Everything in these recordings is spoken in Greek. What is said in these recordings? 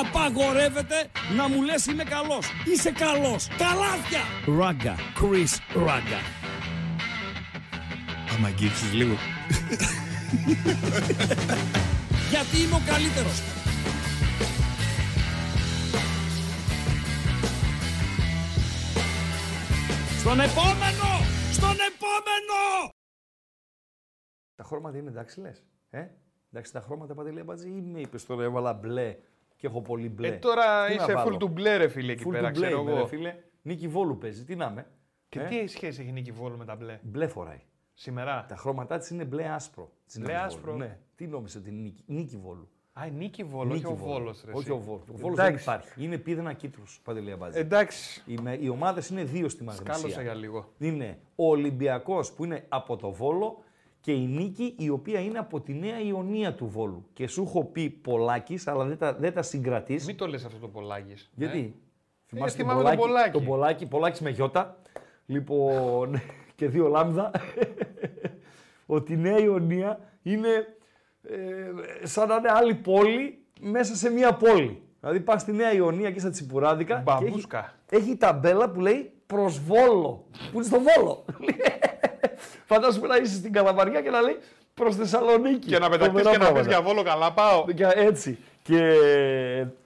απαγορεύεται να μου λες είμαι καλός. Είσαι καλός. Καλάθια. Ράγκα. Chris Ράγκα. Άμα αγγίξεις λίγο. Γιατί είμαι ο καλύτερος. Στον επόμενο! Στον επόμενο! Τα χρώματα είναι εντάξει, λες. Ε; Εντάξει, τα χρώματα παντελή μπατζή ή με είπες τώρα έβαλα μπλε και έχω πολύ μπλε. Ε, τώρα Τι να είσαι βάλω; full του μπλε, ρε φίλε, εκεί Full πέρα, του μπλε ξέρω είμαι, εγώ. ρε φίλε. Νίκη Βόλου παίζει. Τι να είμαι. Και Ε; τι σχέση έχει Νίκη Βόλου με τα μπλε; Μπλε φοράει. Σήμερα; Τα χρώματά της είναι μπλε άσπρο. της Μπλε Νίκης άσπρο. Βόλου. Ναι. Τι νόμιζες ότι είναι Νίκη, Νίκη Βόλου; Α, η Νίκη Βόλου, όχι Νίκη ο Βόλος, ρε. Όχι εσύ. ο Βόλο. Ο Βόλος δεν Εντάξει. υπάρχει. Είναι πίδνα κύτρου. Παντελή Αμπάτζη. Εντάξει. Οι, με- οι ομάδες είναι δύο στη Σκάλωσα Μαγνησία. για λίγο. Είναι ο Ολυμπιακός που είναι από το Βόλο και η Νίκη η οποία είναι από τη Νέα Ιωνία του Βόλου. Και σου έχω πει πολλάκι, αλλά δεν τα, δεν τα συγκρατείς. Μην το λες αυτό το Πολάκης. Γιατί; Ε, θυμάμαι τον Πολάκη; Τον Πολάκη, Πολάκης με γιώτα. Λοιπόν, και δύο λάμδα. ότι η Νέα Ιωνία είναι ε, σαν να είναι άλλη πόλη μέσα σε μία πόλη. Δηλαδή πας στη Νέα Ιωνία και στα Τσιπουράδικα και έχει, Μπαμπούσκα. έχει ταμπέλα που λέει προς Βόλο, που είναι στο Βόλο. Φαντάζομαι να είσαι στην Καλαμαριά και να λέει προς Θεσσαλονίκη. Και να πεταχτείς Φοβερά και να πεις πράγματα. για Βόλο καλά πάω. Και έτσι. Και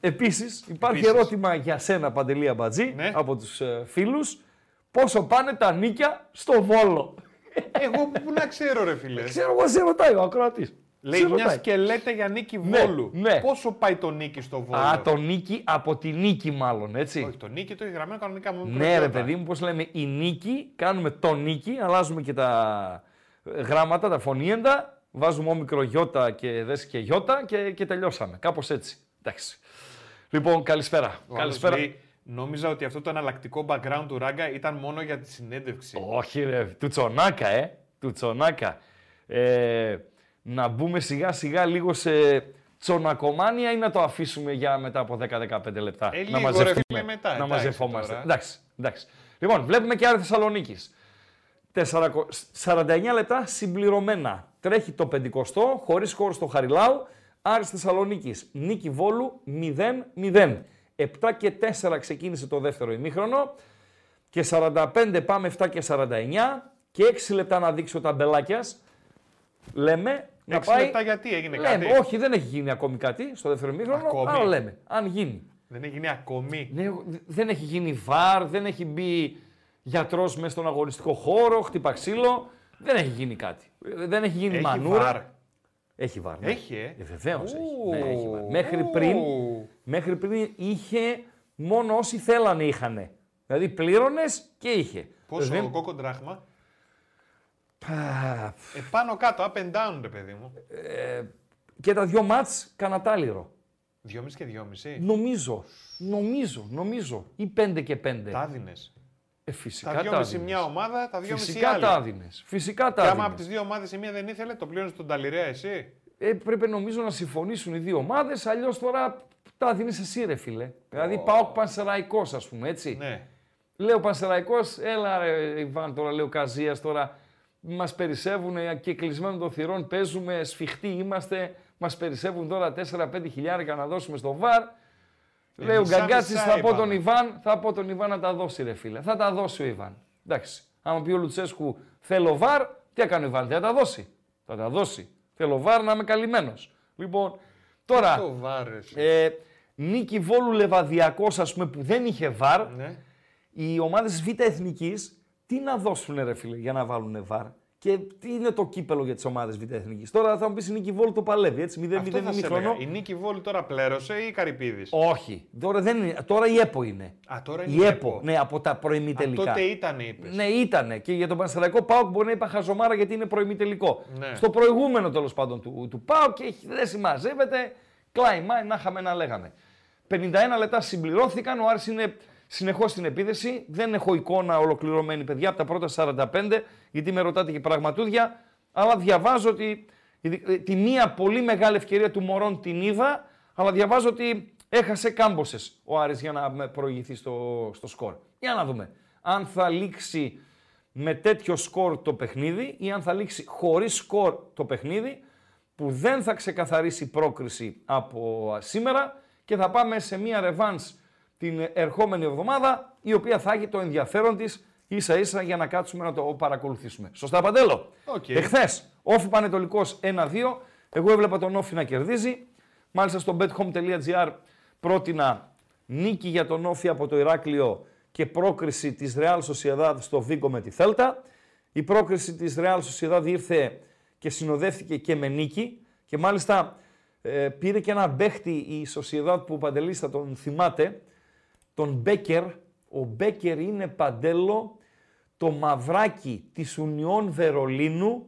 επίσης υπάρχει Επίσης. ερώτημα για σένα Παντελή Αμπατζή Ναι. από τους ε, φίλους. Πόσο πάνε τα νίκια στο Βόλο; Εγώ που να ξέρω ρε φίλε. Ξέρω εγώ σε ρωτάει ο ακροατής. Λέει Σε μια ρωτάει. σκελέτα για νίκη Ναι, Βόλου. ναι. Πόσο πάει το νίκη στο Βόλο. Α, το νίκη από τη νίκη μάλλον, έτσι. Όχι, το νίκη το έχει γραμμένο κανονικά με μικρό ναι ρε γιώτα. παιδί μου, πώς λέμε η νίκη, κάνουμε το νίκη, αλλάζουμε και τα ε, γράμματα, τα φωνήεντα, βάζουμε όμικρο γιώτα και δες και γιώτα και, και τελειώσαμε. Κάπως έτσι. Εντάξει. Λοιπόν, καλησπέρα. Ο άλλος καλησπέρα. λέει, νόμιζα ότι αυτό το εναλλακτικό background του Ράγκα ήταν μόνο για τη συνέντευξη. Όχι ρε, του τσονάκα, ε. Του τσονάκα. Ε, να μπούμε σιγά σιγά λίγο σε τσονακομάνια ή να το αφήσουμε για μετά από 10-15 λεπτά. Ε, να λίγο, ρε μαζευτούμε, φίλε, μετά, να εντάξει μαζευόμαστε. τώρα. Εντάξει, εντάξει. Λοιπόν, βλέπουμε και Άρη Θεσσαλονίκης. 49 λεπτά συμπληρωμένα. Τρέχει το 50 χωρίς χώρο στο Χαριλάου. Άρης Θεσσαλονίκης. Νίκη Βόλου 0-0. 7 και 4 ξεκίνησε το δεύτερο ημίχρονο. Και 45 πάμε 7 και 49. Και 6 λεπτά να δείξει ο ταμπελάκιας. Λέμε να Έξι πάει... λεπτά γιατί έγινε λέμε, κάτι; όχι δεν έχει γίνει ακόμη κάτι στο δεύτερο ημίχρονο. Ακόμη; Αλλά λέμε, αν γίνει. Δεν έχει γίνει ακόμη; Ναι, δεν έχει γίνει βαρ, δεν έχει μπει γιατρός μέσα στον αγωνιστικό χώρο, χτύπα ξύλο. Δεν έχει γίνει κάτι. Ε, Δεν έχει γίνει Έχει μανούρα. βαρ. Έχει βαρ. Ναι. Έχει, ε; ε Βεβαίως έχει. Ου, Ναι, έχει βαρ. Μέχρι πριν, ου. μέχρι πριν είχε μόνο όσοι θέλανε είχανε. Δηλαδή πλήρωνες και είχε. Πόσο Δεν- κόκκο τράχμα. Πα, Ε, πάνω κάτω, up and down, ρε παιδί μου. Και τα δυο μάτς κανατάλιρο. Δυόμιση και δυόμιση. Νομίζω, νομίζω, νομίζω. Ή πέντε και πέντε. Τα δίνες. Ε, φυσικά Τα δυόμιση δίνεις. μια ομάδα, τα δυόμιση η Φυσικά άλλη. τα δίνεις. Φυσικά τα Και άμα δίνεις. από τις δύο ομάδες η μία δεν ήθελε, το πλήρωνε τον Ταλιρέα εσύ. Ε, πρέπει νομίζω να συμφωνήσουν οι δύο ομάδες, αλλιώς τώρα τα δίνει εσύ, ρε φίλε. Δηλαδή πάω πανσεραϊκός, ας πούμε, έτσι. Ναι. Λέω πανσεραϊκός, έλα ρε Ιβάν, τώρα λέω Καζίας, τώρα μας περισσεύουν και κλεισμένων των θυρών παίζουμε, σφιχτοί είμαστε, μας περισσεύουν τώρα 4-5 χιλιάρικα να δώσουμε στο βαρ. Λέει ο μισά Γκαγκάτση, μισά θα πω είπαμε. τον Ιβάν, θα πω τον Ιβάν να τα δώσει, ρε φίλε. Θα τα δώσει ο Ιβάν. Εντάξει. Άμα πει ο Λουτσέσκου θέλω βαρ, τι έκανε ο Ιβάν, δεν θα τα δώσει. Θα τα δώσει. Θέλω βαρ να είμαι καλυμμένος. Λοιπόν, τώρα. Το βάρες. Ε, νίκη Βόλου Λεβαδιακός, ας πούμε, που δεν είχε βαρ, Ναι. οι ομάδες Β' Εθνικής, τι να δώσουν ρε φίλε για να βάλουν βαρ; Και τι είναι το κύπελο για τις ομάδες Β' Εθνικής; Τώρα θα μου πεις η Νίκη Βόλου το παλεύει, έτσι, 0-0 Αυτό θα σε ημίχρονο. έλεγα. Η Νίκη Βόλου τώρα πλέρωσε ή η Καρυπίδης; Όχι. Τώρα, δεν είναι. τώρα η ΕΠΟ είναι. Α, τώρα είναι Η ΕΠΟ, ναι, από τα Α, προημιτελικά. τότε ήταν, είπες. Ναι, ήτανε. Και για τον Πανσεραϊκό Πάοκ μπορεί να είπα χαζομάρα γιατί είναι προημιτελικό. Ναι. Στο προηγούμενο τέλος πάντων του, του Πάοκ και έχει- δεν συμμαζεύεται. Κλάι μάι, να είχαμε να λέγαμε. 51 λεπτά συμπληρώθηκαν. Ο Άρης είναι συνεχώς στην επίδεση. Δεν έχω εικόνα ολοκληρωμένη, παιδιά, από τα πρώτα 45, γιατί με ρωτάτε και πραγματούδια. Αλλά διαβάζω ότι η- τη μία πολύ μεγάλη ευκαιρία του Μωρόν την είδα, αλλά διαβάζω ότι έχασε κάμποσε ο Άρης για να με προηγηθεί στο, στο σκορ. Για να δούμε. Αν θα λήξει με τέτοιο σκορ το παιχνίδι ή αν θα λήξει χωρίς σκορ το παιχνίδι που δεν θα ξεκαθαρίσει πρόκριση από σήμερα και θα πάμε σε μια ρεβάνς την ερχόμενη εβδομάδα η οποία θα έχει το ενδιαφέρον της ίσα ίσα για να κάτσουμε να το παρακολουθήσουμε. Σωστά Παντέλο; Οκ. Εχθές, ΟΦΗ Παναιτωλικός 1-2, εγώ έβλεπα τον ΟΦΗ να κερδίζει. Μάλιστα στο bethome.gr πρότεινα νίκη για τον ΟΦΗ από το Ηράκλειο και πρόκριση της Real Sociedad στο Βίγκο με τη Θέλτα. Η πρόκριση της Real Sociedad ήρθε και συνοδεύτηκε και με νίκη και μάλιστα ε, πήρε και ένα μπέχτη η Sociedad που ο Παντελής θα τον θυμάται, τον Μπέκερ. Ο Μπέκερ είναι παντέλο το μαυράκι της Ουνιών Βερολίνου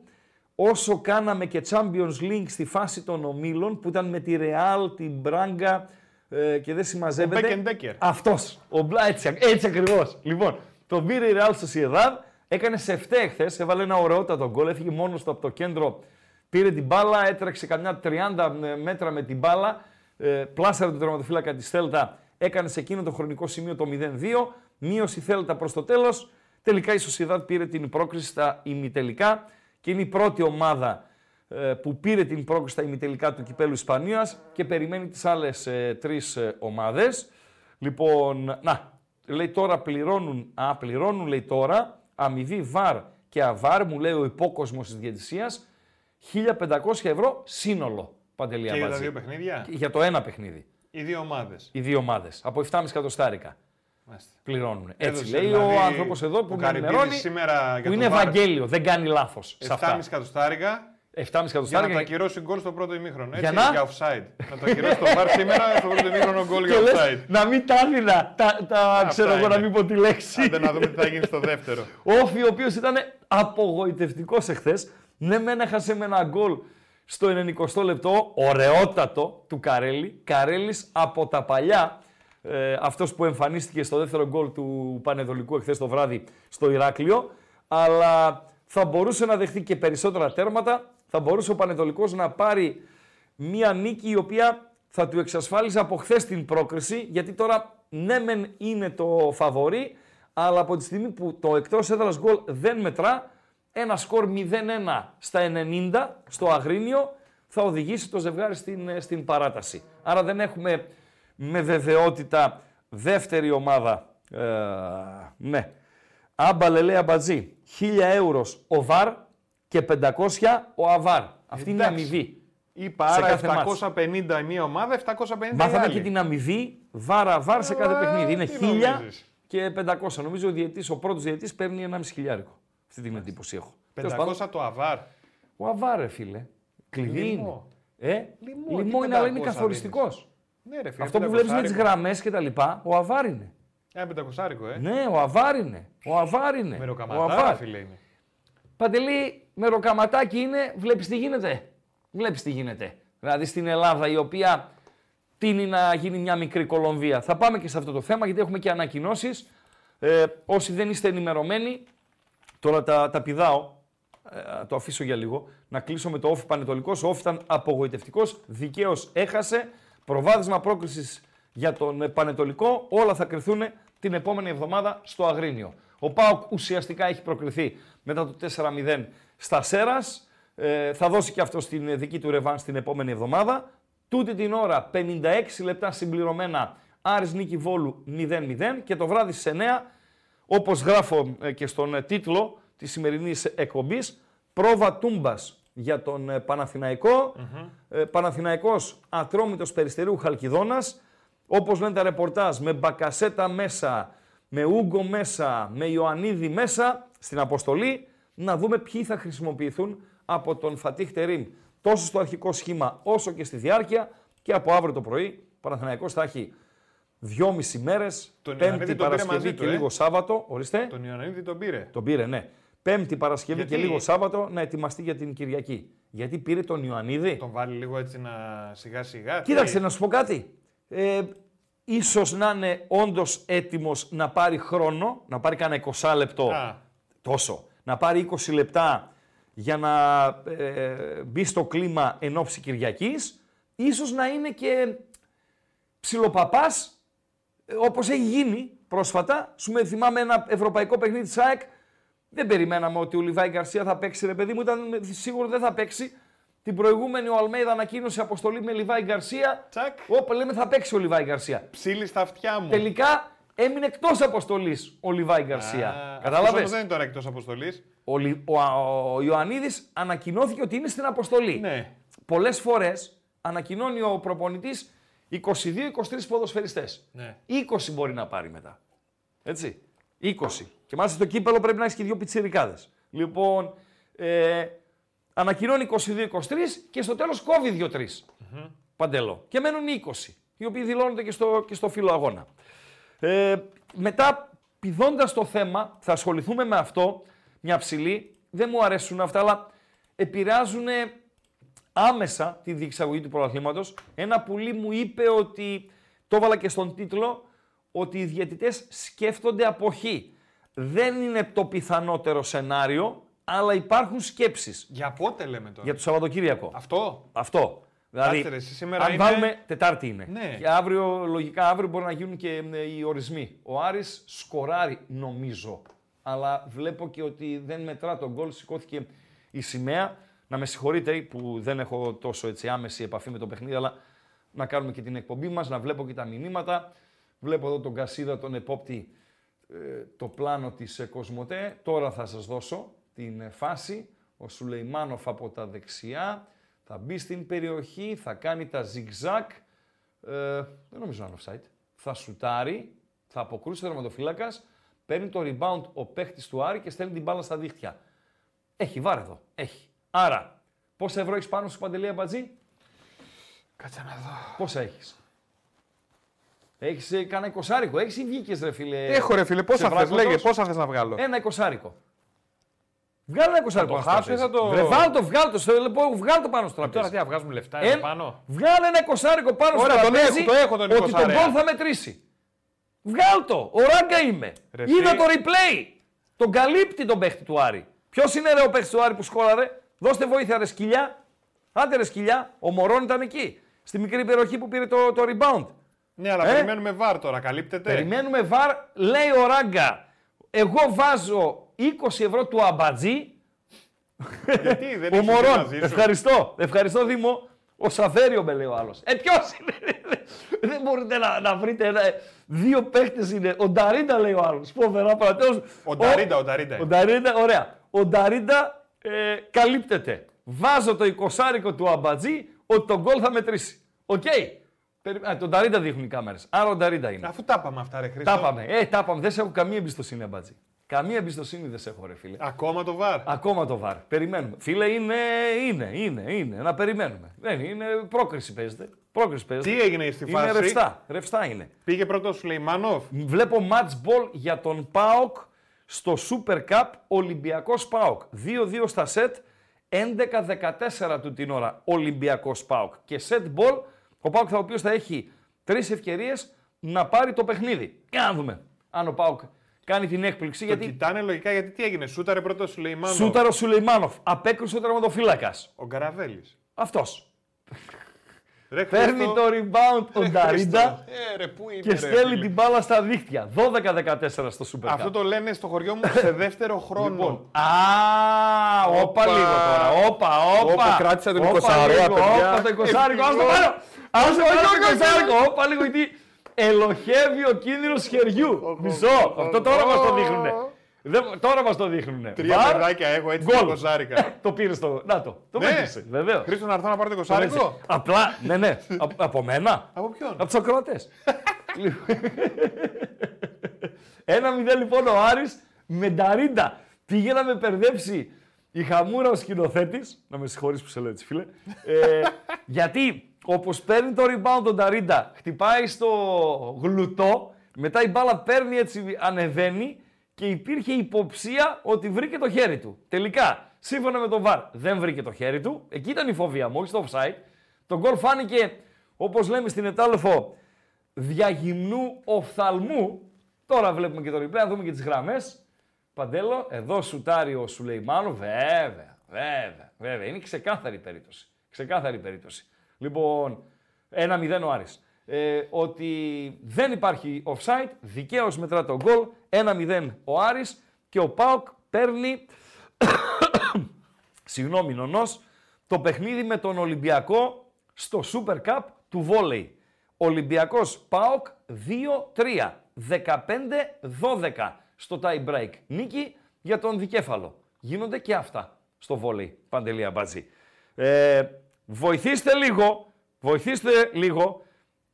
όσο κάναμε και Champions League στη φάση των ομίλων που ήταν με τη Real, την Μπράγκα ε, και δεν συμμαζεύεται. Μπέκεν Μπέκερ. Αυτός, ο Μπλα, έτσι, έτσι ακριβώς. Λοιπόν, τον πήρε η Real Sociedad, έκανε σε φταί χθες, έβαλε ένα ωραιότατο γκολ, έφυγε μόνος του από το κέντρο, πήρε την μπάλα, έτρεξε καμιά 30 μέτρα με την μπάλα, ε, πλάσαρε τον τερματοφύλακα της Θέλτα, έκανε σε εκείνο το χρονικό σημείο το 0-2, μείωσε η Θέλτα προς το τέλος, τελικά η Sociedad πήρε την πρόκριση στα ημιτελικά και είναι η πρώτη ομάδα ε, που πήρε την πρόκριση στα ημιτελικά του Κυπέλου Ισπανίας και περιμένει τις άλλες ε, τρεις ε, ομάδες. Λοιπόν, να, λέει τώρα πληρώνουν, α, πληρώνουν λέει τώρα αμοιβή βαρ και αβάρ, μου λέει ο υπόκοσμος της διαιτησίας, 1500 ευρώ σύνολο, Παντελή Και για τα Αμπατζή. δύο παιχνίδια; Για το ένα παιχνίδι. Οι δύο ομάδες. Οι δύο ομάδες. Από 7,5 εκατοστάρικα πληρώνουν. Έτσι Έδωσε λέει δηλαδή ο άνθρωπος εδώ που ο με Καρυπίδης ενημερώνει, σήμερα για που το είναι VAR Ευαγγέλιο, δεν κάνει λάθος σε 7,5 αυτά. εκατοστάρικα 7,5 για να εκατοστάρικα το ακυρώσει γκολ στο πρώτο ημίχρονο. Για Έτσι, να; για offside. να το ακυρώσει το VAR σήμερα στο πρώτο ημίχρονο γκολ και για λες, offside. να μην τα έδινα, τα, τα ξέρω εγώ να είναι. μην πω τη λέξη. Άντε να δούμε τι θα γίνει στο δεύτερο. Ο Όφη, ο οποίος ήταν απογοητευτικός εχθές. Ναι, μεν έχασε με ένα γκολ στο 90 λεπτό, ωραιότατο του Καρέλη. Καρέλης από τα παλιά, ε, αυτός που εμφανίστηκε στο δεύτερο γκολ του Πανεδολικού εχθές το βράδυ στο Ηράκλειο. Αλλά θα μπορούσε να δεχτεί και περισσότερα τέρματα. Θα μπορούσε ο Πανετολικός να πάρει μία νίκη η οποία θα του εξασφάλιζε από χθες την πρόκριση, γιατί τώρα ναι μεν είναι το φαβορί, αλλά από τη στιγμή που το εκτός έδρας γκολ δεν μετρά, ένα σκορ 0-1 στα 90 στο Αγρίνιο θα οδηγήσει το ζευγάρι στην, ε, στην παράταση. Άρα δεν έχουμε με βεβαιότητα δεύτερη ομάδα. Ε, ναι. Άμπαλε λέει αμπατζή. 1000 ευρώ ο ΒΑΡ και 500 ο ΑΒΑΡ. Αυτή είναι η Εντάξει. αμοιβή. Είπα Σε άρα κάθε μάτς. 750 η μία ομάδα, 750 η Μάθαμε άλλη. και την αμοιβή βάρα βάρ σε κάθε Ε, παιχνίδι. Είναι τι 1000 νομίζεις. και 500. Νομίζω ο, διαιτής, ο πρώτος διαιτής παίρνει 1,5 χιλιάρικο. Αυτή την εντύπωση έχω. Τέλος πάντων, 500 το αβάρ. Ο αβάρ, ρε φίλε. Κλειδί Λιμό. είναι. Ε, Λιμό, λιμό τι είναι, αλλά είναι 500 καθοριστικός. Ναι, ρε φίλε. Αυτό που βλέπεις με τις γραμμές και τα λοιπά, ο αβάρ είναι. Ένα πεντακοσάρικο, ε. Ναι, ο αβάρ είναι. Ο αβάρ είναι. Με ο ροκαματάρα, αβάρ. φίλε είναι. Παντελή, με ροκαματάκι είναι, βλέπεις τι γίνεται. Βλέπεις τι γίνεται. Δηλαδή στην Ελλάδα η οποία τίνει να γίνει μια μικρή Κολομβία. Θα πάμε και σε αυτό το θέμα γιατί έχουμε και ανακοινώσεις. Ε, όσοι δεν είστε ενημερωμένοι, τώρα τα, τα πηδάω, ε, το αφήσω για λίγο, να κλείσω με το Όφη Πανετολικός. Ο Όφη ήταν απογοητευτικός, δικαίως έχασε. Προβάδισμα πρόκρισης για τον ε, Πανετολικό, όλα θα κρυθούν την επόμενη εβδομάδα στο Αγρίνιο. Ο ΠΑΟΚ ουσιαστικά έχει προκριθεί μετά το 4-0 στα Σέρας. Ε, θα δώσει και αυτό στην ε, δική του ρεβάν την επόμενη εβδομάδα. Τούτη την ώρα 56 λεπτά συμπληρωμένα Άρης Νίκη Βόλου 0-0 και το βράδυ στις 9 όπως γράφω ε, και στον ε, τίτλο της σημερινής εκπομπής, πρόβα τούμπας για τον ε, παναθηναικο Ε, Παναθηναϊκός Ατρόμητος Περιστερίου Χαλκιδόνας. Όπως λένε τα ρεπορτάζ, με Μπακασέτα μέσα, με Ούγκο μέσα, με Ιωαννίδη μέσα στην αποστολή, να δούμε ποιοι θα χρησιμοποιηθούν από τον Φατίχ Τερίμ. Τόσο στο αρχικό σχήμα όσο και στη διάρκεια και από αύριο το πρωί ο Παναθηναϊκός θα έχει δυόμιση μέρες, Τον Πέμπτη Ιωαννίδη τον πήρε Παρασκευή μαζί και του, ε; λίγο Σάββατο. Ορίστε. Τον Ιωαννίδη τον πήρε. Τον πήρε, ναι. Πέμπτη Παρασκευή Γιατί; και λίγο Σάββατο να ετοιμαστεί για την Κυριακή. Γιατί πήρε τον Ιωαννίδη; Τον βάλει λίγο έτσι να σιγά σιγά. Κοίταξε, να σου πω κάτι. Ε, ίσως να είναι όντως έτοιμος να πάρει χρόνο, να πάρει κανένα 20 λεπτό, Α, τόσο, να πάρει 20 λεπτά για να ε, μπει στο κλίμα εν ώψη Κυριακής, ίσως να είναι και ψιλοπαπάς, ε, όπως έχει γίνει πρόσφατα. Σου με θυμάμαι ένα ευρωπαϊκό παιχνίδι της ΑΕΚ, δεν περιμέναμε ότι ο Λιβάη Γκαρσία θα παίξει, ρε παιδί μου, ήταν σίγουρο δεν θα παίξει. Την προηγούμενη ο Αλμέιδα ανακοίνωσε αποστολή με Λιβάη Γκαρσία. Τσακ. Όπα, λέμε θα παίξει ο Λιβάη Γκαρσία. Ψήλει στα αυτιά μου. Τελικά έμεινε εκτός αποστολής ο Λιβάη Γκαρσία. Κατάλαβες; Κατάλαβε. δεν είναι τώρα εκτός αποστολής. Ο, Λι- ο, ο Ιωαννίδης ανακοινώθηκε ότι είναι στην αποστολή. Ναι. Πολλές φορές ανακοινώνει ο προπονητής 22-23 ποδοσφαιριστές. Ναι. 20 μπορεί να πάρει μετά. Έτσι. 20. Και μάλιστα στο κύπελο πρέπει να έχεις και δύο πιτσιρικάδες. Λοιπόν, ε, ανακοινώνει 22-23 και στο τέλος κόβει 2-3. Παντέλο. Και μένουν 20, οι οποίοι δηλώνονται και στο, και στο φύλλο αγώνα. Ε, μετά, πηδώντας το θέμα, θα ασχοληθούμε με αυτό, μια ψηλή. Δεν μου αρέσουν αυτά, αλλά επηρεάζουν άμεσα τη διεξαγωγή του πρωταθλήματος. Ένα πουλί μου είπε ότι, το έβαλα και στον τίτλο, ότι οι διαιτητές σκέφτονται αποχή. Δεν είναι το πιθανότερο σενάριο, αλλά υπάρχουν σκέψεις Για πότε λέμε τώρα; για το Σαββατοκύριακο. Αυτό; Αυτό. Δηλαδή, Κάτσε ρε, εσύ σήμερα αν είναι- βάλουμε Τετάρτη είναι. Ναι. Και αύριο, λογικά αύριο μπορεί να γίνουν και ε, οι ορισμοί. Ο Άρης σκοράρει, νομίζω. Αλλά βλέπω και ότι δεν μετρά τον γκολ, σηκώθηκε η σημαία. Να με συγχωρείτε που δεν έχω τόσο έτσι άμεση επαφή με το παιχνίδι, αλλά να κάνουμε και την εκπομπή μας, να βλέπω και τα μηνύματα. Βλέπω εδώ τον Κασίδα, τον επόπτη, ε, το πλάνο της ε, Κοσμοτέ. Τώρα θα σας δώσω την ε, φάση. Ο Σουλεϊμάνοφ από τα δεξιά θα μπει στην περιοχή, θα κάνει τα zigzag. Ε, δεν νομίζω να είναι offside. Θα σουτάρει, θα αποκρούσει ο τερματοφύλακας, παίρνει το rebound ο παίχτης του Άρη και στέλνει την μπάλα στα δίχτυα. Έχει βάρ εδώ. Έχει. Άρα, πόσα ευρώ έχεις πάνω σου παντελή αμπατζή, Κάτσε να δω. πόσα έχεις; Έχεις ε, κανένα εικοσάρικο, έχεις ή βγήκες ρε φίλε; Έχω ρε φίλε, πόσα θες, ξεβράκωτος; λέγε, πόσα θες να βγάλω. Ένα εικοσάρικο. Βγάλε ένα εικοσάρικο. το να χάσω ή τραπέζι. θα το- Ρε, βγάλ το, βγάλ το, στο λεπτό, βγάλ το πάνω στο τραπέζι. Τώρα τι, να βγάζουμε λεφτά Εν- εδώ πάνω. Βγάλε ένα εικοσάρικο πάνω Ωραία, στο τον τραπέζι. έχω, το έχω τον Ότι τον εικοσάρια. γκολ θα μετρήσει. Βγάλ το. Ο Ράγκα είμαι. Ρε, Είδα εσύ- το replay. Τον καλύπτει τον παίχτη του Άρη. Ποιος είναι ρε, ο παίχτης του Άρη που σκόραρε; Δώστε βοήθεια ρε σκυλιά. Άντε ρε σκυλιά. Ο Μωρόν ήταν εκεί. Στη μικρή περιοχή που πήρε το, το rebound. Ναι, αλλά Ε; περιμένουμε VAR τώρα, καλύπτεται. Περιμένουμε VAR. Λέει ο Ράγκα. Εγώ βάζω 20 ευρώ του Αμπατζή Γιατί δεν ο έχεις Μωρόν. μαζί σου. Ευχαριστώ. Ευχαριστώ Δήμο. Ο Σαφέριο με λέει ο άλλος. Ε, ποιος είναι. Δεν μπορείτε να, να βρείτε ένα, δύο παίχτες είναι. Ο Νταρίντα λέει ο άλλος. Φοβερά πράγματα. Ο Νταρίντα, ο Νταρίντα. Ο Νταρίντα, ωραία. Ο Νταρίντα ε, καλύπτεται. Βάζω το 20 του Αμπατζή ότι το γκολ θα μετρήσει. Οκ. Περι- Α, τον Νταρίντα δείχνουν οι κάμερες. Άρα ο Νταρίντα είναι. Αφού τα είπαμε αυτά, ρε Χρήστο. Τα πάμε. Ε, τα πάμε. Δεν σε έχω καμία εμπιστοσύνη, Αμπατζή. Καμία εμπιστοσύνη δεν σε έχω, ρε φίλε. Ακόμα το VAR. Ακόμα το VAR. Περιμένουμε. Φίλε, είναι, είναι, είναι, είναι. Να περιμένουμε. Δεν είναι. Πρόκριση παίζεται. Πρόκριση παίζεται. Τι έγινε στη Είναι φάση; ρευστά. Ρευστά είναι. Πήγε πρώτος ο Σουλεϊμάνοφ. Βλέπω match ball για τον ΠΑΟΚ στο Super Cup Ολυμπιακός ΠΑΟΚ. 2-2 στα σετ. 11-14 του την ώρα Ολυμπιακός ΠΑΟΚ. Και set ball ο ΠΑΟΚ θα, ο οποίος θα έχει τρεις ευκαιρίες να πάρει το παιχνίδι. Για να δούμε αν ο ΠΑΟΚ κάνει την έκπληξη. Το γιατί κοιτάνε λογικά γιατί τι έγινε. Σούταρε πρώτος ο Σουλεϊμάνοφ. Σούταρο Σουλεϊμάνοφ. Απέκρουσε ο τερματοφύλακας. Ο Γκαραβέλης. Αυτός. Ρε Παίρνει Χρήστο. το rebound ο Ρε Νταρίντα Χρήστο. Ε, ρε, πού είμαι, και ρε, στέλνει φίλε. την μπάλα στα δίχτυα. 12-14 στο Super Cup. Αυτό το λένε στο χωριό μου σε δεύτερο χρόνο. Λοιπόν, Α, όπα Όπα. λίγο τώρα. Όπα, όπα. Όπα, κράτησα τον Όπα, εικοσάρια, λίγο, παιδιά. Όπα, το εικοσάρικο. Άστο πάνω. Άστο πάνω το εικοσάρικο. Όπα λίγο γιατί ελοχεύει ο κίνδυνος χεριού. Μισό. Αυτό τώρα μας το δείχνουνε. Δεν- Τώρα μας το δείχνουνε. Τρία Βαρ, παιδάκια έχω έτσι γκολ. το κοζάρικα. Το πήρες στο. Να το. Το Ναι. μέτρησε. Βεβαίως. Χρήστο να έρθω να πάρω το κοσάρικο; Απλά, ναι, ναι. Α- Από μένα; Από ποιον; Από τους ακροατές. Ένα μηδέν λοιπόν ο Άρης με Νταρίντα. Πήγε να με περδέψει η χαμούρα ο σκηνοθέτης. Να με συγχωρείς που σε λέω έτσι, φίλε. Ε, γιατί όπως παίρνει το rebound τον Νταρίντα, χτυπάει στο γλουτό, μετά η μπάλα παίρνει έτσι, ανεβαίνει και υπήρχε υποψία ότι βρήκε το χέρι του. Τελικά, σύμφωνα με τον ΒΑΡ, δεν βρήκε το χέρι του. Εκεί ήταν η φοβία μου, όχι στο offside. Το γκολ φάνηκε, όπως λέμε στην Ετάλεφο, διαγυμνού οφθαλμού. Τώρα βλέπουμε και το replay, να δούμε και τις γραμμές. Παντέλο, εδώ σουτάρει ο Σουλεϊμάνου, βέβαια, βέβαια, βέβαια. Είναι ξεκάθαρη περίπτωση. Ξεκάθαρη περίπτωση. Λοιπόν, 1-0 ο Άρης. Ε, ότι δεν υπάρχει offside, δικαίως μετρά το γκολ, 1-0 ο Άρης και ο ΠΑΟΚ παίρνει, συγγνώμη νονός, το παιχνίδι με τον Ολυμπιακό στο Super Cup του Βόλεϊ. Ολυμπιακός ΠΑΟΚ 2-3, 15-12 στο tie break. Νίκη για τον δικέφαλο. Γίνονται και αυτά στο βόλεϊ, Παντελία Μπατζή. Ε, βοηθήστε λίγο, βοηθήστε λίγο.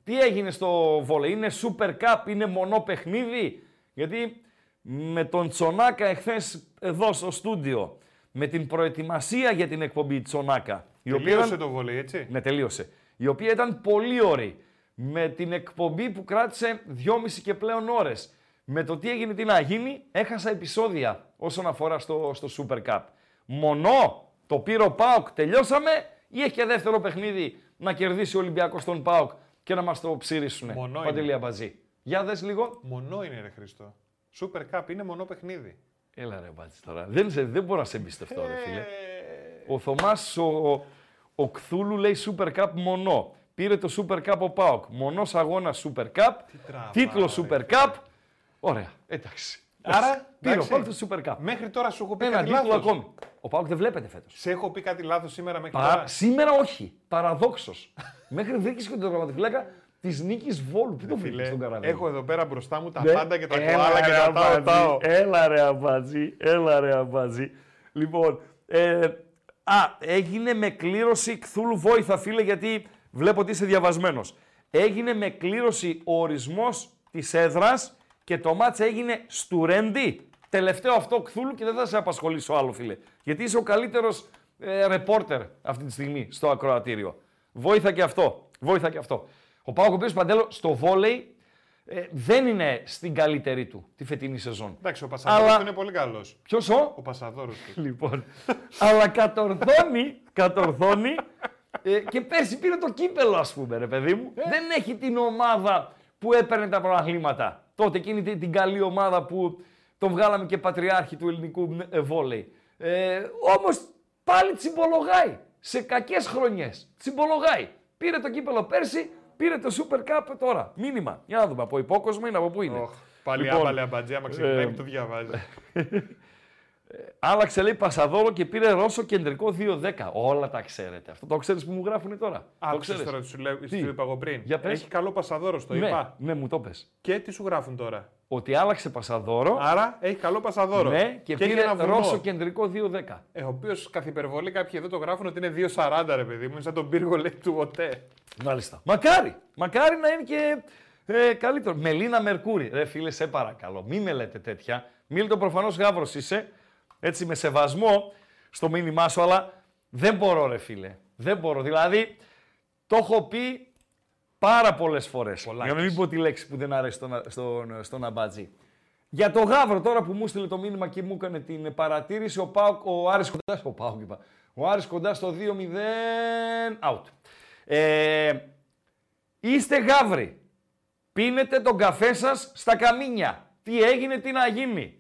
Τι έγινε στο βόλεϊ, είναι Super Cup, είναι μονό παιχνίδι; Γιατί με τον Τσονάκα εχθές εδώ στο στούντιο, με την προετοιμασία για την εκπομπή Τσονάκα. Η τελείωσε το βόλεϊ, έτσι; Ναι, τελείωσε. Η οποία ήταν πολύ ωραία. Με την εκπομπή που κράτησε 2,5 και πλέον ώρες. Με το τι έγινε, τι να γίνει, έχασα επεισόδια όσον αφορά στο, στο Super Cup. Μονό το πήρε ο Πάοκ, τελειώσαμε ή έχει και δεύτερο παιχνίδι να κερδίσει ο Ολυμπιακός τον Πάοκ; Και να μας το ψηρίσουν. Μονό Παντελή είναι. Αμπατζή. Για δες λίγο. Μονό είναι, ρε Χριστό. Super Cup είναι μονό παιχνίδι. Έλα ρε Μπατζή τώρα. Δεν, σε, δεν μπορώ να σε εμπιστευτώ ρε φίλε. Ε, Ο Θωμάς ο, ο Κθούλου λέει Super Cup μονό. Πήρε το Super Cup ο Πάοκ. Μονός αγώνας Super Cup. τραβάω, Τίτλος ρε Super Cup. Ωραία. Εντάξει. Άρα, πήρε ο εντάξει. Πάοκ το Super Cup. Μέχρι τώρα σου έχω πει Ένα κάτι τίτλο λάθος. ακόμη. Ο Πάοκ δεν βλέπετε φέτος. Σε έχω πει κάτι λάθος σήμερα μέχρι Παρα... τώρα. Σήμερα όχι. Παραδόξως. Μέχρι βρήκε και τον γραμματοφυλάκα της νίκης Βόλου. Πού το βρήκε Φίλε, τον καραβί. έχω εδώ πέρα μπροστά μου τα Ναι. πάντα και τα Έλα, κοάλα και ρε, τα τάω αμπατζή. τάω. Έλα ρε αμπατζή, έλα ρε αμπατζή. Λοιπόν, ε, α, έγινε με κλήρωση Κθούλου Βόηθα φίλε γιατί βλέπω ότι είσαι διαβασμένος. Έγινε με κλήρωση ο ορισμός της έδρας και το μάτς έγινε στουρέντι. Τελευταίο αυτό Κθούλου και δεν θα σε απασχολήσω άλλο φίλε. Γιατί είσαι ο καλύτερος ε, ρεπόρτερ αυτή τη στιγμή στο ακροατήριο. Βόηθα και αυτό. Βόηθα και αυτό. Ο Πάοκ ο οποίος Παντέλο στο βόλεϊ ε, δεν είναι στην καλύτερη του τη φετινή σεζόν. Εντάξει, ο Πασαδόρος Αλλά- είναι πολύ καλός. Ποιος ο; Ο Πασαδόρος του. Λοιπόν. Αλλά κατορθώνει, κατορθώνει ε, και πέρσι πήρε το κύπελο, ας πούμε, ρε παιδί μου. Δεν έχει την ομάδα που έπαιρνε τα πρωταθλήματα. Τότε εκείνη την, την καλή ομάδα που τον βγάλαμε και πατριάρχη του ελληνικού ε, βόλεϊ. Ε, όμως πάλι τσιμπολογάει. Σε κακές χρονιές. Τσιμπολογάει. Πήρε το κύπελο πέρσι, πήρε το Super Cup τώρα. Μήνυμα. Για να δούμε από υπόκοσμο είναι από πού είναι. Οχ, Πάλι Λοιπόν, άμπαλε αμπατζή, άμα ξεκινάει ε, που το διαβάζει. Άλλαξε λέει Πασαδόρο και πήρε Ρώσο κεντρικό 2-10. Όλα τα ξέρετε. Αυτό το ξέρεις που μου γράφουν τώρα. το Άκουσες ξέρεις. τώρα τι σου, λέω, τι; Τι; σου είπα εγώ πριν. Για πες. Έχει καλό Πασαδόρος, το ναι, είπα. ναι, μου το πες. Και τι σου γράφουν τώρα; Ότι άλλαξε Πασαδόρο. Άρα έχει καλό Πασαδόρο. ναι, και, έχει πήρε ένα βουνό. Ρώσο κεντρικό 2-10. Ε, ο οποίος καθ' υπερβολή κάποιοι εδώ το γράφουν ότι είναι 2,40 ρε παιδί μου. Είναι σαν τον πύργο λέει του ΟΤΕ. Μάλιστα. Μακάρι. Μακάρι να είναι και ε, καλύτερο. Μελίνα Μερκούρη. Ρε φίλε, σε παρακαλώ. Μη με λέτε τέτοια. Μίλτο προφανώς γάβρος είσαι. Έτσι με σεβασμό στο μήνυμά σου, αλλά δεν μπορώ, ρε φίλε. Δεν μπορώ. Δηλαδή, το έχω πει πάρα πολλές φορές. Για να μην πω τη λέξη που δεν αρέσει στον, στον, στον Αμπάτζη. Για το Γάβρο τώρα που μου στείλε το μήνυμα και μου έκανε την παρατήρηση, ο, Πάουκ, ο Άρης κοντά, ο Πάουκ είπα, ο Άρης κοντάς στο 2-0, out. Ε, είστε Γάβροι, πίνετε τον καφέ σας στα καμίνια. Τι έγινε, τι να γίνει.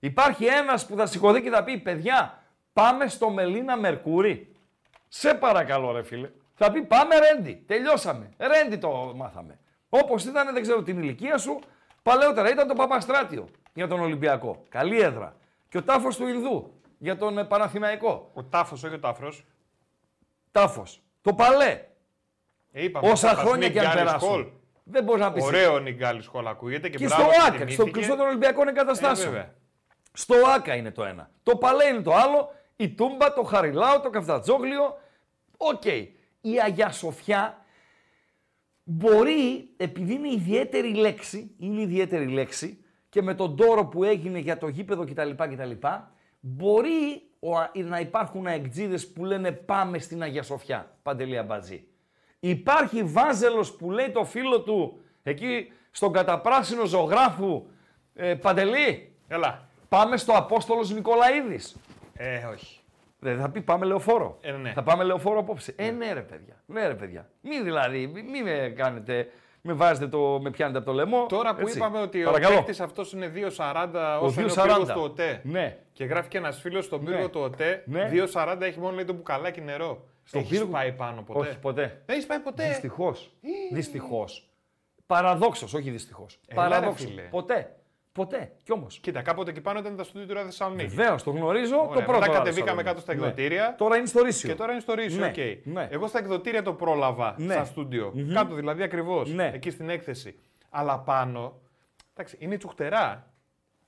Υπάρχει ένας που θα σηκωθεί και θα πει, παιδιά, πάμε στο Μελίνα Μερκούρι. Σε παρακαλώ ρε φίλε. Θα πει πάμε ρέντι. Τελειώσαμε. Ρέντι το μάθαμε. Όπως ήταν, δεν ξέρω την ηλικία σου, παλαιότερα ήταν το Παπαστράτιο για τον Ολυμπιακό. Καλή έδρα. Και ο τάφος του Ινδού για τον ε, Παναθηναϊκό. Ο τάφος, όχι ο τάφρος. Τάφος. Το Παλέ. Ε, είπαμε, Όσα θα πας χρόνια και αν Νιγκάλη περάσουν. Σχολ. Δεν μπορείς να πεις. Ωραίο Νιγκάλη Σχολ ακούγεται και, Και στο μπράβο, ΆΚΑ, στο τιμήθηκε. κλειστό των Ολυμπιακών εγκαταστάσεων. Ε, βέβαια. Στο ΆΚΑ είναι το ένα. Το Παλέ είναι το άλλο. Η Τούμπα, το Χαριλάου, το Καφτατζόγλιο. Οκ. Η Αγία Σοφιά μπορεί, επειδή είναι ιδιαίτερη λέξη, είναι ιδιαίτερη λέξη και με τον τόρο που έγινε για το γήπεδο κτλ. κτλ μπορεί ο- να υπάρχουν αεκτζίδες που λένε πάμε στην Αγία Σοφιά, Παντελή Αμπατζή. Υπάρχει Βάζελος που λέει το φίλο του εκεί στον καταπράσινο ζωγράφου ε, Παντελή, Έλα. Πάμε στο Απόστολος Νικολαίδης. Ε, όχι. Δεν θα πει πάμε λεωφόρο. Ε, ναι. Θα πάμε λεωφόρο απόψε. Ε, ναι ρε παιδιά. Ναι ρε παιδιά. Μην δηλαδή, μην μη με κάνετε, με βάζετε το, με πιάνετε από το λαιμό. Τώρα που έτσι. είπαμε ότι Παρακαλώ. ο παίκτης αυτός είναι 2,40 Ο όσο είναι ο 2,40. πύργος του ΟΤΕ. Ναι. Και γράφει και ένας φίλος στον πύργο Ναι. του ΟΤΕ. Ναι. 2,40 έχει μόνο λέει το μπουκαλάκι νερό. Στον Έχεις πύργο- πάει πάνω ποτέ; Όχι ποτέ. Δεν έχεις πάει ποτέ; Δυστυχώς. Δυστυχώς. Παραδόξως, όχι δυστυχώς. Έλα, ρε, Παραδόξως. φίλε. Ποτέ. Ποτέ. Κι όμως. Κοίτα, κάποτε εκεί πάνω ήταν τα στούντιο του Ράδιο Θεσσαλονίκη. Βεβαίως, το γνωρίζω. Ωραία, το πρώτο. μετά Ράδιο κατεβήκαμε Θεσσαλονίκη. κάτω στα Ναι. εκδοτήρια. Τώρα είναι στο Ρύσιο. Και τώρα είναι στο Ρύσιο. Ναι, οκ. ναι. Εγώ στα εκδοτήρια το πρόλαβα Ναι. στα στούντιο. Κάτω δηλαδή ακριβώς. Ναι. Εκεί στην έκθεση. Αλλά πάνω. Εντάξει, είναι τσουχτερά.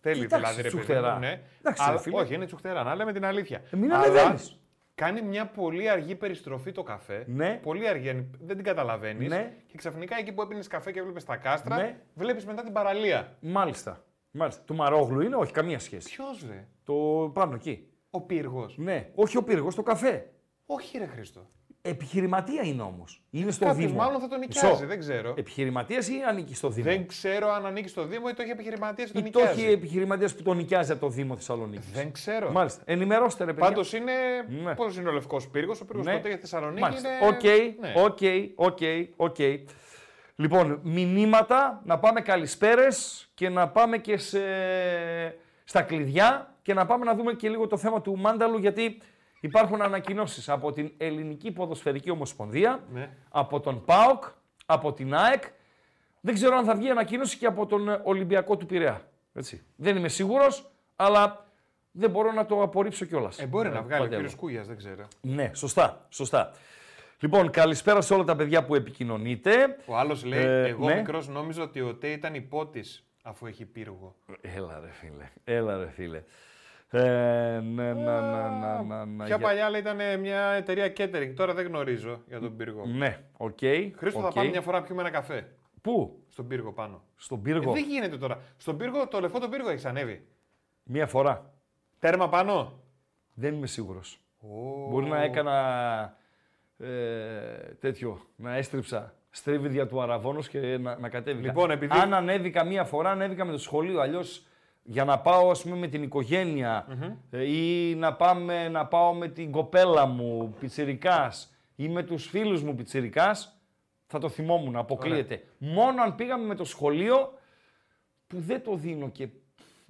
Θέλει Κοιτάξτε, δηλαδή ρε παιδί τσουχτερά. μου, ναι. Εντάξει, ρε Αλλά, φίλε. όχι, είναι τσουχτερά. Να λέμε την αλήθεια. Ε, μην Αλλά ανεβαίνεις. Κάνει μια πολύ αργή περιστροφή το καφέ. Ναι. Πολύ αργή, δεν την καταλαβαίνεις. Ναι. Και ξαφνικά εκεί που έπινες καφέ και έβλεπες τα κάστρα, Ναι. βλέπεις μετά την παραλία. Μάλιστα. Μάλιστα. Του Μαρόγλου είναι, όχι, καμία σχέση. Ποιος ρε, Το πάνω εκεί. ο πύργος. Ναι, όχι ο πύργος, το καφέ. Όχι, ρε Χρήστο. Επιχειρηματία είναι όμως. Είναι στο Κάποιος Δήμο. μάλλον θα τον Μισό. νοικιάζει, δεν ξέρω. Επιχειρηματίας ή ανήκει στο Δήμο; Δεν ξέρω αν ανήκει στο Δήμο ή το έχει επιχειρηματίας ή τον Ή το νοικιάζει. έχει επιχειρηματίας που τον νοικιάζει από το Δήμο Θεσσαλονίκης. Δεν ξέρω. Μάλιστα. Ενημερώστε ρε παιδιά. Πάντως είναι. Ναι. Πώς είναι ο Λευκός Πύργος, ο Πύργος Ναι. τότε για Θεσσαλονίκη Μάλιστα. είναι. Οκ, Ναι. οκ, οκ, οκ. Λοιπόν, μηνύματα, να πάμε καλησπέρες και να πάμε και σε... στα κλειδιά και να πάμε να δούμε και λίγο το θέμα του Μάνταλου γιατί υπάρχουν ανακοινώσεις από την Ελληνική Ποδοσφαιρική Ομοσπονδία, Ναι. από τον ΠΑΟΚ, από την ΑΕΚ. Δεν ξέρω αν θα βγει ανακοίνωση και από τον Ολυμπιακό του Πειραιά. Έτσι. Δεν είμαι σίγουρος, αλλά δεν μπορώ να το απορρίψω κιόλας. Ε, μπορεί να βγάλει ο κύριος Κούγιας, δεν ξέρω. Ναι, σωστά, σωστά. Λοιπόν, καλησπέρα σε όλα τα παιδιά που επικοινωνείτε. Ο άλλος λέει: Ε, Εγώ ναι. μικρός νόμιζα ότι ο Τέ ήταν υπότης αφού έχει πύργο. Έλα ρε φίλε, έλα ρε φίλε. Ε, ναι, να, να, να, να, να, Ποια για- παλιά λέει, ήταν μια εταιρεία catering, τώρα δεν γνωρίζω για τον πύργο. Ναι, οκ. Χρήστο, θα οκ. πάμε μια φορά να πιούμε ένα καφέ. Πού, Στον πύργο πάνω. στον Ε, πύργο, δεν γίνεται τώρα. Στον πύργο, το λευκό τον πύργο έχει ανέβει. μία φορά. Τέρμα πάνω. Δεν είμαι σίγουρος. Ω. Μπορεί να έκανα ε, τέτοιο, να έστριψα στρίβειν διά του αρραβώνος και να, να κατέβηκα. Λοιπόν, επειδή- Αν ανέβηκα μία φορά, ανέβηκα με το σχολείο. Αλλιώς για να πάω ας πούμε, με την οικογενεια ε, ή να, πάμε, να πάω με την κοπέλα μου πιτσιρικάς ή με τους φίλους μου πιτσιρικάς, θα το θυμόμουν, αποκλείεται. Μόνο αν πήγαμε με το σχολείο που δεν το δίνω και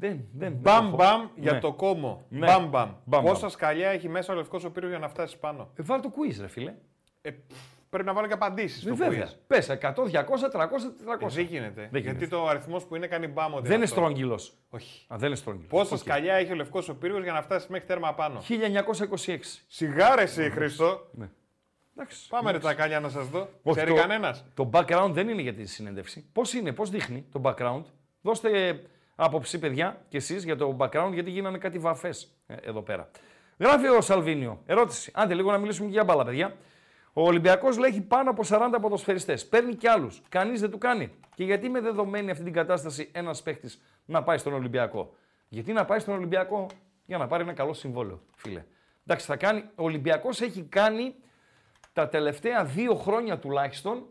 δεν, δεν, δεν Μπαμ έχω. μπαμ για Ναι. το κόμμο. Ναι. Μπαμ μπαμ. Μπαμ, Πόσα μπαμ. σκαλιά έχει μέσα ο λευκός ο πύργο για να φτάσει πάνω; Ε, βάλ το quiz ρε φίλε. Ε, πφ, πρέπει να βάλω και απαντήσεις στο Ε, βέβαια. quiz. Πες 100, 200, 300, 400. Ε, δεν γίνεται. Δεν Γιατί γίνεται. το αριθμός που είναι κάνει μπαμ ότι Δεν είναι αυτό. στρόγγυλος. Όχι. Α, δεν είναι στρόγγυλος. Πόσα σκαλιά έχει ο λευκός ο πύργο για να φτάσει μέχρι τέρμα πάνω; 1926. Σιγάρε εσύ, Χριστό. Εντάξει. Πάμε ρε τα καλιά να σας δω. Όχι, Ξέρει το- κανένας; Το background δεν είναι για τη συνέντευξη. Πώς είναι, πώς δείχνει το background; Δώστε άποψη, παιδιά, κι εσείς για το background, γιατί γίνανε κάτι βαφές εδώ πέρα. Γράφει ο Σαλβίνιο. Ερώτηση. Άντε λίγο να μιλήσουμε και για μπάλα, παιδιά. Ο Ολυμπιακός λέει έχει πάνω από 40 ποδοσφαιριστές. Παίρνει κι άλλους. Κανείς δεν του κάνει. Και γιατί με δεδομένη αυτή την κατάσταση ένας παίχτης να πάει στον Ολυμπιακό; Γιατί να πάει στον Ολυμπιακό; Για να πάρει ένα καλό συμβόλαιο, φίλε. Εντάξει, θα κάνει. Ο Ολυμπιακός έχει κάνει τα τελευταία δύο χρόνια τουλάχιστον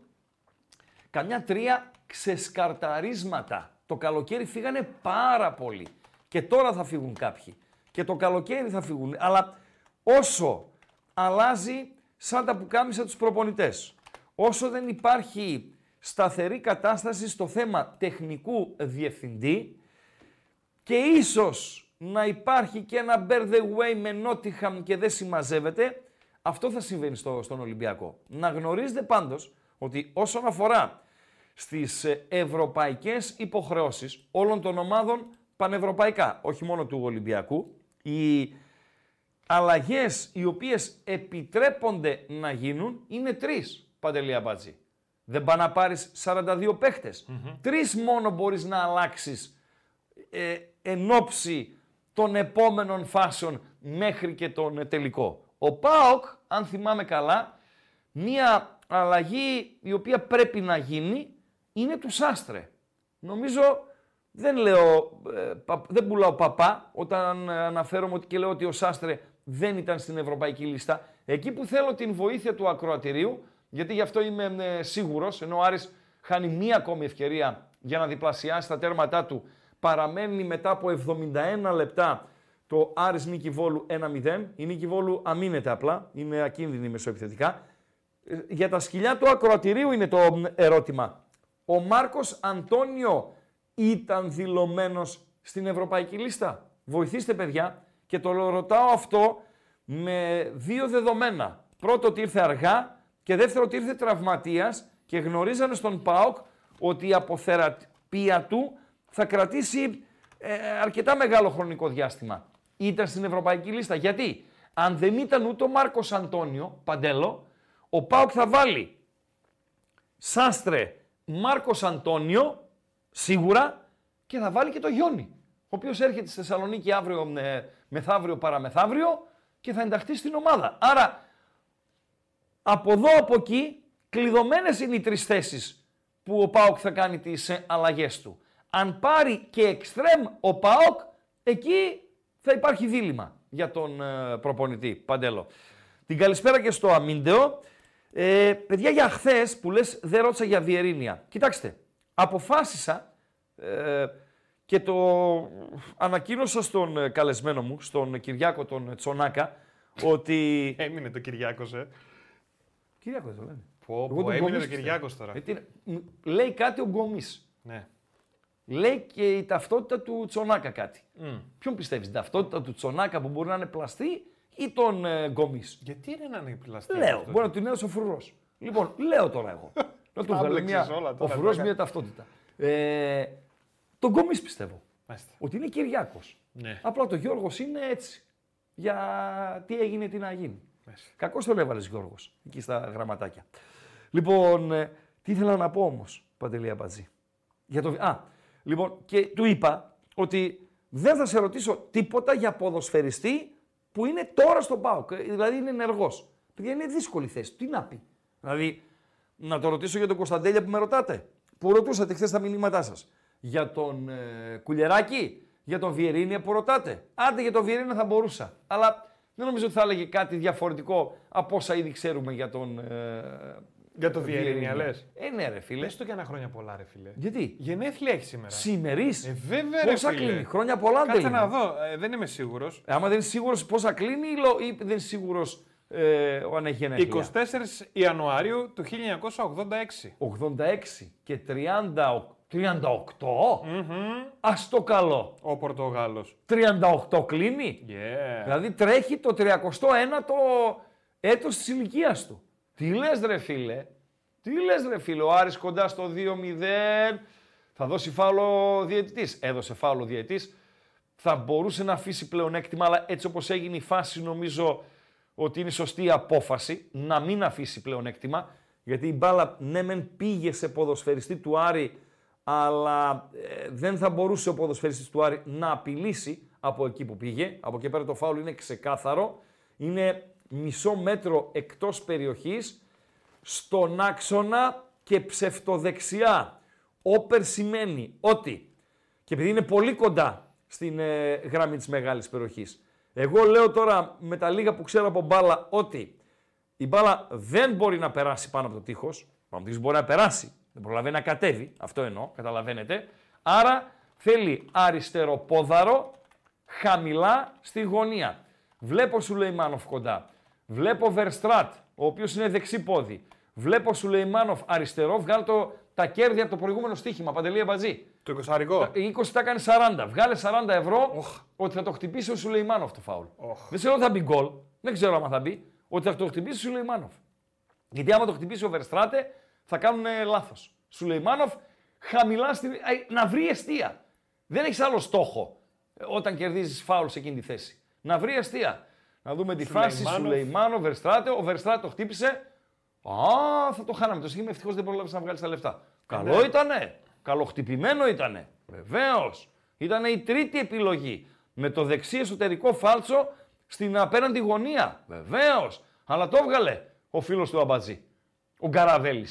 καμιά τρία ξεσκαρταρίσματα. Το καλοκαίρι φύγανε πάρα πολλοί. Και τώρα θα φύγουν κάποιοι. Και το καλοκαίρι θα φύγουν. Αλλά όσο αλλάζει σαν τα πουκάμισα τους προπονητές, όσο δεν υπάρχει σταθερή κατάσταση στο θέμα τεχνικού διευθυντή και ίσως να υπάρχει και ένα bear the way με Nottingham και δεν συμμαζεύεται, αυτό θα συμβαίνει στο, στον Ολυμπιακό. Να γνωρίζετε πάντως ότι όσον αφορά στις ε, ευρωπαϊκές υποχρεώσεις όλων των ομάδων πανευρωπαϊκά, όχι μόνο του Ολυμπιακού, οι αλλαγές οι οποίες επιτρέπονται να γίνουν είναι τρεις, Παντελία Μπάτζη. Δεν πάει να πάρεις 42 παιχτες Τρεις μόνο μπορείς να αλλάξεις ε, εν ώψη των επόμενων φάσεων μέχρι και τον ε, τελικό. Ο ΠΑΟΚ, αν θυμάμαι καλά, μία αλλαγή η οποία πρέπει να γίνει είναι του Σάστρε. Νομίζω δεν λέω, ε, πα- δεν πουλάω παπά όταν ε, αναφέρομαι ότι και λέω ότι ο Σάστρε δεν ήταν στην ευρωπαϊκή λίστα. Εκεί που θέλω την βοήθεια του ακροατηρίου, γιατί γι' αυτό είμαι ε, σίγουρος, ενώ ο Άρης χάνει μία ακόμη ευκαιρία για να διπλασιάσει τα τέρματά του, παραμένει μετά από 71 λεπτά το Άρης Νίκη Βόλου 1-0. Η Νίκη Βόλου αμήνεται απλά, είναι ακίνδυνη μεσοεπιθετικά. Ε, Για τα σκυλιά του ακροατηρίου είναι το μ, ερώτημα. Ο Μάρκος Αντώνιο ήταν δηλωμένος στην ευρωπαϊκή λίστα. Βοηθήστε παιδιά και το ρωτάω αυτό με δύο δεδομένα. Πρώτο ότι ήρθε αργά και δεύτερο ότι ήρθε τραυματίας και γνωρίζανε στον ΠΑΟΚ ότι η αποθεραπεία του θα κρατήσει ε, αρκετά μεγάλο χρονικό διάστημα ήταν στην ευρωπαϊκή λίστα. Γιατί; Αν δεν ήταν ούτε ο Μάρκος Αντώνιο Παντέλο, ο Πάοκ θα βάλει Σάστρε Μάρκος Αντώνιο σίγουρα και θα βάλει και το Γιόνι, ο οποίος έρχεται στη Θεσσαλονίκη αύριο, ε, μεθαύριο παραμεθαύριο και θα ενταχθεί στην ομάδα. Άρα από εδώ από εκεί κλειδωμένες είναι οι τρεις θέσεις που ο ΠΑΟΚ θα κάνει τις ε, αλλαγές του. Αν πάρει και εξτρέμ ο ΠΑΟΚ, εκεί θα υπάρχει δίλημα για τον ε, προπονητή Παντέλο. Την καλησπέρα και στο Αμίντεο. Ε, παιδιά, για χθες που λες δεν ρώτησα για Βιερίνια. Κοιτάξτε, αποφάσισα ε, και το ανακοίνωσα στον ε, καλεσμένο μου, στον Κυριάκο τον Τσονάκα, ότι... Έμεινε το Κυριάκος, ε. Κυριάκο δεν το λένε. Πω, Εγώ πω, τον έμεινε Γκομής το Κυριάκος τώρα. Ε, τι είναι, μ, λέει κάτι ο Γκομής. Ναι. Λέει και η ταυτότητα του Τσονάκα κάτι. Μμ. Ποιον πιστεύεις, την ταυτότητα του Τσονάκα που μπορεί να είναι πλαστή ή τον ε, Γκομής. Γιατί είναι να είναι πλαστικό. Λέω, αυτό; μπορεί να την έδωσε ο φρουρός. λοιπόν, λέω τώρα εγώ. να του βγάλω Άμπλεξες μια. όλα ο τώρα, φρουρός τώρα. μια ταυτότητα. Ε, τον Γκομής πιστεύω. Μάλιστα. Ότι είναι Κυριάκος. Ναι. Απλά το Γιώργος είναι έτσι. Για τι έγινε, τι να γίνει. Μάλιστα. Κακό τον έβαλες Γιώργος εκεί στα γραμματάκια. Λοιπόν, ε, τι ήθελα να πω όμως, Παντελή Αμπατζή. Για το... Α, λοιπόν, και του είπα ότι δεν θα σε ρωτήσω τίποτα για ποδοσφαιριστή που είναι τώρα στον ΠΑΟΚ. ε, Δηλαδή είναι ενεργός. Παιδιά είναι δύσκολη θέση. Τι να πει. Δηλαδή, να το ρωτήσω για τον Κωνσταντέλια που με ρωτάτε. Που ρωτούσατε χθες τα μηνύματά σας. Για τον ε, Κουλεράκη, για τον Βιερίνια που ρωτάτε. Άντε για τον Βιερίνια θα μπορούσα. Αλλά δεν νομίζω ότι θα έλεγε κάτι διαφορετικό από όσα ήδη ξέρουμε για τον. Ε, Για το Βιερίνια, λες. Ε, ναι, ρε φίλε. Λες το και ένα χρόνια πολλά, ρε φίλε. Γιατί; Γενέθλια έχει σήμερα. Σημερή. Ε, βέβαια, ρε Πόσα φίλε. κλείνει; Χρόνια πολλά δεν Κάτσε είναι. να δω. Ε, δεν είμαι σίγουρος. Ε, Άμα δεν είναι σίγουρος πόσα κλείνει ή λο- ή δεν είναι σίγουρος ε, αν έχει γενέθλια. 24 Ιανουαρίου του 1986. 86 και 30, 38. Ας το καλό. Ο Πορτογάλος. 38 κλείνει; Yeah. Δηλαδή τρέχει το 31ο έτος της ηλικίας του. Τι λες ρε φίλε; Τι λες ρε φίλε; Ο Άρης κοντά στο 2-0. Θα δώσει φάουλο ο διαιτητής. Έδωσε φάουλο ο διαιτητής. Θα μπορούσε να αφήσει πλεονέκτημα, αλλά έτσι όπως έγινε η φάση νομίζω ότι είναι σωστή η απόφαση να μην αφήσει πλεονέκτημα. Γιατί η μπάλα ναι μεν πήγε σε ποδοσφαιριστή του Άρη, αλλά ε, δεν θα μπορούσε ο ποδοσφαιριστής του Άρη να απειλήσει από εκεί που πήγε. Από εκεί πέρα το φάουλ είναι ξεκάθαρο. Είναι μισό μέτρο εκτός περιοχής, στον άξονα και ψευτοδεξιά. Όπερ σημαίνει ότι, και επειδή είναι πολύ κοντά στην ε, γραμμή της μεγάλης περιοχής, εγώ λέω τώρα με τα λίγα που ξέρω από μπάλα ότι η μπάλα δεν μπορεί να περάσει πάνω από το τείχος. Ο πρωτής μπορεί να περάσει, δεν προλαβαίνει να κατέβει, αυτό εννοώ, καταλαβαίνετε. Άρα θέλει αριστερό πόδαρο, χαμηλά στη γωνία. Βλέπω Σουλεϊμάνοφ κοντά. Βλέπω Βερστράτ, ο οποίος είναι δεξί πόδι. Βλέπω Σουλεϊμάνοφ αριστερό, βγάλω το, τα κέρδη από το προηγούμενο στοίχημα, Παντελή Αμπατζή. Το 20 Οι 20 τα κάνει 40. Βγάλε 40 ευρώ ότι θα το χτυπήσει ο Σουλεϊμάνοφ το φάουλ. Δεν ξέρω αν θα μπει γκολ. Δεν ξέρω αν θα μπει. Ότι θα το χτυπήσει ο Σουλεϊμάνοφ. Γιατί άμα το χτυπήσει ο Βερστράτε θα κάνουν λάθος. Σουλεϊμάνοφ χαμηλά στη... Α, να βρει αιστεία. Δεν έχεις άλλο στόχο ε, όταν κερδίζεις φάουλ σε εκείνη τη θέση. Να βρει αιστεία. Να δούμε τη φάση Σουλεϊμάνοφ. Σουλεϊμάνοφ, Βερστράτε. Ο Βερστράτε το χτύπησε. Α, θα το χάναμε. Το σχήμα ευτυχώς δεν πρόλαβε να βγάλεις τα λεφτά. Καλό ναι. ήτανε. Καλοχτυπημένο ήτανε. Βεβαίως. Ήταν η τρίτη επιλογή. Με το δεξί εσωτερικό φάλτσο στην απέναντι γωνία. Βεβαίως. Αλλά το έβγαλε ο φίλος του Αμπατζή. Ο Γκαραβέλη.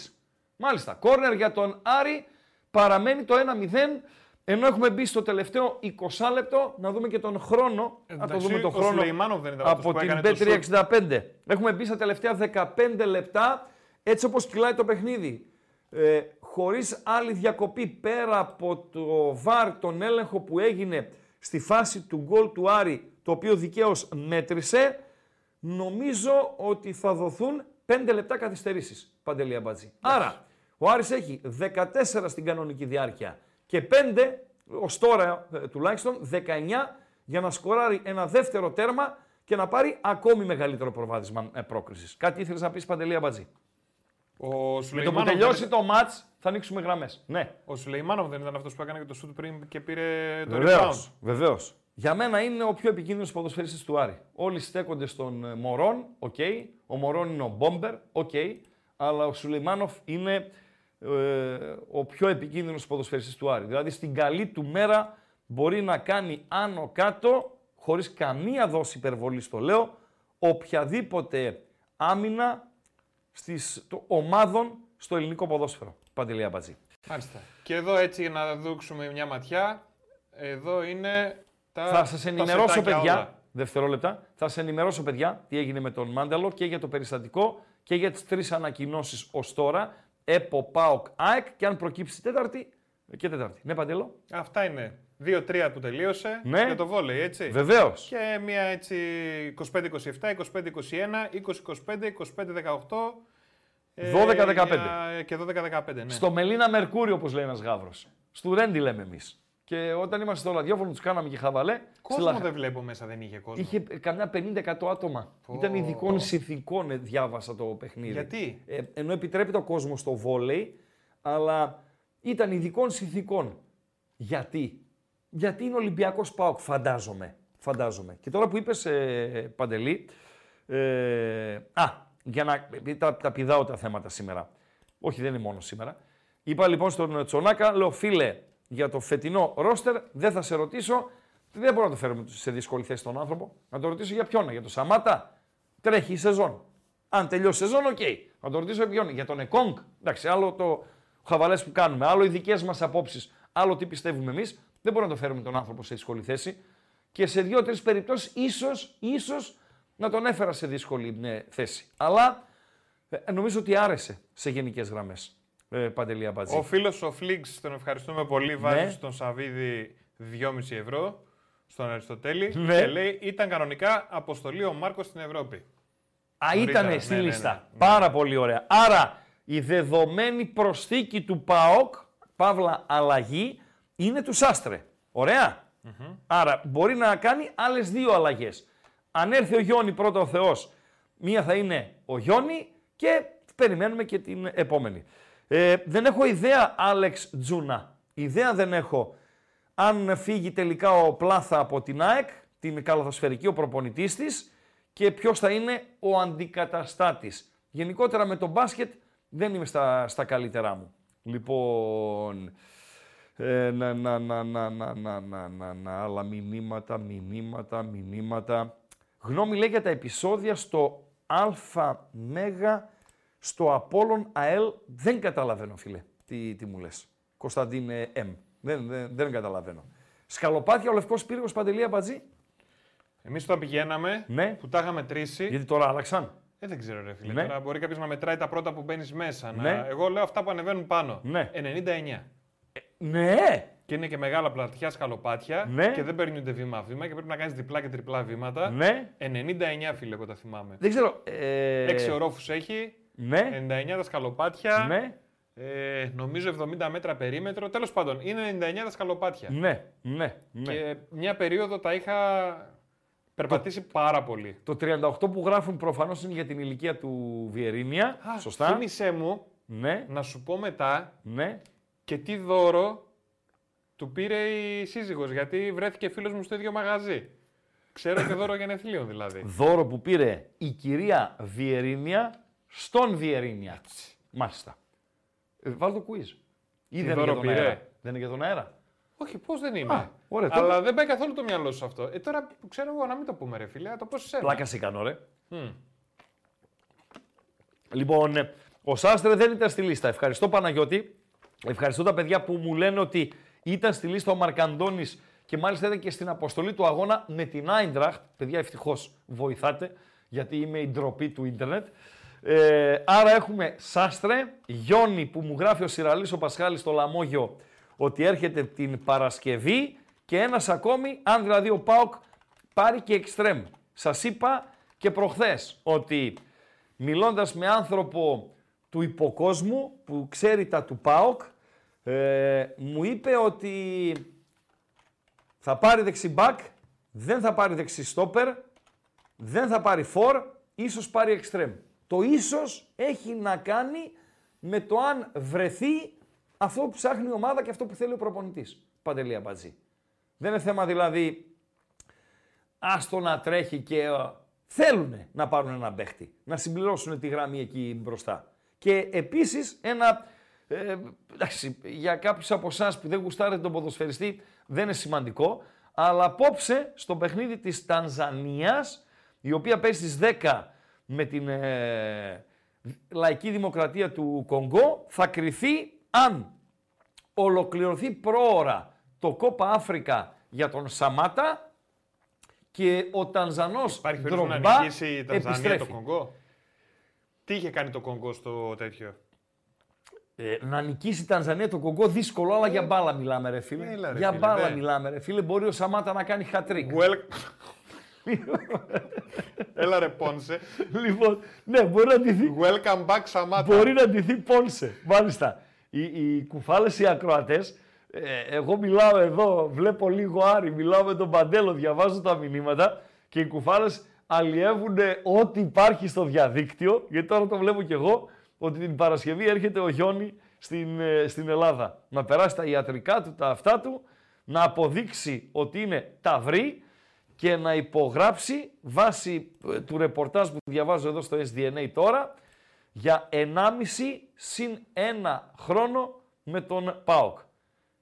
Μάλιστα. Κόρνερ για τον Άρη. Παραμένει το 1-0. Ενώ έχουμε μπει στο τελευταίο 20 λεπτό, να δούμε και τον χρόνο. να το Εντάξει, δούμε τον ο χρόνο Σουλεϊμάνοφ δεν ήταν αυτός από που την έκανε το σουτ. B365. Έχουμε μπει στα τελευταία 15 λεπτά, έτσι όπως κυλάει το παιχνίδι. Ε, χωρίς άλλη διακοπή πέρα από το βαρ τον έλεγχο που έγινε στη φάση του γκολ του Άρη, το οποίο δικαίως μέτρησε, νομίζω ότι θα δοθούν 5 λεπτά καθυστερήσεις, Παντελή Αμπατζή. Άρα, ο Άρης έχει 14 στην κανονική διάρκεια και 5, ως τώρα ε, τουλάχιστον, 19 για να σκοράρει ένα δεύτερο τέρμα και να πάρει ακόμη μεγαλύτερο προβάδισμα ε, πρόκρισης. Κάτι ήθελες να πεις, Παντελή Αμπατζή; Ο Με το που Σουλεϊμάνοφ τελειώσει δεν, το μάτς θα ανοίξουμε γραμμές. Ναι. ο Σουλεϊμάνοφ δεν ήταν αυτός που έκανε και το σουτ πριν και πήρε το Βεβαίω. rebound. Βεβαίως. Για μένα είναι ο πιο επικίνδυνος ποδοσφαιριστής του Άρη. Όλοι στέκονται στον ε, Μορόν, οκ. Ο Μορόν είναι ο bomber, οκ. Αλλά ο Σουλεϊμάνοφ είναι ε, ο πιο επικίνδυνος ποδοσφαιριστής του Άρη. Δηλαδή στην καλή του μέρα μπορεί να κάνει άνω κάτω, χωρίς καμία δόση υπερβολής το λέω, οποιαδήποτε άμυνα στις το, ομάδων στο ελληνικό ποδόσφαιρο. Παντελή Αμπατζή. Μάλιστα. Και εδώ έτσι για να δείξουμε μια ματιά, εδώ είναι τα Θα σας τα ενημερώσω, σετάκια παιδιά. όλα. Δευτερόλεπτα. Θα σας ενημερώσω, παιδιά, τι έγινε με τον Μάνταλο και για το περιστατικό και για τις τρεις ανακοινώσεις ως τώρα. ΕΠΟ, ΠΑΟΚ, ΑΕΚ και αν προκύψει Τέταρτη και Τέταρτη. Ναι, Παντελό. Αυτά είναι. 2-3 που τελείωσε Ναι. για το βόλεϊ, έτσι. Βεβαίως. Και μια έτσι 25-27, 25-21, 20-25, 25-18. ε, 12-15. για- Και 12-15, ναι. Στο Μελίνα Μερκούριο, όπως λέει ένας γάβρος. Στου Ρέντι λέμε εμείς. Και όταν είμαστε στο ραδιόφωνο, τους κάναμε και χαβαλέ. Κόσμο στη Λαχα- δεν βλέπω μέσα, δεν είχε κόσμο. Είχε καμιά 50-100 άτομα. Πω. Ήταν ειδικών συνθηκών, ε, διάβασα το παιχνίδι. Γιατί; Ε, ενώ επιτρέπεται ο κόσμο στο βόλεϊ, αλλά ήταν ειδικών συνθηκών. Γιατί; Γιατί είναι Ολυμπιακός Πάοκ, φαντάζομαι. φαντάζομαι. Και τώρα που είπες, ε, Παντελή, ε, α, για να. επειδή Τα, τα πηδάω τα θέματα σήμερα. Όχι, δεν είναι μόνο σήμερα. Είπα λοιπόν στον Τσονάκα, λέω φίλε, για το φετινό ρόστερ δεν θα σε ρωτήσω. Δεν μπορώ να το φέρουμε σε δύσκολη θέση τον άνθρωπο. Να το ρωτήσω για ποιον, για τον Σαμάτα. Τρέχει η σεζόν. Αν τελειώσει η σεζόν, οκ. Να το ρωτήσω για ποιον, για τον Εκόνγκ. Εντάξει, άλλο το χαβαλές που κάνουμε, άλλο οι δικές μας απόψεις, άλλο τι πιστεύουμε εμείς. Δεν μπορούμε να το φέρουμε τον άνθρωπο σε δύσκολη θέση. Και σε δύο-τρεις περιπτώσεις, ίσως ίσως, να τον έφερα σε δύσκολη ναι, θέση. Αλλά ε, νομίζω ότι άρεσε σε γενικές γραμμές. Ε, Παντελή Αμπατζή. Ο φίλος ο Φλίξ, τον ευχαριστούμε πολύ, Ναι. βάζει στον Σαββίδη 2,5 ευρώ στον Αριστοτέλη Ναι. και λέει ήταν κανονικά αποστολή ο Μάρκος στην Ευρώπη. Α, Νωρίτερα, ήταν στη ναι, ναι, λίστα. ναι, ναι. Πάρα πολύ ωραία. Άρα η δεδομένη προσθήκη του ΠΑΟΚ, παύλα αλλαγή, είναι του Σάστρε. Ωραία. Άρα μπορεί να κάνει άλλες δύο αλλαγές. Αν έρθει ο Γιόνι πρώτα ο Θεός, μία θα είναι ο Γιόνι και περιμένουμε και την επόμενη. Ε, δεν έχω ιδέα, Άλεξ Τζούνα. Ιδέα δεν έχω αν φύγει τελικά ο Πλάθα από την ΑΕΚ, την καλαθοσφαιρική, ο προπονητής της και ποιος θα είναι ο αντικαταστάτης. Γενικότερα με το μπάσκετ δεν είμαι στα, στα καλύτερά μου. Λοιπόν, ε, να, να, να, να, να, να, να, να, να, άλλα μηνύματα, μηνύματα, μηνύματα. Γνώμη λέει για τα επεισόδια στο Α Μέγα, στο Απόλλων ΑΕΛ. Δεν καταλαβαίνω, φίλε, τι, τι μου λες. Κωνσταντίνε Εμ. Δεν, δεν, δεν καταλαβαίνω. Σκαλοπάτια, ο Λευκός Πύργος, Παντελία Μπατζή. Εμείς όταν πηγαίναμε, Ναι. που τα είχαμε τρίσει. Γιατί τώρα άλλαξαν. Ε, δεν ξέρω, ρε φίλε. Ναι. Τώρα μπορεί κάποιος να μετράει τα πρώτα που μπαίνεις μέσα. Να... Ναι. Εγώ λέω αυτά που ανεβαίνουν πάνω. Ναι. 99. Ναι! Και είναι και μεγάλα πλατιά σκαλοπάτια Ναι. και δεν παίρνει ούτε βήμα-βήμα και πρέπει να κάνεις διπλά και τριπλά βήματα. Ναι. 99 φίλε, εγώ τα θυμάμαι. Δεν ξέρω. Ε, 6 ορόφους έχει, Ναι. 99 τα σκαλοπάτια. Ναι. Ε, νομίζω 70 μέτρα περίμετρο. Τέλος πάντων, είναι 99 τα σκαλοπάτια. Ναι. Ναι. ναι. Και μια περίοδο τα είχα περπατήσει πάρα πολύ. Το 38 που γράφουν προφανώς είναι για την ηλικία του Βιερίνια. Α, Σωστά. Θύμησέ μου Ναι. να σου πω μετά Ναι. και τι δώρο του πήρε η σύζυγος, γιατί βρέθηκε φίλος μου στο ίδιο μαγαζί. Ξέρω και δώρο γενεθλίων δηλαδή. Δώρο που πήρε η κυρία Βιερίνια στον Βιερίνια. Μάλιστα. Ε, βάλ το quiz. Ή δεν είναι, δώρο για τον πήρε; αέρα. δεν είναι για τον αέρα. Όχι, πώς δεν είναι. Α, ωραία, τότε- Αλλά δεν πάει καθόλου το μυαλό σου αυτό. Ε, τώρα που ξέρω εγώ να μην το πούμε, ρε φίλε, να το πω σε σένα. Πλάκα σε κάνω, ρε. Μμ. Λοιπόν, ε, ο Σάστρε δεν ήταν στη λίστα. Ευχαριστώ Παναγιώτη. Ευχαριστώ τα παιδιά που μου λένε ότι ήταν στη λίστα ο Μαρκαντώνης και μάλιστα ήταν και στην αποστολή του αγώνα με την Άιντραχτ. Παιδιά, ευτυχώς βοηθάτε, γιατί είμαι η ντροπή του ίντερνετ. Ε, άρα έχουμε Σάστρε, Γιόνι που μου γράφει ο Σιραλής ο Πασχάλης στο Λαμόγιο ότι έρχεται την Παρασκευή και ένας ακόμη, αν δηλαδή ο ΠΑΟΚ πάρει και εξτρέμ. Σας είπα και προχθές ότι μιλώντας με άνθρωπο του υποκόσμου που ξέρει τα του ΠΑΟΚ, ε, μου είπε ότι θα πάρει δεξιμπάκ, δεν θα πάρει δεξιστόπερ, δεν θα πάρει φορ, ίσως πάρει εξτρέμ. Το ίσως έχει να κάνει με το αν βρεθεί αυτό που ψάχνει η ομάδα και αυτό που θέλει ο προπονητής. Παντελή Αμπατζή. Δεν είναι θέμα δηλαδή άστο να τρέχει και θέλουν να πάρουν ένα παίχτη, να συμπληρώσουν τη γραμμή εκεί μπροστά. Και επίσης ένα, ε, εντάξει, για κάποιους από εσάς που δεν γουστάρετε τον ποδοσφαιριστή δεν είναι σημαντικό, αλλά απόψε στο παιχνίδι της Τανζανίας, η οποία παίζει στις 10 με την ε, λαϊκή δημοκρατία του Κονγκό, θα κριθεί αν ολοκληρωθεί πρόωρα το Κόπα Αφρικα για τον Σαμάτα και ο Τανζανός Υπάρχει Ντρογκμπά περίπτωση να νικήσει η Τανζανία το επιστρέφει. Κονγκό; Τι είχε κάνει το Κονγκό στο τέτοιο; Ε, να νικήσει η Τανζανία το Κονγκό δύσκολο, αλλά για μπάλα μιλάμε ρε φίλε. Έλα, ρε, για φίλε, μπάλα ναι. μιλάμε ρε φίλε. Μπορεί ο Σαμάτα να κάνει χατρίκ. Well... Έλα ρε Πόνσε. λοιπόν, ναι, μπορεί να ντυθεί, Welcome back Σαμάτα. μπορεί να ντυθεί Πόνσε. Μάλιστα. Οι, οι κουφάλες οι ακροατές, ε, εγώ μιλάω εδώ, βλέπω λίγο Άρη, μιλάω με τον Παντέλο, διαβάζω τα μηνύματα και οι κουφάλες αλλιεύουν ό,τι υπάρχει στο διαδίκτυο, γιατί τώρα το βλέπω κι εγώ, ότι την Παρασκευή έρχεται ο Γιόνι στην, ε, στην Ελλάδα. Να περάσει τα ιατρικά του, τα αυτά του, να αποδείξει ότι είναι ταυρί και να υπογράψει βάσει ε, του ρεπορτάζ που διαβάζω εδώ στο SDNA τώρα για 1,5 συν 1 χρόνο με τον ΠΑΟΚ.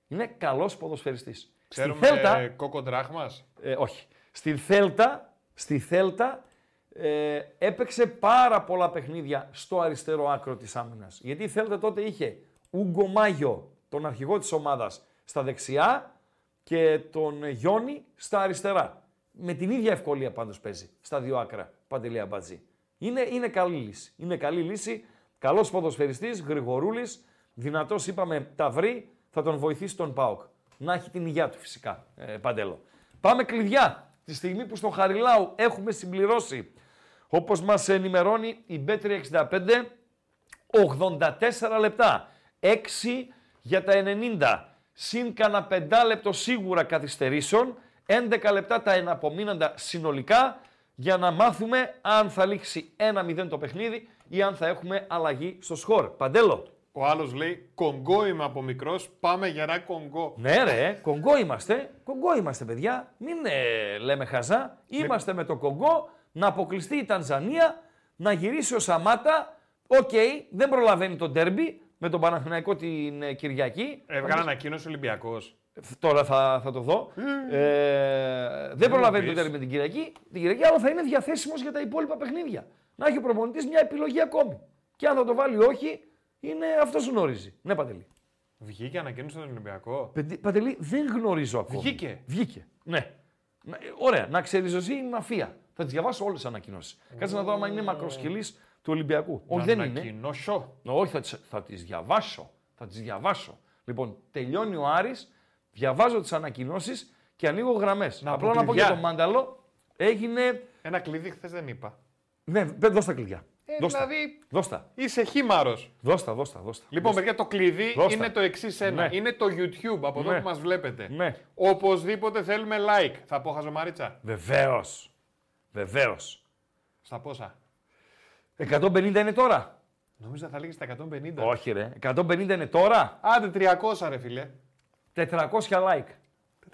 Είναι καλός ποδοσφαιριστής. Ξέρουμε Στη Θέλτα, κόκο δράχμας. ε, όχι. Στη Θέλτα, στη Θέλτα ε, έπαιξε πάρα πολλά παιχνίδια στο αριστερό άκρο της άμυνας. Γιατί η Θέλτα τότε είχε Ούγκο Μάγιο, τον αρχηγό της ομάδας, στα δεξιά και τον Γιόνι στα αριστερά. Με την ίδια ευκολία πάντως παίζει στα δύο άκρα, Παντελία Μπατζή. Είναι, είναι καλή λύση. Είναι καλή λύση. Καλός ποδοσφαιριστής, γρηγορούλης, δυνατός είπαμε ταυρί, θα τον βοηθήσει τον ΠΑΟΚ. Να έχει την υγεία του φυσικά, ε, Παντέλο. Πάμε κλειδιά. Τη στιγμή που στο Χαριλάου έχουμε συμπληρώσει, όπως μας ενημερώνει η Bet365, 84 λεπτά. 6 για τα 90. Συν κανένα 5 λεπτό σίγουρα καθυστερήσεων. 11 λεπτά τα εναπομείναντα συνολικά για να μάθουμε αν θα λήξει 1-0 το παιχνίδι ή αν θα έχουμε αλλαγή στο σκορ. Παντέλο. Ο άλλος λέει Κονγκό είμαι από μικρός, πάμε γερά Κονγκό. Ναι, ρε, κογκό είμαστε. Κογκό είμαστε, παιδιά. Μην ε, λέμε χαζά. Είμαστε με το κογκό να αποκλειστεί η Τανζανία, να γυρίσει ο Σαμάτα. Οκ, δεν προλαβαίνει το ντέρμπι με τον Παναθηναϊκό την ε, Κυριακή. Έβγαλε ανακοίνωση Ολυμπιακός. Τώρα θα, θα το δω. Ε, δεν προλαβαίνει το πεις. ντέρμπι την Κυριακή, την Κυριακή, αλλά θα είναι διαθέσιμος για τα υπόλοιπα παιχνίδια. Να έχει ο προπονητής μια επιλογή ακόμη. Και αν θα τον βάλει ή όχι, είναι αυτός γνωρίζει. Ναι, Παντελή. Βγήκε ανακοίνωση στον Ολυμπιακό. Πεντε- Παντελή, δεν γνωρίζω ακόμη. Βγήκε. Βγήκε. Ναι. Να- ε, Ωραία. Να ξεριζωθεί η μαφία. Θα τις διαβάσω όλες τις ανακοινώσεις. Κάτσε να δω άμα είναι μακροσκελής του Ολυμπιακού. Όχι, δεν να είναι. ανακοινώσω. Όχι, θα τις, θα τις διαβάσω. Θα τις διαβάσω. Λοιπόν, τελειώνει ο Άρης, διαβάζω τις ανακοινώσεις και ανοίγω γραμμές. Να Απλά πω να πω κλειδιά. για τον Μάνταλο, έγινε... Ένα κλειδί χθες δεν είπα. Ναι, παι- δώσ' τα κλειδιά. Ε, δώσ' τα. δηλαδή Δώσ' τα. είσαι χήμαρος. Δώσ' τα, δώσ' τα, δώσ' τα. Λοιπόν, παιδιά, το κλειδί Δώσ' τα. είναι το εξής ένα. Ναι. Είναι το YouTube από εδώ Ναι. που μας βλέπετε. Ναι. Οπωσδήποτε θέλουμε like. Θα πω χαζομαρίτσα. Βεβαίως. Βεβαίως. Στα πόσα; 150 είναι τώρα. Νόμιζα θα λέγεις στα 150. Όχι ρε. 150 είναι τώρα. Άντε 300 ρε φίλε. 400 like.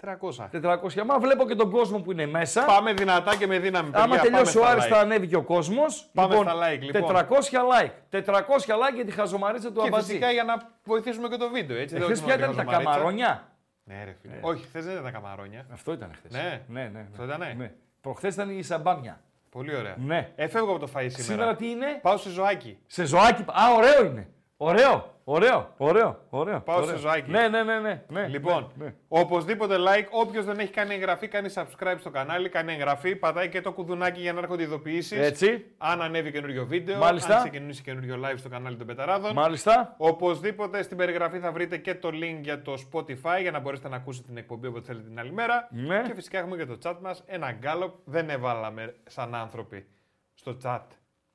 400. 400. Μα βλέπω και τον κόσμο που είναι μέσα. Πάμε δυνατά και με δύναμη. Άμα παιδιά, τελειώσει ο πάμε Άρης στα θα like. ανέβει και ο κόσμος. Πάμε στα like, λοιπόν. 400 like. 400 like για τη χαζομαρίτσα του Και Αμπατζή. φυσικά για να βοηθήσουμε και το βίντεο. Έτσι, δεν Εχθές ότι ποια μόνο ήταν τα χαζομαρίτσα. καμαρόνια. Ναι, ρε φίλε. Όχι, χθες δεν ήταν τα καμαρόνια. Αυτό ήταν χθες. Ναι. ναι, ναι. ναι. Αυτό ήτανε; Ναι. Προχθές ήταν η σαμπάμια. Πολύ ωραία. Ναι. Εφεύγω από το φαΐ σήμερα. Σήμερα τι είναι; Πάω σε ζωάκι. Σε ζωάκι. Α, ωραίο είναι. Ωραίο. Ωραίο. Ωραίο. ωραίο Πάω ωραίο. σε ζωάκι. Ναι, ναι, ναι. ναι, ναι Λοιπόν, ναι, ναι. οπωσδήποτε like. Όποιος δεν έχει κάνει εγγραφή, κάνει subscribe στο κανάλι, κάνει εγγραφή, πατάει και το κουδουνάκι για να έρχονται ειδοποιήσεις. Έτσι. Αν ανέβει καινούριο βίντεο, Μάλιστα. αν ξεκινήσει καινούριο live στο κανάλι των Πεταράδων. Μάλιστα. Οπωσδήποτε στην περιγραφή θα βρείτε και το link για το Spotify για να μπορέσετε να ακούσετε την εκπομπή όποτε θέλετε την άλλη μέρα. Ναι. Και φυσικά έχουμε και το chat μας, ένα γκάλοπ. Δεν βάλαμε σαν άνθρωποι στο chat.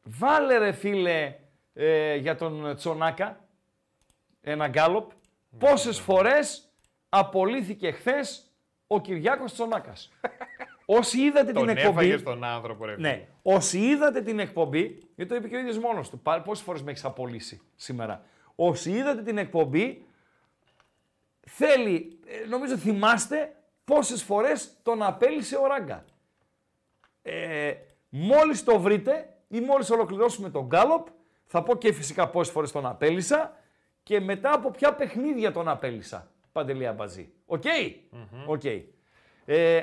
Βάλε ρε φίλε ε, για τον Τσονάκα ένα γκάλοπ. Πόσες φορές απολύθηκε χθες ο Κυριάκος Τσονάκας. Όσοι είδατε Τον την εκπομπή... έφαγες στον άνθρωπο, ρε. φίλε. Ναι. Όσοι είδατε την εκπομπή, γιατί το είπε και ο ίδιος μόνος του. Πα- Πόσες φορές με έχεις απολύσει σήμερα. Όσοι είδατε την εκπομπή, θέλει, ε, νομίζω θυμάστε πόσες φορές τον απέλησε ο Ράγκα. Ε, μόλις το βρείτε ή μόλις ολοκληρώσουμε το γκάλοπ, θα πω και φυσικά πόσες φορές τον απέλυσα και μετά από ποια παιχνίδια τον απέλυσα. Παντελή Αμπατζή. Οκ; Οκ. Ε,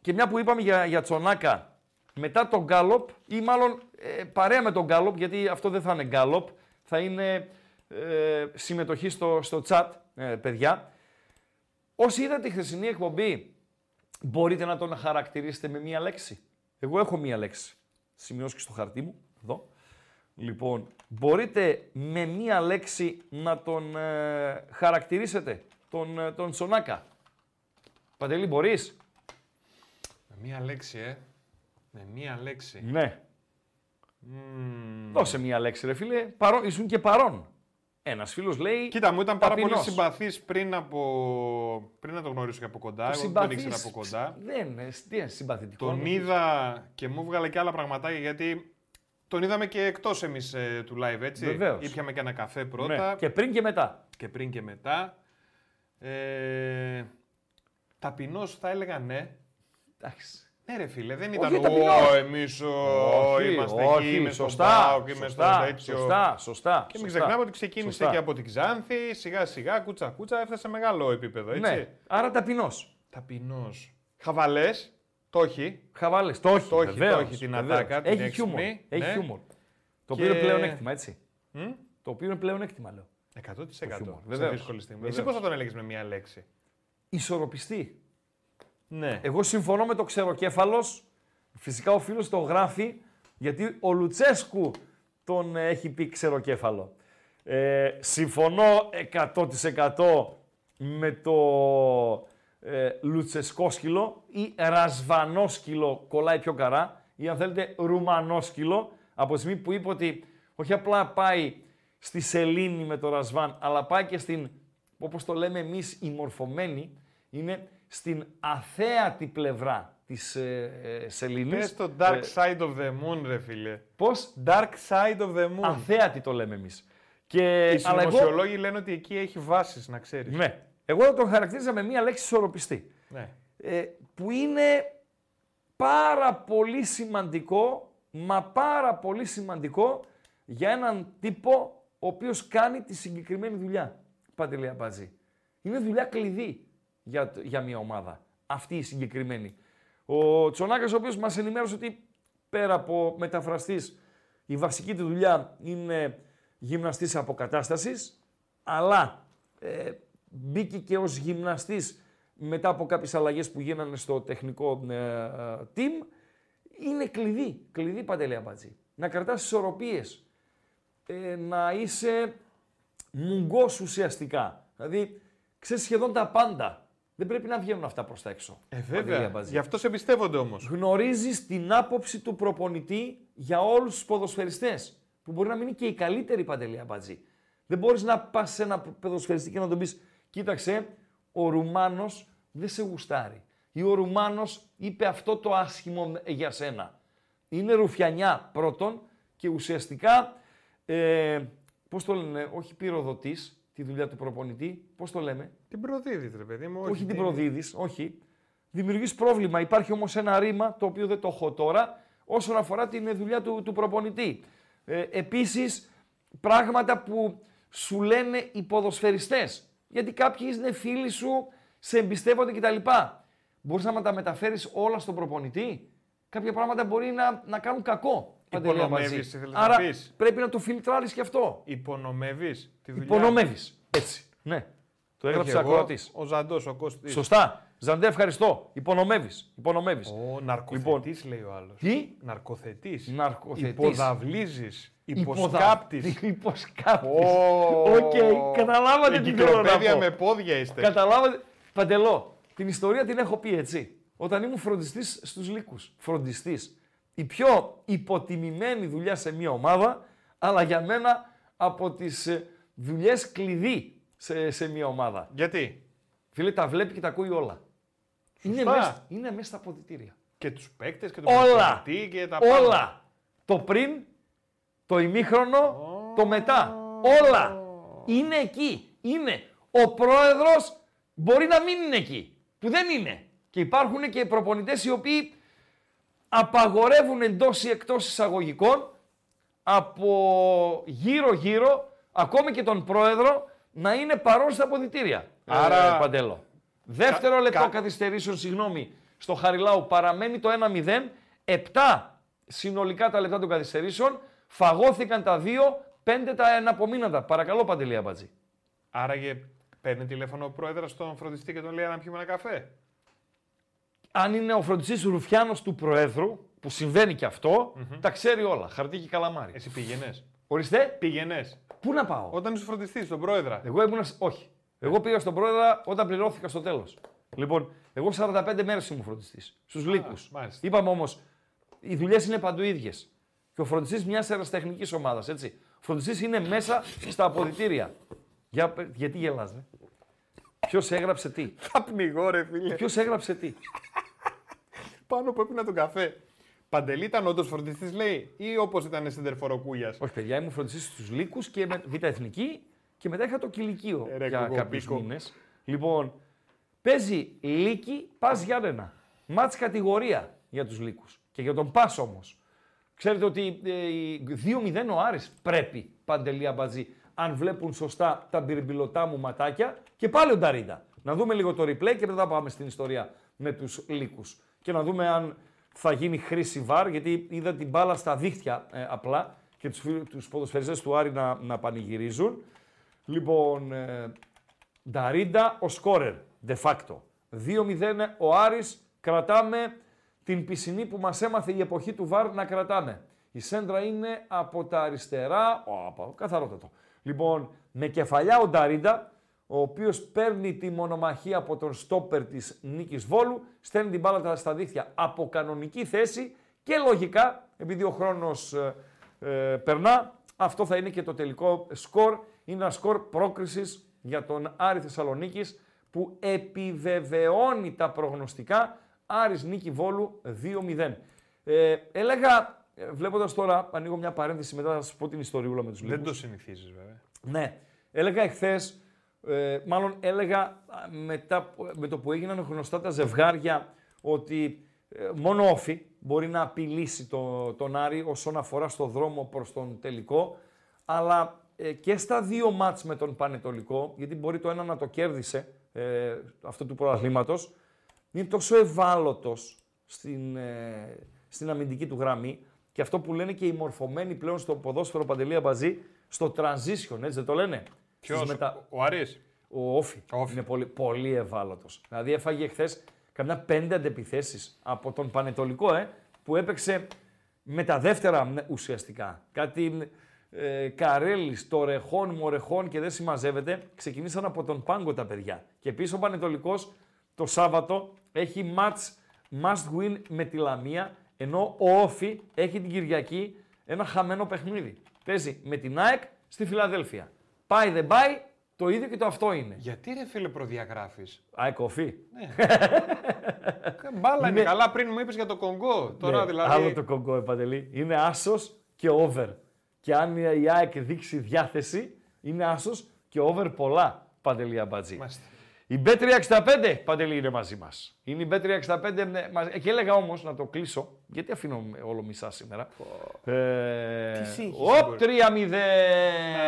και μια που είπαμε για, για Τσονάκα, μετά το γκάλοπ ή μάλλον ε, παρέα με το γκάλοπ, γιατί αυτό δεν θα είναι γκάλοπ, θα είναι ε, συμμετοχή στο, στο chat, ε, παιδιά. Όσοι είδατε τη χθεσινή εκπομπή, μπορείτε να τον χαρακτηρίσετε με μία λέξη. Εγώ έχω μία λέξη. Σημειώσω και στο χαρτί μου, εδώ. Λοιπόν, μπορείτε με μία λέξη να τον ε, χαρακτηρίσετε, τον, ε, τον Σονάκα. Παντελή, μπορείς; Με μία λέξη, ε. Με μία λέξη. Ναι. Μμμ. Δώσε μία λέξη, ρε φίλε. Παρόν, ήσουν και παρόν. Ένας φίλος λέει... Κοίτα, μου ήταν πάρα πολύ ταπεινός. συμπαθής πριν, από... πριν να τον γνωρίσω και από κοντά. Το Εγώ δεν τον συμπαθείς, ήξερα από κοντά. Δεν είναι, τι είναι συμπαθητικό. Τον νομίζω. είδα και μου έβγαλε και άλλα πραγματάκια γιατί τον είδαμε και εκτός εμείς του live, έτσι. Βεβαίως. Ήπιαμε και ένα καφέ Ναι, πρώτα Και πριν και μετά. και πριν και μετά. Ε, Ταπεινός θα έλεγα ναι. Εντάξει. Ναι, ρε φίλε, δεν Όχι, ήταν ταπεινός. ο εμείς είμαστε όχι, εκεί, με στον σωστά, Πάοκ, είμαι στο σωστά, τέτοιο. σωστά, σωστά. Και μην σωστά. ξεχνάμε ότι ξεκίνησε Σωστά. και από την Ξάνθη, σιγά σιγά, κούτσα κούτσα, έφτασε σε μεγάλο επίπεδο, έτσι. Ναι, άρα ταπεινός. Ταπεινός. Χαβαλές, το έχει. Χαβάλες. Το έχει. Το έχει, βεβαίως, το έχει την βεβαίως. ατάκα, την Έχει έξυπνη, χιούμορ. Έχει ναι. χιούμορ. Το Και- οποίο είναι πλέον έκτημα, έτσι. Μ; Το οποίο είναι πλέον έκτημα, λέω. 100%. χιούμορ, Σε βεβαίως. δύσκολη στιγμή. Εσύ Βεβαίως. πώς θα τον έλεγες με μία λέξη; Ισορροπιστή. Ναι. Εγώ συμφωνώ με το ξεροκέφαλος. Φυσικά ο φίλο το γράφει γιατί ο Λουτσέσκου τον ε, έχει πει ξεροκέφαλο. Ε, συμφωνώ 100% με το ε, λουτσεσκόσκυλο ή ρασβανόσκυλο κολλάει πιο καρά ή αν θέλετε ρουμανόσκυλο από τη στιγμή που είπε ότι όχι απλά πάει στη σελήνη με το ρασβάν αλλά πάει και στην, όπως το λέμε εμείς, η μορφωμένη είναι στην αθέατη πλευρά της ε, ε, σελήνης. Πες το dark Ε, side of the moon, ρε φίλε. πώς; Dark side of the moon. Αθέατη το λέμε εμείς. Και, Οι αλλά εγώ, συνωμοσιολόγοι λένε ότι εκεί έχει βάσεις, να ξέρεις. ναι, εγώ θα τον χαρακτήριζα με μία λέξη ισορροπιστή. Ναι. ε, που είναι πάρα πολύ σημαντικό, μα πάρα πολύ σημαντικό για έναν τύπο ο οποίος κάνει τη συγκεκριμένη δουλειά. Παντελή Αμπατζή. Είναι δουλειά κλειδί για, το- για μια ομάδα. Αυτή η συγκεκριμένη. Ο Τσονάκας ο οποίος μας ενημέρωσε ότι πέρα από μεταφραστής η βασική του δουλειά είναι γυμναστής αποκατάστασης, αλλά ε, μπήκε και ως γυμναστής μετά από κάποιες αλλαγές που γίνανε στο τεχνικό ε, ε, team, είναι κλειδί, κλειδί Παντελή Αμπατζή. Να κρατάς ισορροπίες, ε, να είσαι μουγκός ουσιαστικά. Δηλαδή, ξέρεις σχεδόν τα πάντα. Δεν πρέπει να βγαίνουν αυτά προς τα έξω. Ε, Παντελή βέβαια. Αμπατζή. Γι' αυτό σε εμπιστεύονται όμως. Γνωρίζεις την άποψη του προπονητή για όλους τους ποδοσφαιριστές. Που μπορεί να μην είναι και η καλύτερη Παντελή Αμπατζή. Δεν μπορείς να πας σε ένα ποδοσφαιριστή και να τον πεις «Κοίταξε, ο Ρουμάνος δεν σε γουστάρει». Ή ο Ρουμάνος είπε αυτό το άσχημο για σένα. Είναι ρουφιανιά πρώτον και ουσιαστικά, ε, πώς το λένε, όχι πυροδοτής, τη δουλειά του προπονητή, πώς το λέμε, Την προδίδεις, ρε παιδί μου. όχι, την την- προδίδεις, όχι. Δημιουργείς πρόβλημα. Υπάρχει όμως ένα ρήμα, το οποίο δεν το έχω τώρα, όσον αφορά την δουλειά του, του προπονητή. Ε, επίσης, πράγματα που σου λένε οι ποδοσφαιριστές. Γιατί κάποιοι είναι φίλοι σου, σε εμπιστεύονται κτλ. Μπορείς να τα μεταφέρεις όλα στον προπονητή. Κάποια πράγματα μπορεί να, να κάνουν κακό. Παντελή Υπονομεύεις, Αμπατζή. ήθελες να Άρα πεις; πρέπει να το φιλτράρεις και αυτό. Υπονομεύεις τη δουλειά. Υπονομεύεις. Έτσι. Ναι. Το έγραψε Όχι εγώ, ακροατής. Ο Ζαντός, ο Κώστης. Σωστά. Ζαντέ, ευχαριστώ. Υπονομεύεις. Υπονομεύεις. Ο ναρκοθετής, λέει ο άλλος. Τι; Ναρκοθετής. Ναρκοθετής. Υποδαβλίζεις. Υποδα- Υποσκάπτης. Υποσκάπτης. Ω, Οκ, καταλάβατε τι θέλω να Εγκυκλοπαίδεια πω. με πόδια είστε. Καταλάβατε. Παντέλο, την ιστορία την έχω πει έτσι. Όταν ήμουν φροντιστής στους Λύκους. Φροντιστής. Η πιο υποτιμημένη δουλειά σε μια ομάδα, αλλά για μένα από τις ε, δουλειές κλειδί σε, σε μια ομάδα. Γιατί; Φίλε, τα βλέπει και τα ακούει όλα. Είναι Σωστά. μέσα, είναι μέσα στα αποδυτήρια. Και τους παίκτες και τον Όλα. προπονητή και τα πάντα. Όλα. Το πριν, το ημίχρονο, το μετά. Όλα. Είναι εκεί. Είναι. Ο πρόεδρος μπορεί να μην είναι εκεί. Που δεν είναι. Και υπάρχουν και προπονητές οι οποίοι απαγορεύουν εντός ή εκτός εισαγωγικών από γύρω-γύρω, ακόμη και τον πρόεδρο, να είναι παρόν στα αποδητήρια. Άρα- Ε, Παντέλο. Δεύτερο Κα- λεπτό κα- καθυστερήσεων, συγγνώμη, στο Χαριλάου παραμένει το 1-0. 7 συνολικά τα λεπτά των καθυστερήσεων. Φαγώθηκαν τα 2, 5 τα εναπομείναντα. Παρακαλώ, Παντελή Αμπατζή. Άραγε παίρνει τηλέφωνο ο πρόεδρος στον φροντιστή και τον λέει να πιούμε ένα καφέ. Αν είναι ο φροντιστής Ρουφιάνος του Προέδρου, που συμβαίνει και αυτο τα ξέρει όλα. Χαρτί και καλαμάρι. Εσύ πήγαινες. Ορίστε, Πήγαινες. πού να πάω; Όταν είσαι φροντιστής, τον πρόεδρα. Εγώ ήμουν. σ- Όχι. Εγώ πήγα στον πρόεδρο όταν πληρώθηκα στο τέλος. Λοιπόν, εγώ 45 μέρες ήμουν φροντιστής. Στους λύκους. μάλιστα. Είπαμε όμως, οι δουλειές είναι παντού ίδιες. Και ο φροντιστής μιας αεραστεχνικής ομάδας, έτσι. Ο φροντιστής είναι μέσα στα αποδητήρια. Για, πε- γιατί γελάς, ρε; Ποιος έγραψε τι; Θα πνιγώ, ρε φίλε. Ποιος έγραψε τι; Πάνω που έπινα τον καφέ. Παντελή ήταν όντως φροντιστής, λέει, ή όπως ήταν στην Τερφοροκούγιας. Όχι, παιδιά, ήμουν φροντιστής στους λύκους και με β' εθνική και μετά είχα το κηλικείο Ε, ρε, για κοκοπίκο. κάποιους μήνες. Λοιπόν, παίζει λύκη πας Γιάννενα. Μάτς κατηγορία για τους λύκους. Και για τον πα όμως. Ξέρετε ότι ε, η 2-0 ο Άρης πρέπει παντελή αμπατζή αν βλέπουν σωστά τα μπυρμπιλωτά μου ματάκια και πάλι ο Νταρίντα. Να δούμε λίγο το replay και μετά πάμε στην ιστορία με τους λύκους. Και να δούμε αν θα γίνει χρήση βαρ, γιατί είδα την μπάλα στα δίχτυα ε, απλά και τους, φίλους- τους ποδοσφαιριστές του Άρη να, να πανηγυρίζουν. Λοιπόν, ε, Νταρίντα ο σκόρερ, de facto. 2-0 ο Άρης, κρατάμε την πισινή που μας έμαθε η εποχή του ΒΑΡ να κρατάμε. Η σέντρα είναι από τα αριστερά, Οπα, καθαρότατο. Λοιπόν, με κεφαλιά ο Νταρίντα, ο οποίος παίρνει τη μονομαχία από τον στόπερ της Νίκης Βόλου, στέλνει την μπάλα στα δίχτυα από κανονική θέση και λογικά, επειδή ο χρόνος ε, ε, περνά, αυτό θα είναι και το τελικό σκορ. Είναι ένα σκορ πρόκρισης για τον Άρη Θεσσαλονίκης που επιβεβαιώνει τα προγνωστικά Άρης Νίκη Βόλου 2-0. Ε, έλεγα, ε, βλέποντας τώρα, ανοίγω μια παρένθεση μετά θα σας πω την ιστοριούλα με τους Δεν λίγους. το συνηθίζεις, βέβαια. Ναι. Έλεγα εχθές, ε, μάλλον έλεγα α, μετά, που- με το που έγιναν γνωστά τα ζευγάρια, ότι ε, μόνο όφη μπορεί να απειλήσει το, τον Άρη όσον αφορά στο δρόμο προς τον τελικό, αλλά ε, και στα δύο μάτς με τον Πανετολικό, γιατί μπορεί το ένα να το κέρδισε, ε, αυτό του προαθλήματος, είναι τόσο ευάλωτος στην, ε, στην αμυντική του γραμμή και αυτό που λένε και οι μορφωμένοι πλέον στο ποδόσφαιρο Παντελία Μπαζή, στο transition, έτσι δεν το λένε; Ποιος, Στις μετα- ο Άρης. Ο Όφη, Όφη. είναι πολύ, πολύ ευάλωτος. Δηλαδή έφαγε χθες καμιά πέντε αντεπιθέσεις από τον Πανετολικό, ε, που έπαιξε με τα δεύτερα ναι, ουσιαστικά. Κάτι ε, Καρέλης, Τορεχών, Μορεχών και δεν συμμαζεύεται. Ξεκινήσαν από τον Πάγκο τα παιδιά. Και πίσω ο Πανετολικός το Σάββατο έχει match must win με τη Λαμία, ενώ ο Όφη έχει την Κυριακή ένα χαμένο παιχνίδι. Παίζει με την ΑΕΚ στη Φιλαδέλφια. Πάει δεν πάει, το ίδιο και το αυτό είναι. Γιατί ρε φίλε προδιαγράφεις; ΑΕΚ Όφη. Μπάλα είναι Είναι- καλά πριν μου είπες για το Κονγκό. Τώρα Ναι, δηλαδή. Άλλο το κογκό, Επαντελή. Είναι άσος και over. Και αν η ΑΕΚ δείξει διάθεση, είναι άσος και over πολλά, Παντελή Αμπατζή. Μάλιστα. Η B365, Παντελή, είναι μαζί μας. Είναι η B365. ναι, μαζί- Και έλεγα όμως να το κλείσω, γιατί αφήνω όλο μισά σήμερα. Ε, Τι σύγχυση Οπ, μπορεί. 3-0.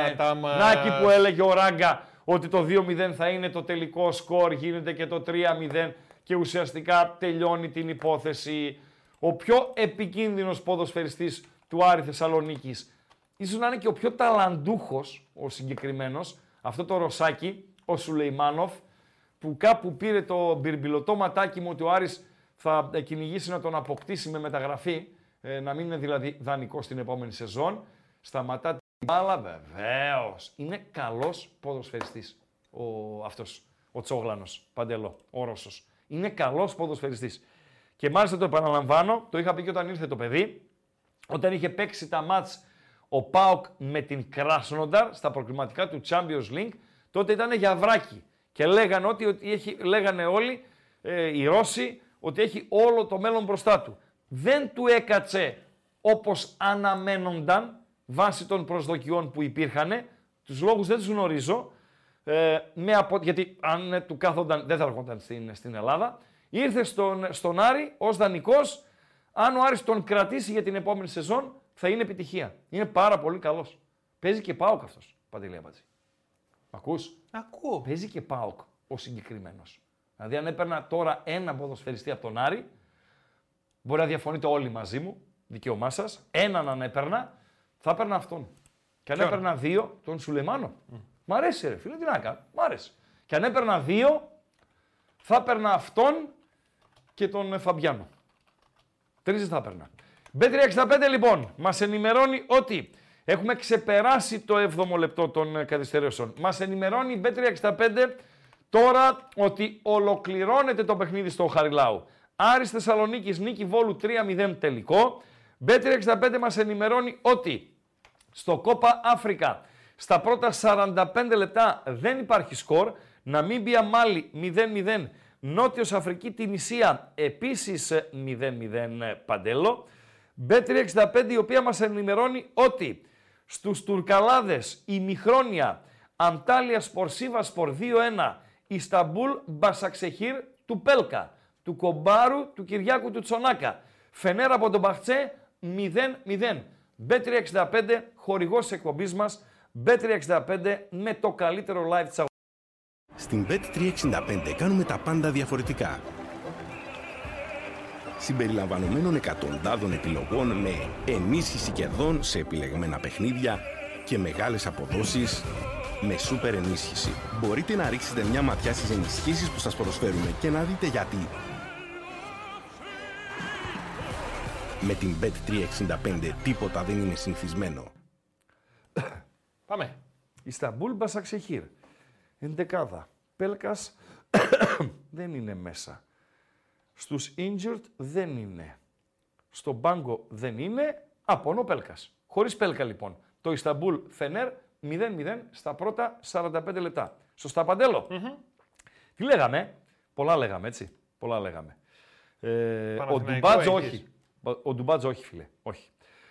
Να τα μας. Να εκεί που έλεγε ο Ράγκα ότι το 2-0 θα είναι το τελικό σκορ, γίνεται και το 3-0 και ουσιαστικά τελειώνει την υπόθεση. Ο πιο επικίνδυνος ποδοσφαιριστής του Άρη Θεσσαλονίκης, ίσως να είναι και ο πιο ταλαντούχος ο συγκεκριμένος, αυτό το Ρωσάκι, ο Σουλεϊμάνοφ, που κάπου πήρε το μπυρμπιλωτό ματάκι μου ότι ο Άρης θα ε, κυνηγήσει να τον αποκτήσει με μεταγραφή, ε, να μην είναι δηλαδή δανεικό στην επόμενη σεζόν. Σταματά την μπάλα, βεβαίως. Είναι καλός ποδοσφαιριστής ο, αυτός, ο Τσόγλανος, Παντελό, ο Ρώσος. Είναι καλός ποδοσφαιριστής. Και μάλιστα το επαναλαμβάνω, το είχα πει και όταν ήρθε το παιδί, όταν είχε παίξει τα μάτς ο Πάοκ με την Κράσνονταρ στα προκριματικά του Champions League, τότε ήταν για βράκι. Και λέγανε, ότι, ότι έχει, λέγανε όλοι ε, οι Ρώσοι ότι έχει όλο το μέλλον μπροστά του. Δεν του έκατσε όπως αναμένονταν βάσει των προσδοκιών που υπήρχαν, τους λόγους δεν τους γνωρίζω, ε, με απο... γιατί αν ε, του κάθονταν δεν θα έρχονταν στην, στην Ελλάδα, ήρθε στον, στον Άρη ως δανεικός, αν ο Άρης τον κρατήσει για την επόμενη σεζόν, θα είναι επιτυχία. Είναι πάρα πολύ καλός. Παίζει και ΠΑΟΚ αυτός, Παντελή Αμπατζή. Ακούς; Ακούω. Παίζει και ΠΑΟΚ ο συγκεκριμένος. Δηλαδή, αν έπαιρνα τώρα ένα ποδοσφαιριστή από τον Άρη, μπορεί να διαφωνείτε όλοι μαζί μου, δικαίωμά σας. Έναν αν έπαιρνα, θα έπαιρνα αυτόν. Και αν Ποιον; έπαιρνα δύο, τον Σουλεμάνο. Μ' αρέσει, ρε φίλε, τι να κάνω. Μ' αρέσει. Και αν έπαιρνα δύο, θα έπαιρνα αυτόν και τον ε, Φαμπιάνο. Τρεις θα έπαιρνα. B365 λοιπόν μας ενημερώνει ότι έχουμε ξεπεράσει το 7ο λεπτό των ε, καθυστερήσεων. Μας ενημερώνει η B365 τώρα ότι ολοκληρώνεται το παιχνίδι στο Χαριλάου. Άρης Θεσσαλονίκης νίκη Βόλου 3-0 τελικό. B365 μας ενημερώνει ότι στο Κόπα Αφρικα στα πρώτα 45 λεπτά δεν υπάρχει σκορ. Ναμίμπια Μάλι 0-0. Νότιος Αφρική την Ισία επίσης 0-0 παντέλο. B365 η οποία μας ενημερώνει ότι στους Τουρκαλάδες η Μιχρόνια Αντάλια Σπορσίβας Σπορ 2-1 Ισταμπούλ Μπασαξεχήρ του Πέλκα του Κομπάρου του Κυριάκου του Τσονάκα. Φενέρα από τον Μπαχτσέ 0-0 B365 χορηγός της εκπομπής μας B365 με το καλύτερο live της Στην Bet365 κάνουμε τα πάντα διαφορετικά. Συμπεριλαμβανομένων εκατοντάδων επιλογών με ενίσχυση κερδών σε επιλεγμένα παιχνίδια και μεγάλες αποδόσεις με σούπερ ενίσχυση. Μπορείτε να ρίξετε μια ματιά στις ενισχύσεις που σας προσφέρουμε και να δείτε γιατί. Με την Bet365 τίποτα δεν είναι συνηθισμένο. Πάμε. Ισταμπούλ Μπασαξεχήρ. Εντεκάδα. Πέλκας δεν είναι μέσα. Στους injured δεν είναι. Στο μπάγκο δεν είναι. Απόνο Πέλκας. Χωρίς Πέλκα λοιπόν. Το Ισταμπούλ Φενέρ 0-0 στα πρώτα 45 λεπτά. Σωστά Παντέλο. Τι λέγαμε; Πολλά λέγαμε έτσι. Πολλά λέγαμε. Ε, ο Παναθηναϊκό Ντουμπάτζο έχεις. όχι. Ο Ντουμπάτζο όχι φίλε. Όχι.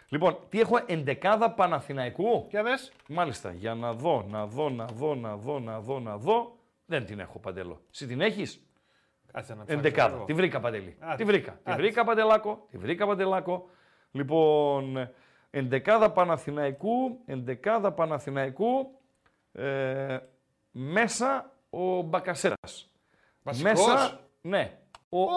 Λοιπόν, τι έχω εντεκάδα Παναθηναϊκού; Για δες. Μάλιστα, για να δω, να δω, να δω, να δω, να δω, να δω. Δεν την έχω, Παντέλο. Εσύ την έχεις; Κάτσε να ψάξω Εντεκάδα. εγώ. Τη βρήκα, Παντελή. Άντε. Τη βρήκα. Τη Άντε. βρήκα, Παντελάκο. Τη βρήκα, Παντελάκο. Λοιπόν, εντεκάδα Παναθηναϊκού, εντεκάδα Παναθηναϊκού, ε, μέσα ο Μπακασέρας. Βασικός; Μέσα, ναι, ο, Ω!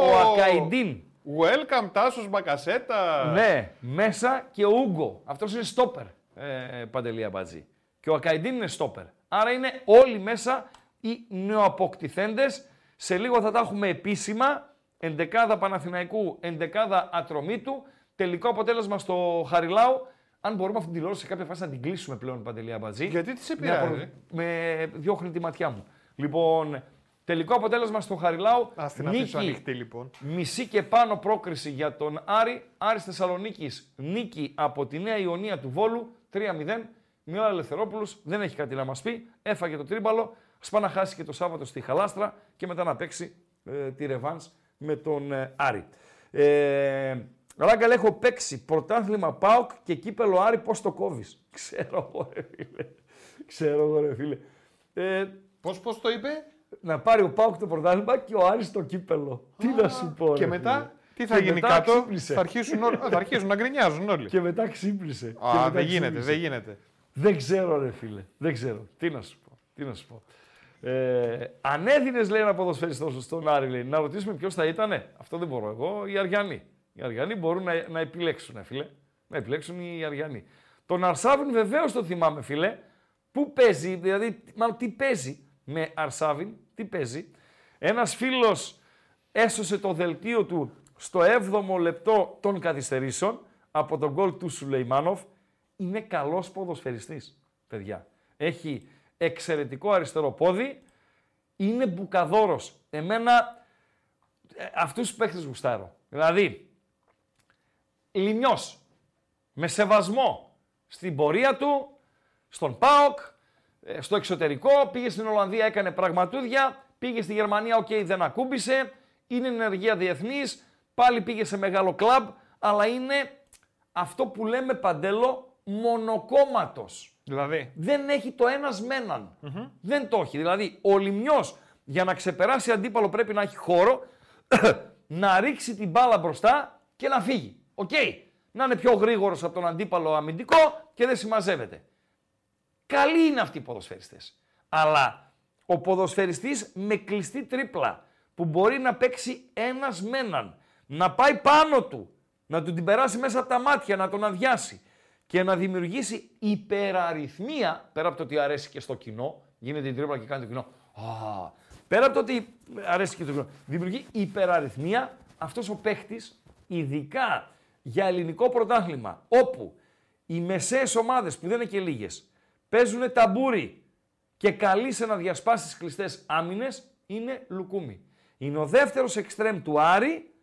ο Ακαϊντίν. Welcome, Τάσος Μπακασέτα. Ναι, μέσα και ο Ούγκο. Αυτός είναι στόπερ, ε, Παντελή Αμπατζή. Και ο Ακαϊντίν είναι στόπερ. Άρα είναι όλοι μέσα οι νεοαποκτηθέντες. Σε λίγο θα τα έχουμε επίσημα. Εντεκάδα Παναθηναϊκού, εντεκάδα Ατρομήτου. Τελικό αποτέλεσμα στο Χαριλάου. Αν μπορούμε αυτή την τηλεόραση σε κάποια φάση να την κλείσουμε πλέον, Παντελή Αμπατζή. Γιατί τι σε Με απο- πειράζει. Με διώχνει τη ματιά μου. Λοιπόν, τελικό αποτέλεσμα στο Χαριλάου. Ας την αφήσω ανοιχτή λοιπόν. Μισή και πάνω πρόκριση για τον Άρη. Άρης Θεσσαλονίκης νίκη από τη Νέα Ιωνία του Βόλου 3-0. Μιώνα Ελευθερόπουλος δεν έχει κάτι να μας πει. Έφαγε το τρίμπαλο. Σπά να χάσει και το Σάββατο στη Χαλάστρα και μετά να παίξει ε, τη ρεβάνς με τον ε, Άρη. Ε, Ράγκαλ, έχω παίξει πρωτάθλημα ΠΑΟΚ και κύπελο Άρη πώς το κόβεις; Ξέρω εγώ ρε φίλε. Ξέρω εγώ ρε φίλε. Ε, Πώς, πώς το είπε; να πάρει ο Πάουκ το πρωτάθλημα και ο Άρης το κύπελο. Τι να σου πω. Και ρε μετά; φίλε. τι θα Και γίνει μετά κάτω; ξύπνησε. Θα αρχίσουν, όλοι- θα αρχίσουν να γκρινιάζουν όλοι. Και μετά ξύπνησε. Και Α, μετά δεν γίνεται, ξύπνησε. δεν γίνεται. Δεν ξέρω ρε φίλε. Δεν ξέρω. Τι να σου πω. Τι να σου πω. Ε, αν έδινες λέει ένα ποδοσφαιριστό στον Άρη λέει, να ρωτήσουμε ποιος θα ήτανε. Αυτό δεν μπορώ εγώ. Οι Αριανοί. Οι Αριανοί μπορούν να, να επιλέξουν φίλε. Να επιλέξουν οι Αριανοί. Τον Αρσάβιν βεβαίως το θυμάμαι φίλε. Πού παίζει, δηλαδή μάλλον τι παίζει με Αρσάβιν. Τι παίζει. Ένας φίλος έσωσε το δελτίο του στο 7ο λεπτό των καθυστερήσεων από το γκολ του Σουλεϊμάνοφ. Είναι καλός ποδοσφαιριστής, παιδιά. Έχει εξαιρετικό αριστερό πόδι. Είναι μπουκαδόρος. Εμένα ε, αυτούς τους παίχτες γουστάρω. Δηλαδή, Λημνιός, με σεβασμό στην πορεία του, στον ΠΑΟΚ, ε, στο εξωτερικό, πήγε στην Ολλανδία, έκανε πραγματούδια, πήγε στη Γερμανία, οκ, δεν ακούμπησε, είναι ενεργεία διεθνής, πάλι πήγε σε μεγάλο κλαμπ, αλλά είναι αυτό που λέμε Παντέλο μονοκόμματος. Δηλαδή. δεν έχει το ένας με έναν. Δεν το έχει. Δηλαδή, ο Λημνιός για να ξεπεράσει αντίπαλο πρέπει να έχει χώρο, να ρίξει την μπάλα μπροστά και να φύγει. Οκ. Να είναι πιο γρήγορος από τον αντίπαλο αμυντικό και δεν συμμαζεύεται. Καλοί είναι αυτοί οι ποδοσφαιριστές. Αλλά ο ποδοσφαιριστής με κλειστή τρίπλα που μπορεί να παίξει ένας με έναν, να πάει πάνω του, να του την περάσει μέσα από τα μάτια, να τον αδειάσει και να δημιουργήσει υπεραριθμία, πέρα από το ότι αρέσει και στο κοινό, γίνεται η τρίπλα και κάνει το κοινό. Α, πέρα από το ότι αρέσει και το κοινό, δημιουργεί υπεραριθμία αυτός ο παίχτης, ειδικά για ελληνικό πρωτάθλημα, όπου οι μεσαίες ομάδες που δεν είναι και λίγες, παίζουν ταμπούρι και καλείσαι να διασπάσεις τις κλειστές άμυνες, είναι Λουκούμι. Είναι ο δεύτερος εξτρέμ του Άρη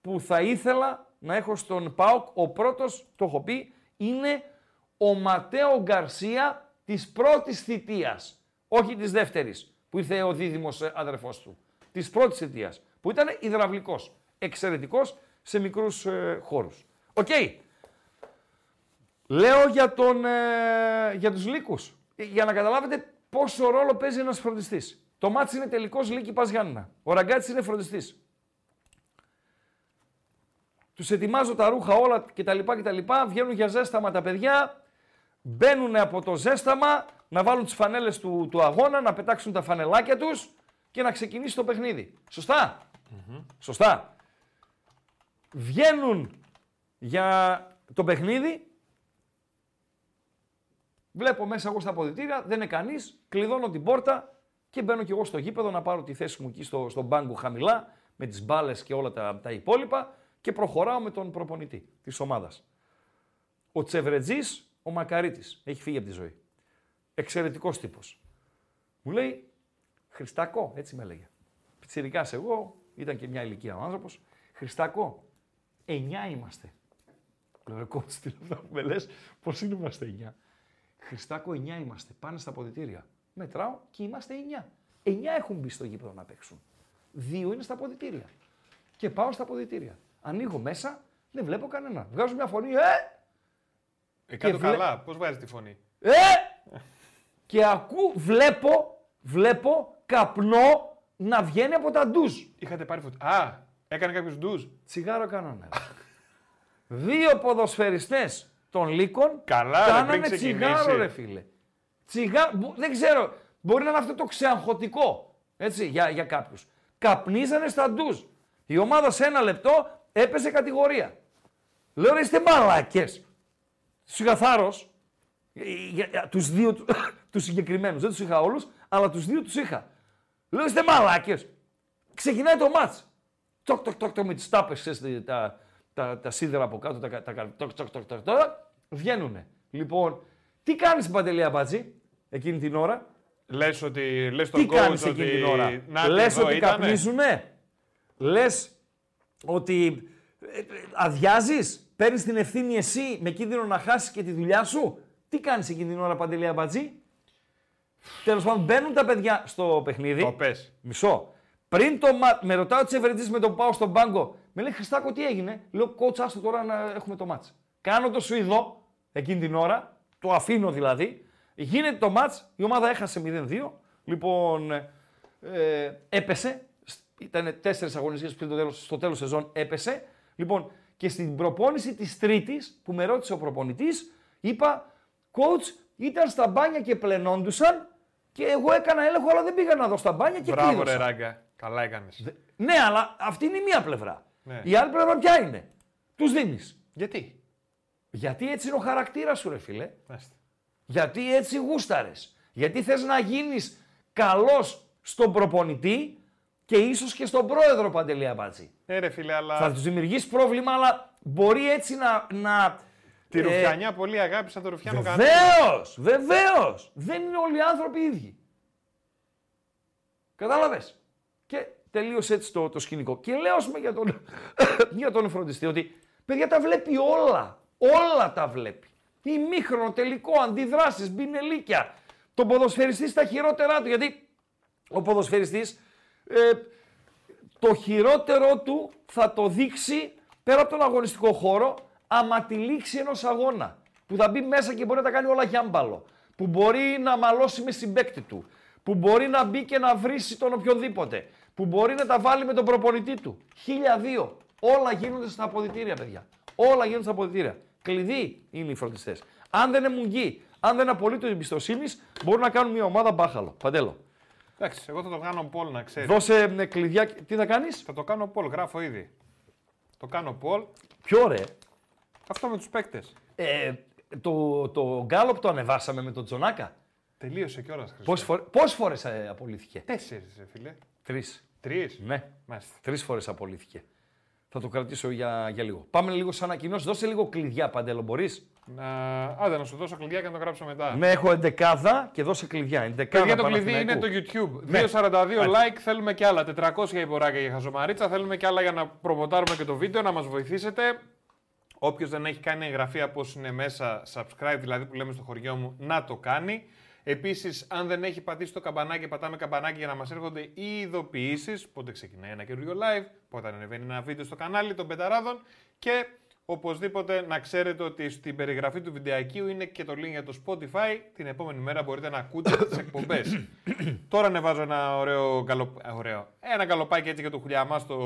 που θα ήθελα να έχω στον ΠΑΟΚ. Ο πρώτος, το έχω πει, είναι ο Ματέο Γκαρσία της πρώτης θητείας. Όχι της δεύτερης, που ήρθε ο δίδυμος ε, αδερφός του. Της πρώτης θητείας, που ήταν υδραυλικός. Εξαιρετικός σε μικρούς ε, χώρους. Οκ. Λέω για, τον, ε, για τους Λύκους. Ε, Για να καταλάβετε πόσο ρόλο παίζει ένας φροντιστής. Το ματς είναι τελικός Λύκοι ΠΑΣ Γιάννινα. Ο Ραγκάτσης είναι φροντιστής. Τους ετοιμάζω τα ρούχα όλα κτλ. κτλ. Βγαίνουν για ζέσταμα τα παιδιά. Μπαίνουν από το ζέσταμα να βάλουν τις φανέλες του, του αγώνα, να πετάξουν τα φανελάκια τους και να ξεκινήσει το παιχνίδι. Σωστά; Σωστά. Βγαίνουν για το παιχνίδι. Βλέπω μέσα εγώ στα αποδητήρια, δεν είναι κανείς. Κλειδώνω την πόρτα και μπαίνω κι εγώ στο γήπεδο να πάρω τη θέση μου εκεί στο, στον μπάγκο χαμηλά, με τις μπάλες και όλα τα, τα υπόλοιπα και προχωράω με τον προπονητή της ομάδας. Ο Τσεβρετζή, ο Μακαρίτης, έχει φύγει από τη ζωή. Εξαιρετικός τύπος. Μου λέει, Χριστάκο, έτσι με έλεγε. Πιτσιρικάς εγώ, ήταν και μια ηλικία ο άνθρωπος. Χριστάκο, εννιά είμαστε. Λέω, ρε κότσι, τι αυτά που με λες, πώς είναι είμαστε εννιά; Χριστάκο, εννιά είμαστε, πάνε στα αποδητήρια. Μετράω και είμαστε εννιά. Εννιά έχουν μπει στο γήπεδο να παίξουν. Δύο είναι στα αποδητήρια. Και πάω στα αποδητήρια. Ανοίγω μέσα, δεν βλέπω κανένα. Βγάζω μια φωνή, ε! Ε, κάτω βλέ- καλά. Πώς βάζει τη φωνή; Ε! και ακού, βλέπω, βλέπω καπνό να βγαίνει από τα ντουζ. Είχατε πάρει φωτιά. Α, έκανε κάποιος ντουζ. Τσιγάρο κανόνα. Δύο ποδοσφαιριστές των Λύκων Καλά, ρε, κάνανε πριν τσιγάρο, ξεκινήσει. ρε φίλε. Τσιγάρο, μπο- δεν ξέρω, μπορεί να είναι αυτό το ξεαγχωτικό, έτσι, για, για κάποιους. Καπνίζανε στα ντουζ. Η ομάδα σε ένα λεπτό έπεσε κατηγορία. Λέω, ρε, είστε μαλάκες. Τους είχα θάρρος, ε, για, για, τους δύο, του- τους συγκεκριμένους, δεν τους είχα όλους, αλλά τους δύο τους είχα. Λέω, είστε μαλάκες. Ξεκινάει το μάτς. Τοκ, τοκ, τοκ, τοκ, με τις τάπες, ξέρεις, τα, τα, τα σίδερα από κάτω, τα, κα- τα, κα- τοκ, τοκ, τοκ, τοκ, τοκ, βγαίνουνε. Λοιπόν, τι κάνεις Παντελή Αμπατζή, εκείνη την ώρα, Λες ότι. Λες τι τον κάνεις coach εκείνη ότι. την ώρα; Να, Λες εδώ ότι ήτανε; καπνίζουνε, λες ότι ε, ε, αδειάζεις, παίρνεις την ευθύνη εσύ με κίνδυνο να χάσεις και τη δουλειά σου. Τι κάνεις εκείνη την ώρα Παντελή Αμπατζή; Τέλος πάντων μπαίνουν τα παιδιά στο παιχνίδι. Το πες. Μισό. Πριν το μάτ, με ρωτάει ο Τσεβερτζή με τον πάω στον πάγκο, με λέει Χριστάκο τι έγινε; Λέω κότσα, άστο τώρα να έχουμε το μάτς. Κάνω το Σουηδό εκείνη την ώρα, το αφήνω δηλαδή. Γίνεται το μάτς, η ομάδα έχασε 0-2. Λοιπόν, ε, έπεσε. Ήταν τέσσερις αγωνιστικές πριν το τέλος, στο τέλος σεζόν έπεσε. Λοιπόν, και στην προπόνηση της Τρίτης που με ρώτησε ο προπονητής, είπα, coach, ήταν στα μπάνια και πλενόντουσαν και εγώ έκανα έλεγχο, αλλά δεν πήγα να δω στα μπάνια και Μπράβο, κλείδωσα. ρε Ράγκα. Καλά έκανες. Ναι, αλλά αυτή είναι η μία πλευρά. Ναι. Η άλλη πλευρά ποια είναι; Τους δίνεις. Γιατί; Γιατί έτσι είναι ο χαρακτήρας σου, ρε φίλε. Μάλιστα. Γιατί έτσι γούσταρες. Γιατί θες να γίνεις καλός στον προπονητή και ίσως και στον πρόεδρο Παντελή Αμπάτση. Ε, ρε φίλε, αλλά. Θα τους δημιουργήσει πρόβλημα, αλλά μπορεί έτσι να. να Τη ε, ρουφιανιά πολύ αγάπη σαν το ρουφιάνο κανένα. Βεβαίως! Βεβαίως! Δεν είναι όλοι οι άνθρωποι οι ίδιοι. Κατάλαβες; Και τελείωσε έτσι το, το σκηνικό. Και λέω ας πούμε, για τον, για τον φροντιστή ότι παιδιά τα βλέπει όλα. Όλα τα βλέπει. Ημίχρονο, τελικό, αντιδράσεις, μπινελίκια. Τον ποδοσφαιριστή στα χειρότερά του. Γιατί ο ποδοσφαιριστής ε, το χειρότερο του θα το δείξει πέρα από τον αγωνιστικό χώρο άμα τη λήξη ενός αγώνα. Που θα μπει μέσα και μπορεί να τα κάνει όλα γιάμπαλο. που μπορεί να μαλώσει με συμπέκτη του, που μπορεί να μπει και να βρίσει τον οποιοδήποτε, που μπορεί να τα βάλει με τον προπονητή του. Χίλια δύο. Όλα γίνονται στα αποδητήρια, παιδιά. Όλα γίνονται στα αποδητήρια. Κλειδί είναι οι φροντιστές. Αν δεν είναι μουγγί, αν δεν είναι απολύτως εμπιστοσύνης, μπορούν να κάνουν μια ομάδα μπάχαλο. Παντέλο. Εντάξει, εγώ θα το κάνω πόλ να ξέρεις. Δώσε ε, κλειδιά. Τι θα κάνεις, Θα το κάνω πόλ, γράφω ήδη. Το κάνω πόλ. Πιο ωραία. Αυτό με τους παίκτες. Ε, το, το γκάλοπ το ανεβάσαμε με τον Τζονάκα. Τελείωσε κιόλας. Πόσε φορέ πόσες φορές ε, απολύθηκε; Τέσσερις, φίλε. Τρεις. Τρεις; Ναι, Μάλιστα. τρεις φορές απολύθηκε. Θα το κρατήσω για, για λίγο. Πάμε λίγο σαν ανακοινώσεις. Δώσε λίγο κλειδιά, Παντέλο, μπορείς; Να... Άντε, να σου δώσω κλειδιά και να το γράψω μετά. Ναι, έχω εντεκάδα και δώσε κλειδιά. Εντεκάδα Παιδιά, το κλειδί είναι Παναθηναϊκού. το YouTube. Ναι. 242 like, θέλουμε και άλλα. 400 υποράκια για χαζομαρίτσα. Θέλουμε και άλλα για να προμοτάρουμε και το βίντεο, να μας βοηθήσετε. Όποιος δεν έχει κάνει εγγραφή από όσοι είναι μέσα, subscribe δηλαδή που λέμε στο χωριό μου, να το κάνει. Επίσης, αν δεν έχει πατήσει το καμπανάκι, πατάμε καμπανάκι για να μας έρχονται οι ειδοποιήσεις. Πότε ξεκινάει ένα καινούριο live, πότε ανεβαίνει ένα βίντεο στο κανάλι των Πεταράδων. Και οπωσδήποτε να ξέρετε ότι στην περιγραφή του βιντεακίου είναι και το link για το Spotify. Την επόμενη μέρα μπορείτε να ακούτε τις εκπομπές. Τώρα ανεβάζω ένα ωραίο, γκαλο... ε, ωραίο. Ένα γκαλοπάκι έτσι για το χουλιαμά στο,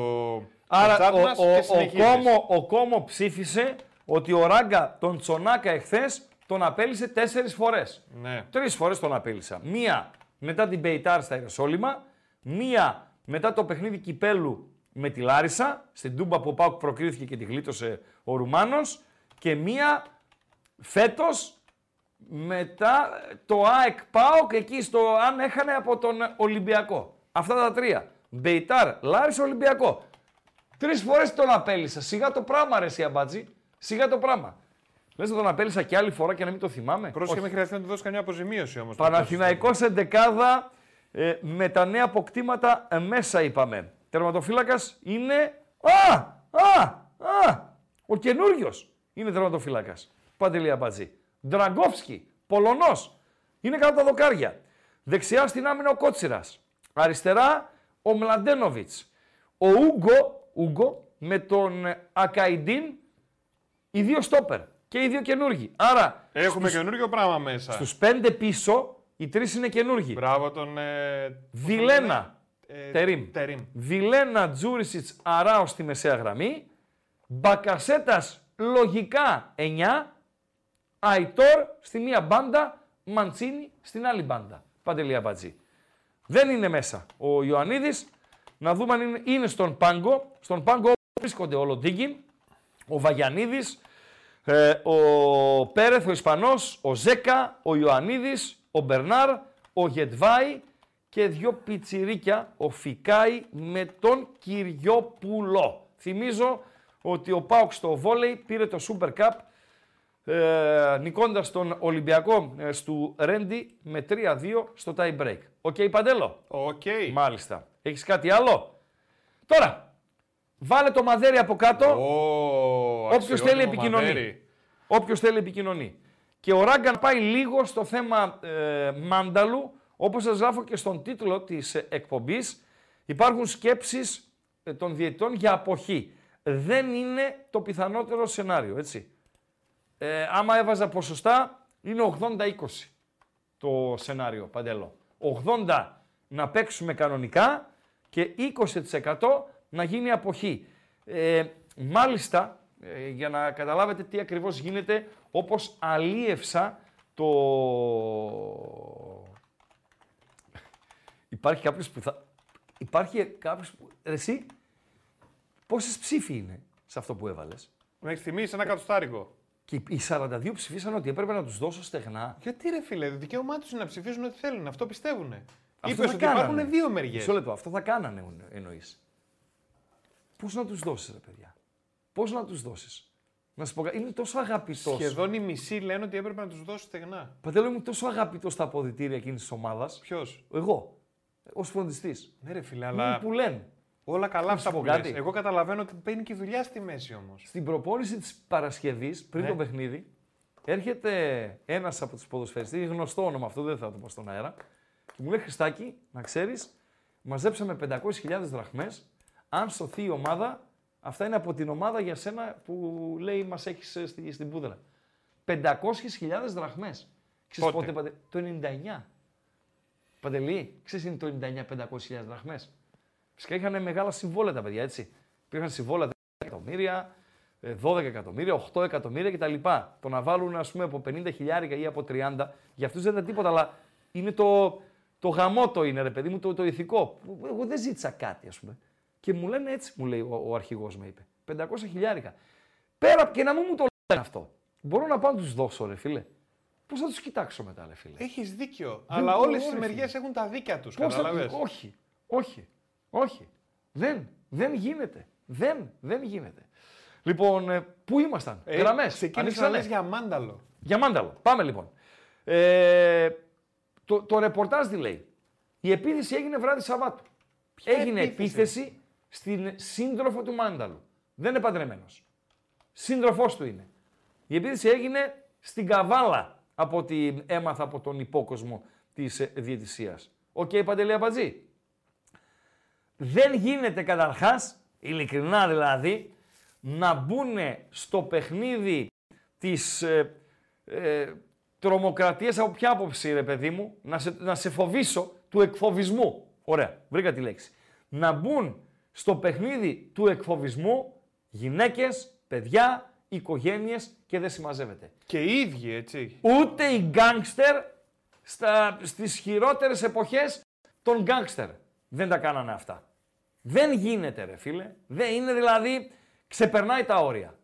Άρα στο chat ο, μας ο, και ο, συνεχίζεις. Κόμο, ο Κόμο ψήφισε ότι ο Ράγκα τον Τσονάκα εχθές τον απέλησε τέσσερις φορές. Ναι. Τρεις φορές τον απέλησα. Μία μετά την Μπεϊτάρ στα Ιεροσόλυμα, μία μετά το παιχνίδι κυπέλου με τη Λάρισα, στην Τούμπα που ο Πάουκ προκρίθηκε και τη γλίτωσε ο Ρουμάνος, και μία φέτος μετά το ΑΕΚ ΠΑΟΚ εκεί στο αν έχανε από τον Ολυμπιακό. Αυτά τα τρία. Μπεϊτάρ, Λάρισα, Ολυμπιακό. Τρεις φορές τον απέλησα. Σιγά το πράγμα, ρε εσύ, Αμπάτζη. Σιγά το πράγμα. Λες να τον απέλησα και άλλη φορά και να μην το θυμάμαι; Πρόσεχε, μην χρειαστεί να του δώσεις καμιά αποζημίωση όμως. Παναθηναϊκός εντεκάδα ε, με τα νέα αποκτήματα ε, μέσα είπαμε. Τερματοφύλακας είναι... Α! Α! Α! Ο καινούριος είναι τερματοφύλακας. Παντελή Αμπατζή. Ντραγκόφσκι, Πολωνός. Είναι κατά τα δοκάρια. Δεξιά στην άμυνα ο Κότσιρας. Αριστερά ο Μλαντένοβιτς. Ο Ούγκο, Ούγκο με τον ε, Ακαϊντίν, οι δύο στόπερ και οι δύο καινούργοι. Άρα Έχουμε στους, καινούριο πράγμα μέσα. στους πέντε πίσω οι τρεις είναι καινούργοι. Μπράβο τον. Ε, πώς τον Βιλένα, λένε; Ε, Τερίμ. Τερίμ. Βιλένα Τζούρισιτς Αράος στη μεσαία γραμμή. Μπακασέτας λογικά 9. Αϊτόρ στη μία μπάντα. Μαντσίνη στην άλλη μπάντα. Παντελία Μπατζή. Δεν είναι μέσα ο Ιωαννίδης. Να δούμε αν είναι, είναι στον πάγκο. Στον πάγκο βρίσκονται ο Λοντίγκιν, ο Βαγιανίδης, ε, ο Πέρεθ, ο Ισπανός, ο Ζέκα, ο Ιωαννίδης, ο Μπερνάρ, ο Γετβάη και δυο πιτσιρίκια, ο Φικάη με τον Κυριόπουλο. Θυμίζω ότι ο Πάουκ στο βόλεϊ πήρε το Super Cup ε, νικώντας τον Ολυμπιακό ε, στου Ρέντη με 3-2 στο tie break. Οκ, Παντέλο; Οκ. Μάλιστα. Έχεις κάτι άλλο; Τώρα, βάλε το μαδέρι από κάτω. Ω, Όποιος αξιότιμο θέλει επικοινωνεί. μαδέρι. Όποιος θέλει επικοινωνεί. Και ο Ράγκαν πάει λίγο στο θέμα ε, Μάνταλου, όπως σας γράφω και στον τίτλο της ε, εκπομπής, υπάρχουν σκέψεις ε, των διαιτητών για αποχή. Δεν είναι το πιθανότερο σενάριο, έτσι. Ε, άμα έβαζα ποσοστά, είναι 80-20 το σενάριο, Παντέλο. 80 να παίξουμε κανονικά και 20% να γίνει αποχή. Ε, μάλιστα, ε, για να καταλάβετε τι ακριβώς γίνεται, όπως αλίευσα το... Υπάρχει κάποιος που θα... Υπάρχει κάποιος που... Ρε, Εσύ, πόσες ψήφοι είναι σε αυτό που έβαλες; Μέχρι στιγμή ένα κατοστάρικο; Και οι 42 ψηφίσαν ότι έπρεπε να τους δώσω στεγνά. Γιατί ρε φίλε, το δικαίωμά τους είναι να ψηφίζουν ό,τι θέλουν. Αυτό πιστεύουν. Αυτό Είπες θα ότι κάνανε. υπάρχουν δύο μεριές. Μισό λεπτό, αυτό θα κάνανε εννοείς. Πώς να τους δώσεις, ρε παιδιά; Πώς να τους δώσεις; Να σου πω κάτι, είναι τόσο αγαπητός. Σχεδόν οι μισοί λένε ότι έπρεπε να τους δώσει στεγνά. Παντέλο είμαι τόσο αγαπητός στα αποδητήρια εκείνης της ομάδας. Ποιος; Εγώ. Ω φροντιστής. Ναι, ρε φίλε, Αλλά... αλλά που λένε. όλα καλά Να αυτά σου πω που κάτι. λες. Εγώ καταλαβαίνω ότι μπαίνει και η δουλειά στη μέση όμως. Στην προπόνηση της Παρασκευής, πριν Ναι. το παιχνίδι, έρχεται ένας από τους ποδοσφαιριστές, γνωστό όνομα αυτό, δεν θα το πω στον αέρα, και μου λέει Χριστάκη, να ξέρεις, μαζέψαμε 500.000 δραχμές. Αν σωθεί η ομάδα, αυτά είναι από την ομάδα για σένα που λέει μας έχεις στη, στην πούδρα. 500.000 δραχμές. Ξέρεις Πότε; πότε, Πατε- το 99. Παντελή, ξέρεις είναι το 99 500.000 δραχμές; Φυσικά είχαν μεγάλα συμβόλαια τα παιδιά, έτσι. Υπήρχαν συμβόλαια 10 εκατομμύρια, ε, 12 εκατομμύρια, 8 εκατομμύρια κτλ. Το να βάλουν ας πούμε από 50 χιλιάρικα ή από 30, για αυτούς δεν ήταν τίποτα, αλλά είναι το, το γαμότο είναι ρε παιδί μου, το, το ηθικό. Που Εγώ δεν ζήτησα κάτι ας πούμε. Και μου λένε έτσι, μου λέει ο, ο αρχηγός με είπε. 500 χιλιάρικα. Πέρα και να μην μου το λένε αυτό. Μπορώ να πάω να τους δώσω ρε φίλε. Πώς θα τους κοιτάξω μετά ρε φίλε. Έχεις δίκιο. Δεν αλλά μπορώ, όλε ρε οι φίλε. μεριέ έχουν τα δίκια τους. Πώς θα Κατάλαβε. τους... Όχι, όχι, όχι. Δεν, δεν γίνεται. Δεν, δεν γίνεται. Λοιπόν, ε, πού ήμασταν, ε, γραμμές, Ξεκίνησε να ανοίξανε. λες για μάνταλο. Για μάνταλο. Πάμε λοιπόν. Ε, το, το ρεπορτάζ τι λέει. Η επίθεση έγινε βράδυ Σαββάτου. έγινε επίθεση; επίθεση στην σύντροφο του Μάνταλου. Δεν είναι παντρεμένος. Σύντροφός του είναι. Η επίθεση έγινε στην Καβάλα, από ό,τι έμαθα από τον υπόκοσμο της ε, διαιτησίας. Οκ, Παντελή Αμπατζή. Δεν γίνεται καταρχάς, ειλικρινά δηλαδή, να μπουν στο παιχνίδι της ε, ε, τρομοκρατίας από ποια άποψη ρε παιδί μου, να σε, να σε φοβήσω του εκφοβισμού. Ωραία, βρήκα τη λέξη. Να μπουν στο παιχνίδι του εκφοβισμού γυναίκες, παιδιά, οικογένειες και δεν συμμαζεύεται. Και οι ίδιοι, έτσι. Ούτε οι γκάνγκστερ στα, στις χειρότερες εποχές των γκάνγκστερ δεν τα κάνανε αυτά. Δεν γίνεται ρε φίλε. Δεν είναι δηλαδή, ξεπερνάει τα όρια.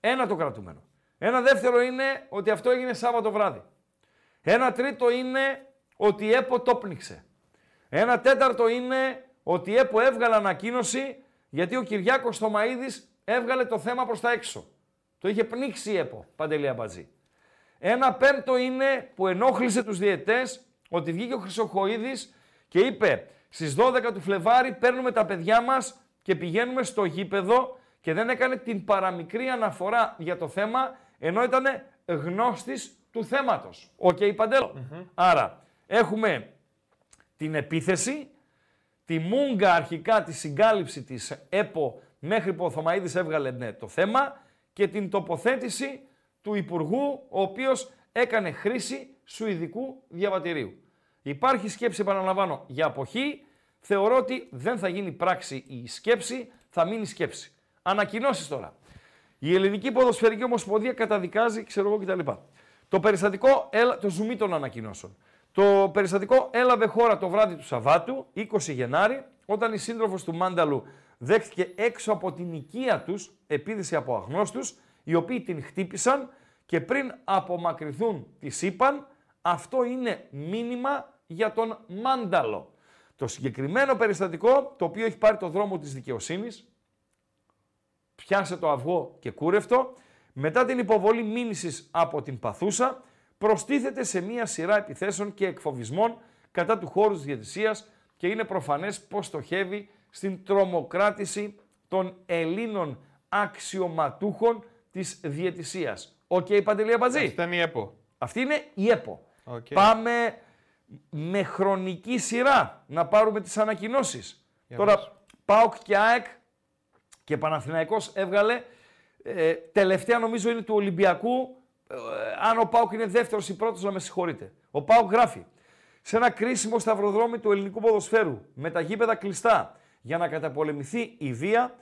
Ένα το κρατούμενο. Ένα δεύτερο είναι ότι αυτό έγινε Σάββατο βράδυ. Ένα τρίτο είναι ότι η ΕΠΟ το πνίξε. Ένα τέταρτο είναι ότι η ΕΠΟ έβγαλε ανακοίνωση γιατί ο Κυριάκος Θωμαίδης έβγαλε το θέμα προς τα έξω. Το είχε πνίξει η ΕΠΟ, Παντελή Αμπατζή. Ένα πέμπτο είναι που ενόχλησε τους διαιτές ότι βγήκε ο Χρυσοχοίδης και είπε στις 12 του Φλεβάρι παίρνουμε τα παιδιά μας και πηγαίνουμε στο γήπεδο και δεν έκανε την παραμικρή αναφορά για το θέμα ενώ ήταν γνώστης του θέματος. Οκ, Παντέλο. Άρα έχουμε την επίθεση, τη μούγκα αρχικά, τη συγκάλυψη της ΕΠΟ μέχρι που ο Θωμαίδης έβγαλε ναι, το θέμα και την τοποθέτηση του Υπουργού, ο οποίος έκανε χρήση σουηδικού διαβατηρίου. Υπάρχει σκέψη, επαναλαμβάνω, για αποχή. Θεωρώ ότι δεν θα γίνει πράξη η σκέψη, θα μείνει σκέψη. Ανακοινώσεις τώρα. Η Ελληνική Ποδοσφαιρική Ομοσπονδία καταδικάζει, ξέρω εγώ κτλ. Το περιστατικό, έλα- το ζουμί των ανακοινώσεων. Το περιστατικό έλαβε χώρα το βράδυ του Σαββάτου, 20 Γενάρη, όταν η σύντροφος του Μάνταλου δέχτηκε έξω από την οικία τους επίθεση από αγνώστους, οι οποίοι την χτύπησαν και πριν απομακρυνθούν της είπαν αυτό είναι μήνυμα για τον Μάνταλο. Το συγκεκριμένο περιστατικό, το οποίο έχει πάρει το δρόμο της δικαιοσύνης, πιάσε το αυγό και κούρευτο, μετά την υποβολή μήνυσης από την παθούσα, προστίθεται σε μία σειρά επιθέσεων και εκφοβισμών κατά του χώρου της διαιτησίας και είναι προφανές πως στοχεύει στην τρομοκράτηση των Ελλήνων αξιωματούχων της διαιτησίας. Οκ, Παντελή Αμπατζή; Αυτή ήταν η ΕΠΟ. Αυτή είναι η ΕΠΟ. Οκ. Πάμε με χρονική σειρά να πάρουμε τις ανακοινώσεις. Για Τώρα, πες. ΠΑΟΚ και ΑΕΚ και Παναθηναϊκός έβγαλε, ε, τελευταία νομίζω είναι του Ολυμπιακού, ε, αν ο ΠΑΟΚ είναι δεύτερος ή πρώτος να με συγχωρείτε. Ο ΠΑΟΚ γράφει, σε ένα κρίσιμο σταυροδρόμι του ελληνικού ποδοσφαίρου, με τα γήπεδα κλειστά, για να καταπολεμηθεί η βία,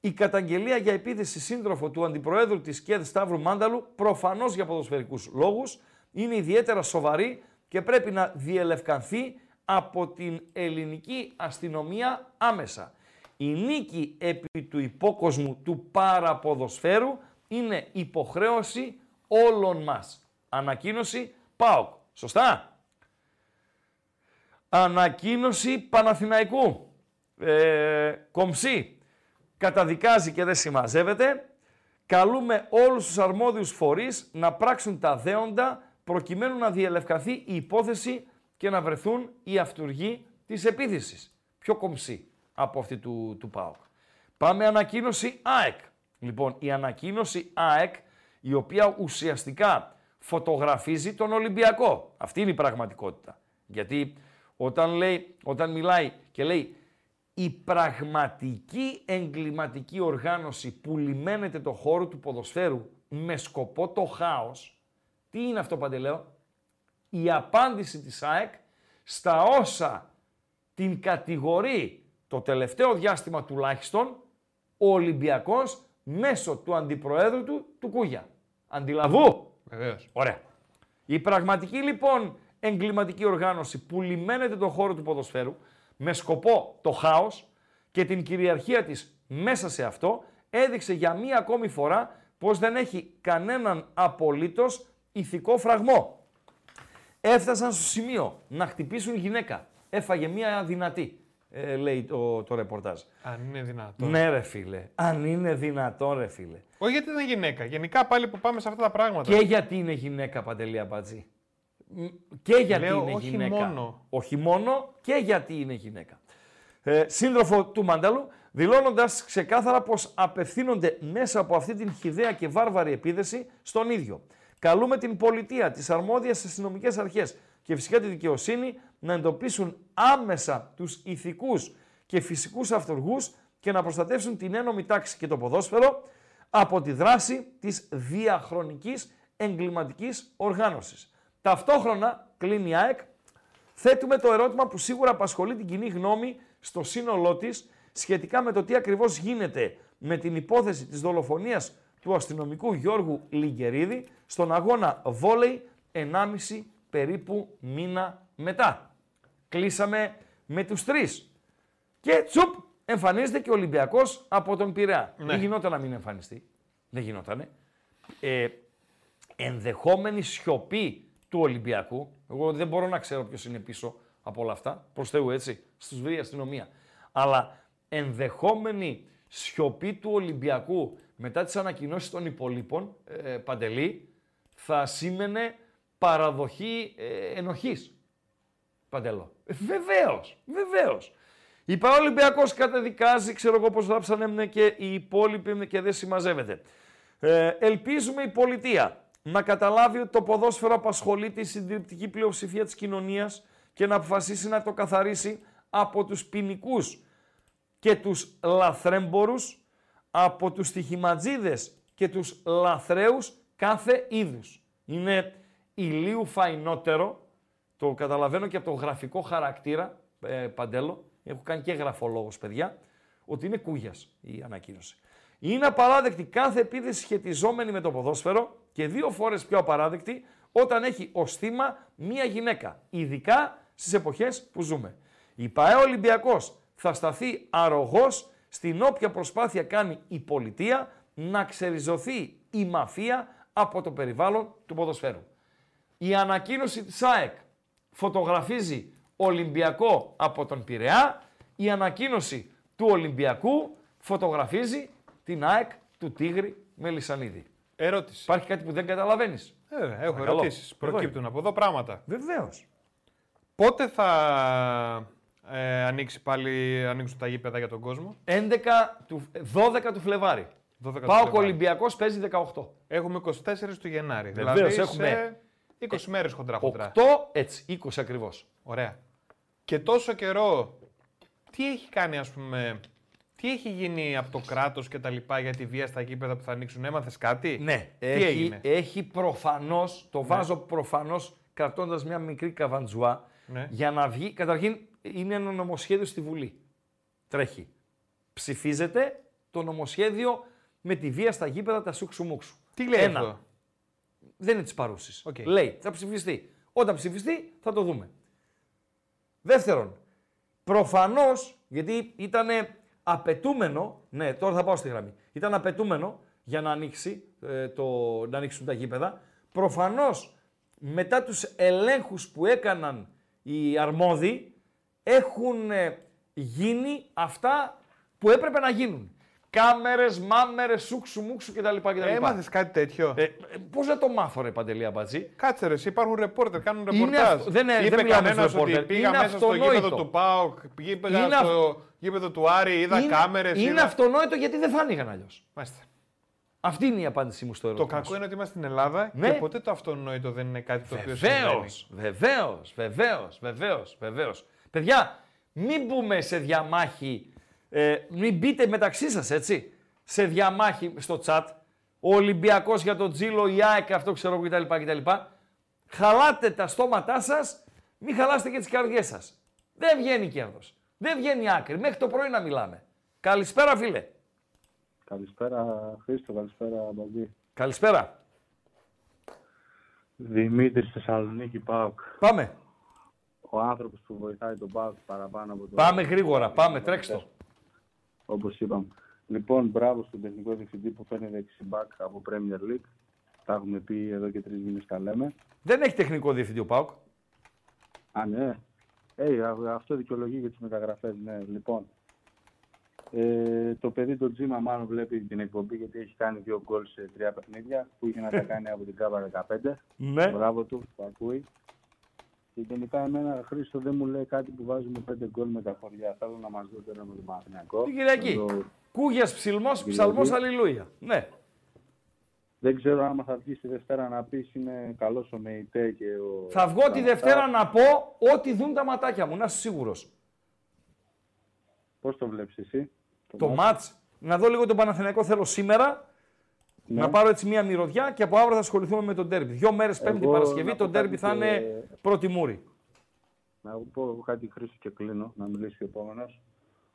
η καταγγελία για επίθεση σύντροφο του αντιπροέδρου της ΚΕΔ Σταύρου Μάνταλου, προφανώς για ποδοσφαιρικούς λόγους, είναι ιδιαίτερα σοβαρή και πρέπει να διελευκανθεί από την ελληνική αστυνομία άμεσα. Η νίκη επί του υπόκοσμου του παραποδοσφαίρου είναι υποχρέωση όλων μας. Ανακοίνωση ΠΑΟΚ. Σωστά; Ανακοίνωση Παναθηναϊκού. Ε, κομψή. Καταδικάζει και δεν συμμαζεύεται. Καλούμε όλους τους αρμόδιους φορείς να πράξουν τα δέοντα προκειμένου να διελευκαθεί η υπόθεση και να βρεθούν οι αυτούργοι της επίθεσης. Πιο κομψή από αυτή του, του ΠΑΟΚ. Πάμε ανακοίνωση ΑΕΚ. Λοιπόν, η ανακοίνωση ΑΕΚ, η οποία ουσιαστικά φωτογραφίζει τον Ολυμπιακό. Αυτή είναι η πραγματικότητα. Γιατί όταν, λέει, όταν μιλάει και λέει η πραγματική εγκληματική οργάνωση που λιμένεται το χώρο του ποδοσφαίρου με σκοπό το χάος, τι είναι αυτό Παντελέο, η απάντηση της ΑΕΚ στα όσα την κατηγορεί το τελευταίο διάστημα τουλάχιστον ο Ολυμπιακός μέσω του αντιπροέδρου του, του Κούγια. Αντιλαβού. Βεβαίως. Ωραία. Η πραγματική λοιπόν εγκληματική οργάνωση που λιμένεται τον χώρο του ποδοσφαίρου με σκοπό το χάος και την κυριαρχία της μέσα σε αυτό έδειξε για μία ακόμη φορά πως δεν έχει κανέναν απολύτως ηθικό φραγμό. Έφτασαν στο σημείο να χτυπήσουν γυναίκα. Έφαγε μία δυνατή, ε, λέει το, το ρεπορτάζ. Αν είναι δυνατόν. Ναι ρε φίλε, αν είναι δυνατόν ρε φίλε. Όχι γιατί είναι γυναίκα. Γενικά πάλι που πάμε σε αυτά τα πράγματα. Και γιατί είναι γυναίκα Παντελή Αμπατζή; Μ, Και γιατί Λέω, είναι όχι γυναίκα; μόνο. Όχι μόνο και γιατί είναι γυναίκα. Ε, σύντροφο του Μανταλού, δηλώνοντας ξεκάθαρα πως απευθύνονται μέσα από αυτή την χιδαία και βάρβαρη επίδεση στον ίδιο. Καλούμε την πολιτεία, τις αρμόδιες αστυνομικές αρχές και φυσικά τη δικαιοσύνη να εντοπίσουν άμεσα τους ηθικούς και φυσικούς αυτοργούς και να προστατεύσουν την ένομη τάξη και το ποδόσφαιρο από τη δράση της διαχρονικής εγκληματικής οργάνωσης. Ταυτόχρονα, κλείνει η ΑΕΚ, θέτουμε το ερώτημα που σίγουρα απασχολεί την κοινή γνώμη στο σύνολό της σχετικά με το τι ακριβώς γίνεται με την υπόθεση της δολοφονίας του αστυνομικού Γιώργου Λιγκερίδη στον αγώνα βόλεϊ 1,5 περίπου μήνα μετά. Κλείσαμε με τους τρεις. Και τσουπ, εμφανίζεται και ο Ολυμπιακός από τον Πειραιά. Ναι. Δεν γινόταν να μην εμφανιστεί. Δεν γινότανε. Ε, ενδεχόμενη σιωπή του Ολυμπιακού. Εγώ δεν μπορώ να ξέρω ποιος είναι πίσω από όλα αυτά. Προς Θεού έτσι. Στους βρει η αστυνομία. Αλλά ενδεχόμενη σιωπή του Ολυμπιακού μετά τις ανακοινώσεις των υπολείπων, ε, Παντελή, θα σήμαινε παραδοχή ε, ενοχής. Παντελό. Βεβαίως, βεβαίως. Η Ολυμπιακό καταδικάζει, ξέρω εγώ πώς γράψανε και οι υπόλοιποι και δεν συμμαζεύεται. Ε, ελπίζουμε η πολιτεία να καταλάβει ότι το ποδόσφαιρο απασχολεί τη συντριπτική πλειοψηφία της κοινωνίας και να αποφασίσει να το καθαρίσει από τους ποινικούς και τους λαθρέμπορους, από τους στοιχηματζίδες και τους λαθρέους κάθε είδους. Είναι ηλίου φαϊνότερο, το καταλαβαίνω και από το γραφικό χαρακτήρα, ε, Παντέλο, έχω κάνει και γραφολόγος παιδιά, ότι είναι κούγιας η ανακοίνωση. Είναι απαράδεκτη κάθε επίθεση σχετιζόμενη με το ποδόσφαιρο και δύο φορές πιο απαράδεκτη όταν έχει ως θύμα μία γυναίκα, ειδικά στις εποχές που ζούμε. Η ΠαΕ Ολυμπιακός θα σταθεί αρρωγός στην όποια προσπάθεια κάνει η πολιτεία να ξεριζωθεί η μαφία από το περιβάλλον του ποδοσφαίρου. Η ανακοίνωση της ΑΕΚ φωτογραφίζει Ολυμπιακό από τον Πειραιά. Η ανακοίνωση του Ολυμπιακού φωτογραφίζει την ΑΕΚ του Τίγρη Μελισανίδη. Ερώτηση. Υπάρχει κάτι που δεν καταλαβαίνεις; Ε, βέβαια, έχω Παρακαλώ. ερωτήσεις. Εδώ Προκύπτουν από εδώ πράγματα. Βεβαίως. Πότε θα ε, ανοίξει πάλι, ανοίξουν τα γήπεδα για τον κόσμο; 11 του, 12 του Φλεβάρι. 12 του Πάω Φλεβάρι. Ολυμπιακός παίζει 18. Έχουμε 24 του Γενάρη. Βεβαίως, δηλαδή έχουμε. Σε 20 μέρες χοντρά χοντρά. 8, έτσι, 20 ακριβώς. Ωραία. Και τόσο καιρό, τι έχει κάνει ας πούμε, τι έχει γίνει από το κράτος και τα λοιπά για τη βία στα γήπεδα που θα ανοίξουν, έμαθες κάτι; Ναι, Τι έχει, έγινε; έχει προφανώς, το βάζω προφανώς κρατώντας μια μικρή καβαντζουά, Ναι. για να βγει, καταρχήν είναι ένα νομοσχέδιο στη Βουλή. Τρέχει. Ψηφίζεται το νομοσχέδιο με τη βία στα γήπεδα τα σούξου μουξου. Τι λέει Ένα. αυτό; Δεν είναι της παρούσης. Οκ. Λέει, θα ψηφιστεί. Όταν ψηφιστεί, θα το δούμε. Δεύτερον, προφανώς, γιατί ήταν απαιτούμενο, ναι, τώρα θα πάω στη γραμμή. Ήταν απαιτούμενο για να, ανοίξει, ε, το, να ανοίξουν τα γήπεδα. Προφανώς, μετά τους ελέγχους που έκαναν οι αρμόδιοι, έχουν ε, γίνει αυτά που έπρεπε να γίνουν. Κάμερες, μάμερες, σούξου, μουξου κτλ. κτλ. Έμαθες κάτι τέτοιο; Ε, Πώς να το μάθω, ρε Παντελή Αμπατζή. Κάτσε ρε, εσύ, υπάρχουν ρεπόρτερ, κάνουν Είναι ρεπορτάζ. αυτο- δεν είναι- Είπε δεν μιλάμε κανένας στους ότι ρεπόρτερ. πήγα Είναι μέσα στο αυτονόητο. γήπεδο του ΠΑΟΚ, πήγα Είναι στο γήπεδο του Άρη, είδα είναι, κάμερες, είναι είδα... αυτονόητο γιατί δεν θα άνοιγαν αλλιώς. Μάλιστα. Αυτή είναι η απάντησή μου στο Το ερώτημα. κακό είναι ότι είμαστε στην Ελλάδα Ναι. και ποτέ το αυτονόητο δεν είναι κάτι το οποίο συμβαίνει. Βεβαίω, βεβαίως, βεβαίως, βεβαίως, βεβαίως. Παιδιά, μην μπούμε σε διαμάχη, ε, μην μπείτε μεταξύ σας, έτσι, σε διαμάχη στο chat. Ο Ολυμπιακός για τον Τζίλο, η ΑΕΚ, αυτό ξέρω εγώ κτλ. κτλ. χαλάτε τα στόματά σας, μην χαλάσετε και τις καρδιές σας. Δεν βγαίνει κέρδος. Δεν βγαίνει άκρη. Μέχρι το πρωί να μιλάμε. Καλησπέρα, φίλε. Καλησπέρα Χρήστο, καλησπέρα Μπαμπή. Καλησπέρα. Δημήτρης Θεσσαλονίκη ΠΑΟΚ. Πάμε. Ο άνθρωπος που βοηθάει τον ΠΑΟΚ παραπάνω από το... Πάμε γρήγορα. Πάμε. Τρέξτε. Όπως είπαμε. Λοιπόν, μπράβο στον τεχνικό διευθυντή που φέρνει δεξιμπάκ από Premier League. Τα έχουμε πει εδώ και τρεις μήνες τα λέμε. Δεν έχει τεχνικό διευθυντή ο ΠΑΟΚ. Α, ναι. Ε, αυτό δικαιολογεί για τις μεταγραφές, ναι. Λοιπόν, ε, το παιδί το Τζίμα μάλλον βλέπει την εκπομπή γιατί έχει κάνει δύο γκολ σε τρία παιχνίδια που είχε να τα κάνει από την ΚΑΒΑ 15. Ναι. Μπράβο του που ακούει. Και γενικά εμένα Χρήστο δεν μου λέει κάτι που βάζουμε πέντε γκολ με τα χωριά. Θέλω να μας δώσει ένα με τον Παναθηναϊκό. Την Κυριακή; Το- Κούγιας ψηλμός, ψαλμός, αλληλούια. Ναι. Δεν ξέρω άμα θα βγεις τη Δευτέρα να πεις είναι καλός ο Μεϊτέ και ο. Θα βγω τη Δευτέρα να πω ό,τι δουν τα ματάκια μου, να είσαι σίγουρος. Πώς το βλέπεις εσύ, Το μάτς, να δω λίγο τον Παναθηναϊκό θέλω σήμερα, Ναι. να πάρω έτσι μία μυρωδιά και από αύριο θα ασχοληθούμε με τον τέρμπι. Δύο μέρες Πέμπτη Εγώ Παρασκευή, να το πω τέρμπι κάτι θα και- είναι πρώτη μούρη. Να πω κάτι Χρήστο και κλείνω, να μιλήσει ο επόμενος.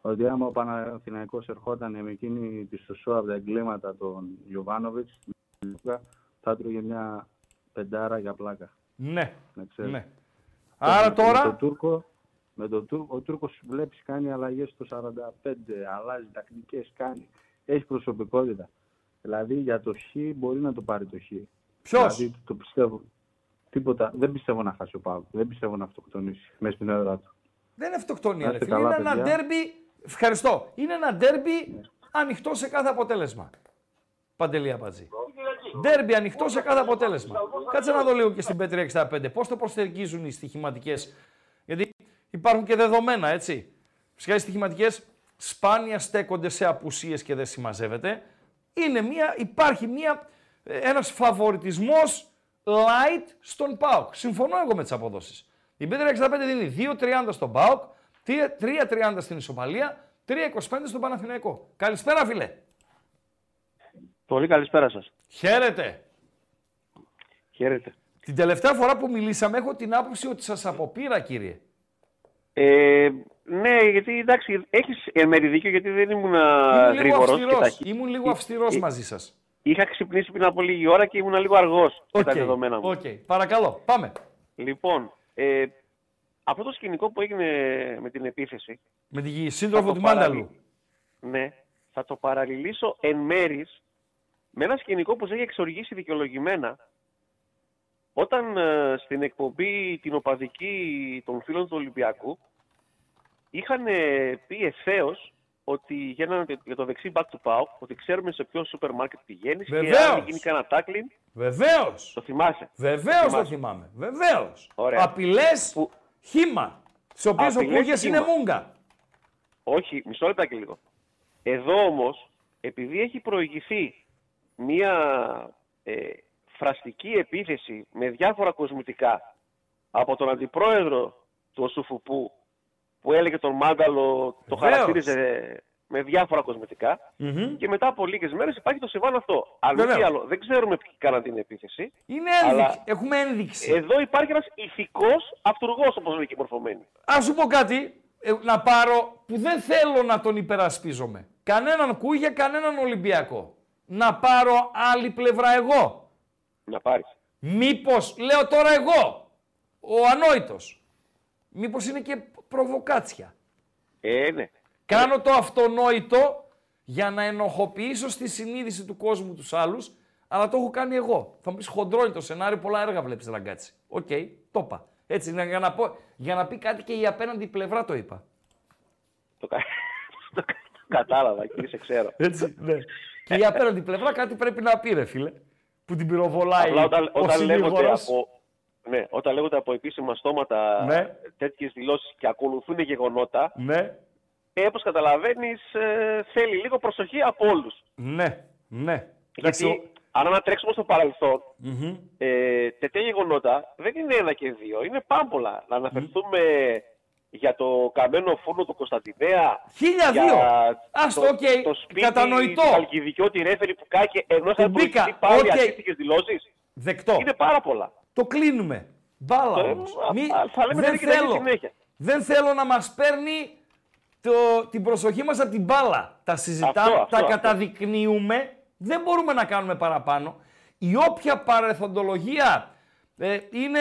Ότι άμα ο Παναθηναϊκός ερχόταν με εκείνη τη σωσό από τα εγκλήματα των Ιωβάνοβιτς, θα έτρωγε μια πεντάρα για πλάκα. Ναι, Να ξέρεις. ναι. Άρα Με τον τώρα, Τούρκο, με τον Τούρκο, ο Τούρκος βλέπεις κάνει αλλαγές στο 45, αλλάζει τακτικές, κάνει. Έχει προσωπικότητα. Δηλαδή για το Χ μπορεί να το πάρει το Χ. ποιος, Δηλαδή το πιστεύω. Τίποτα. Δεν πιστεύω να χάσει ο Παύλος. Δεν πιστεύω να αυτοκτονήσει μέσα στην έδρα του. δεν είναι αυτοκτονία, Να ρε είστε φίλε. Είναι καλά, ένα παιδιά. ντέρμπι, ευχαριστώ, είναι ένα ντέρμπι ανοιχτό σε κάθε αποτέλεσμα. Παντελή Αμπατζή. Ντέρμπι ανοιχτό σε κάθε αποτέλεσμα. Κάτσε να δω λίγο και στην Πέτρια 65 πώς το προσθερκίζουν οι στοιχηματικές; Γιατί υπάρχουν και δεδομένα, έτσι. Φυσικά οι στοιχηματικές σπάνια στέκονται σε απουσίες και δεν συμμαζεύεται. Είναι μια, υπάρχει μια, ε, ένας φαβοριτισμός light στον ΠΑΟΚ. Συμφωνώ εγώ με τις αποδόσεις. Η Πέτρια 65 δίνει 2.30 στον ΠΑΟΚ, 3.30 στην Ισοπαλία, 3.25 στον Παναθηναϊκό. Καλησπέρα φίλε. Πολύ καλησπέρα σας. Χαίρετε. Χαίρετε. Την τελευταία φορά που μιλήσαμε έχω την άποψη ότι σας αποπείρα κύριε. Ε, ναι, γιατί εντάξει, έχεις εν μέρει δίκιο γιατί δεν ήμουν Ήμουν λίγο γρήγορος και αυστηρός, ταχύ. ήμουν λίγο αυστηρός Ε, μαζί σας. Είχα ξυπνήσει πριν από λίγη ώρα και ήμουν λίγο αργός Οκ, με τα δεδομένα μου. οκ. Παρακαλώ, πάμε. Λοιπόν, ε, αυτό το σκηνικό που έγινε με την επίθεση, Με τη θα σύντροφο το του Μάνταλου. παραλύ- Ναι, θα το παραλληλίσω εν μέρει με ένα σκηνικό που σε έχει εξοργίσει δικαιολογημένα όταν ε, στην εκπομπή την οπαδική των φίλων του Ολυμπιακού είχαν ε, πει ευθέως ότι για, ένα- για το δεξί back του ΠΑΟΚ ότι ξέρουμε σε ποιο σούπερ μάρκετ πηγαίνεις και Βεβαίως. αν γίνει κανένα τάκλιν, Βεβαίως. το θυμάσαι. Βεβαίως το Θυμάσαι. θυμάμαι. Βεβαίως. Ωραία. Απειλές Που- χήμα. Σε οποίες ο Απειλές Κούγιας είναι χήμα. μούγκα. Όχι, μισό λεπτάκι λίγο. Εδώ όμως, επειδή έχει προηγηθεί μία ε, φραστική επίθεση με διάφορα κοσμητικά από τον αντιπρόεδρο του Οσουφουπού που έλεγε τον Μάνταλο, το Βεβαίως. χαρακτήριζε με διάφορα κοσμητικά Μμμ. και μετά από λίγες μέρες υπάρχει το συμβάν αυτό. Αν μη Βεβαίως. τι άλλο, δεν ξέρουμε ποιοι κάναν την επίθεση. Είναι Αλλά- ένδειξη. Έχουμε ένδειξη. Εδώ υπάρχει ένας ηθικός αυτούργος, όπως λέει και η μορφωμένη. Ας σου πω κάτι, ε, να πάρω, που δεν θέλω να τον υπερασπίζομαι. Κανέναν Κούγια, κανέναν Ολυμπιακό. Να πάρω άλλη πλευρά εγώ. Να πάρεις. Μήπως, λέω τώρα εγώ, ο ανόητος. Μήπως είναι και προβοκάτσια. Ε, ναι. Κάνω το αυτονόητο για να ενοχοποιήσω στη συνείδηση του κόσμου τους άλλους, αλλά το έχω κάνει εγώ. Θα μου πεις χοντρό είναι το σενάριο, πολλά έργα βλέπεις ραγκάτσι. Οκ, το είπα. Έτσι, να- για να, πω, για να πει κάτι και η απέναντι πλευρά το είπα. Το, κα... το κα- κατάλαβα και σε ξέρω. Έτσι, ναι. και η απέναντι πλευρά κάτι πρέπει να πει, ρε φίλε. Που την πυροβολάει Απλά όταν, ο όταν, λέγονται συνήγορος. από, ναι, όταν λέγονται από επίσημα στόματα Ναι. τέτοιες δηλώσεις και ακολουθούν γεγονότα, Ναι, ε, όπως καταλαβαίνεις ε, θέλει λίγο προσοχή από όλους. ναι, ναι. Εντάξει, Γιατί αν ανατρέξουμε στο παρελθόν, ο- Μμμ. ε, τέτοια γεγονότα δεν είναι ένα και δύο, είναι πάμπολα. Να αναφερθούμε για το καμένο φούρνο του Κωνσταντινέα, Χίλια για δύο. Ας το, οκ, το σπίτι κατανοητό. του Αλκιδικιώτη Ρέφερη που κάκε ενώ θα μπήκα, προηγηθεί πάλι οκ. αντίστοιχες δηλώσεις. Δεκτό. Είναι πάρα πολλά. Το κλείνουμε. Μπάλα Ε, όμως. α, Μη- α, θα λέμε δεν, τέτοια θέλω, συνέχεια. δεν θέλω να μας παίρνει το, την προσοχή μας από την μπάλα. Τα συζητάμε, Αυτό, αυτό, τα αυτό. καταδεικνύουμε, δεν μπορούμε να κάνουμε παραπάνω. Η όποια παρεθοντολογία ε, είναι,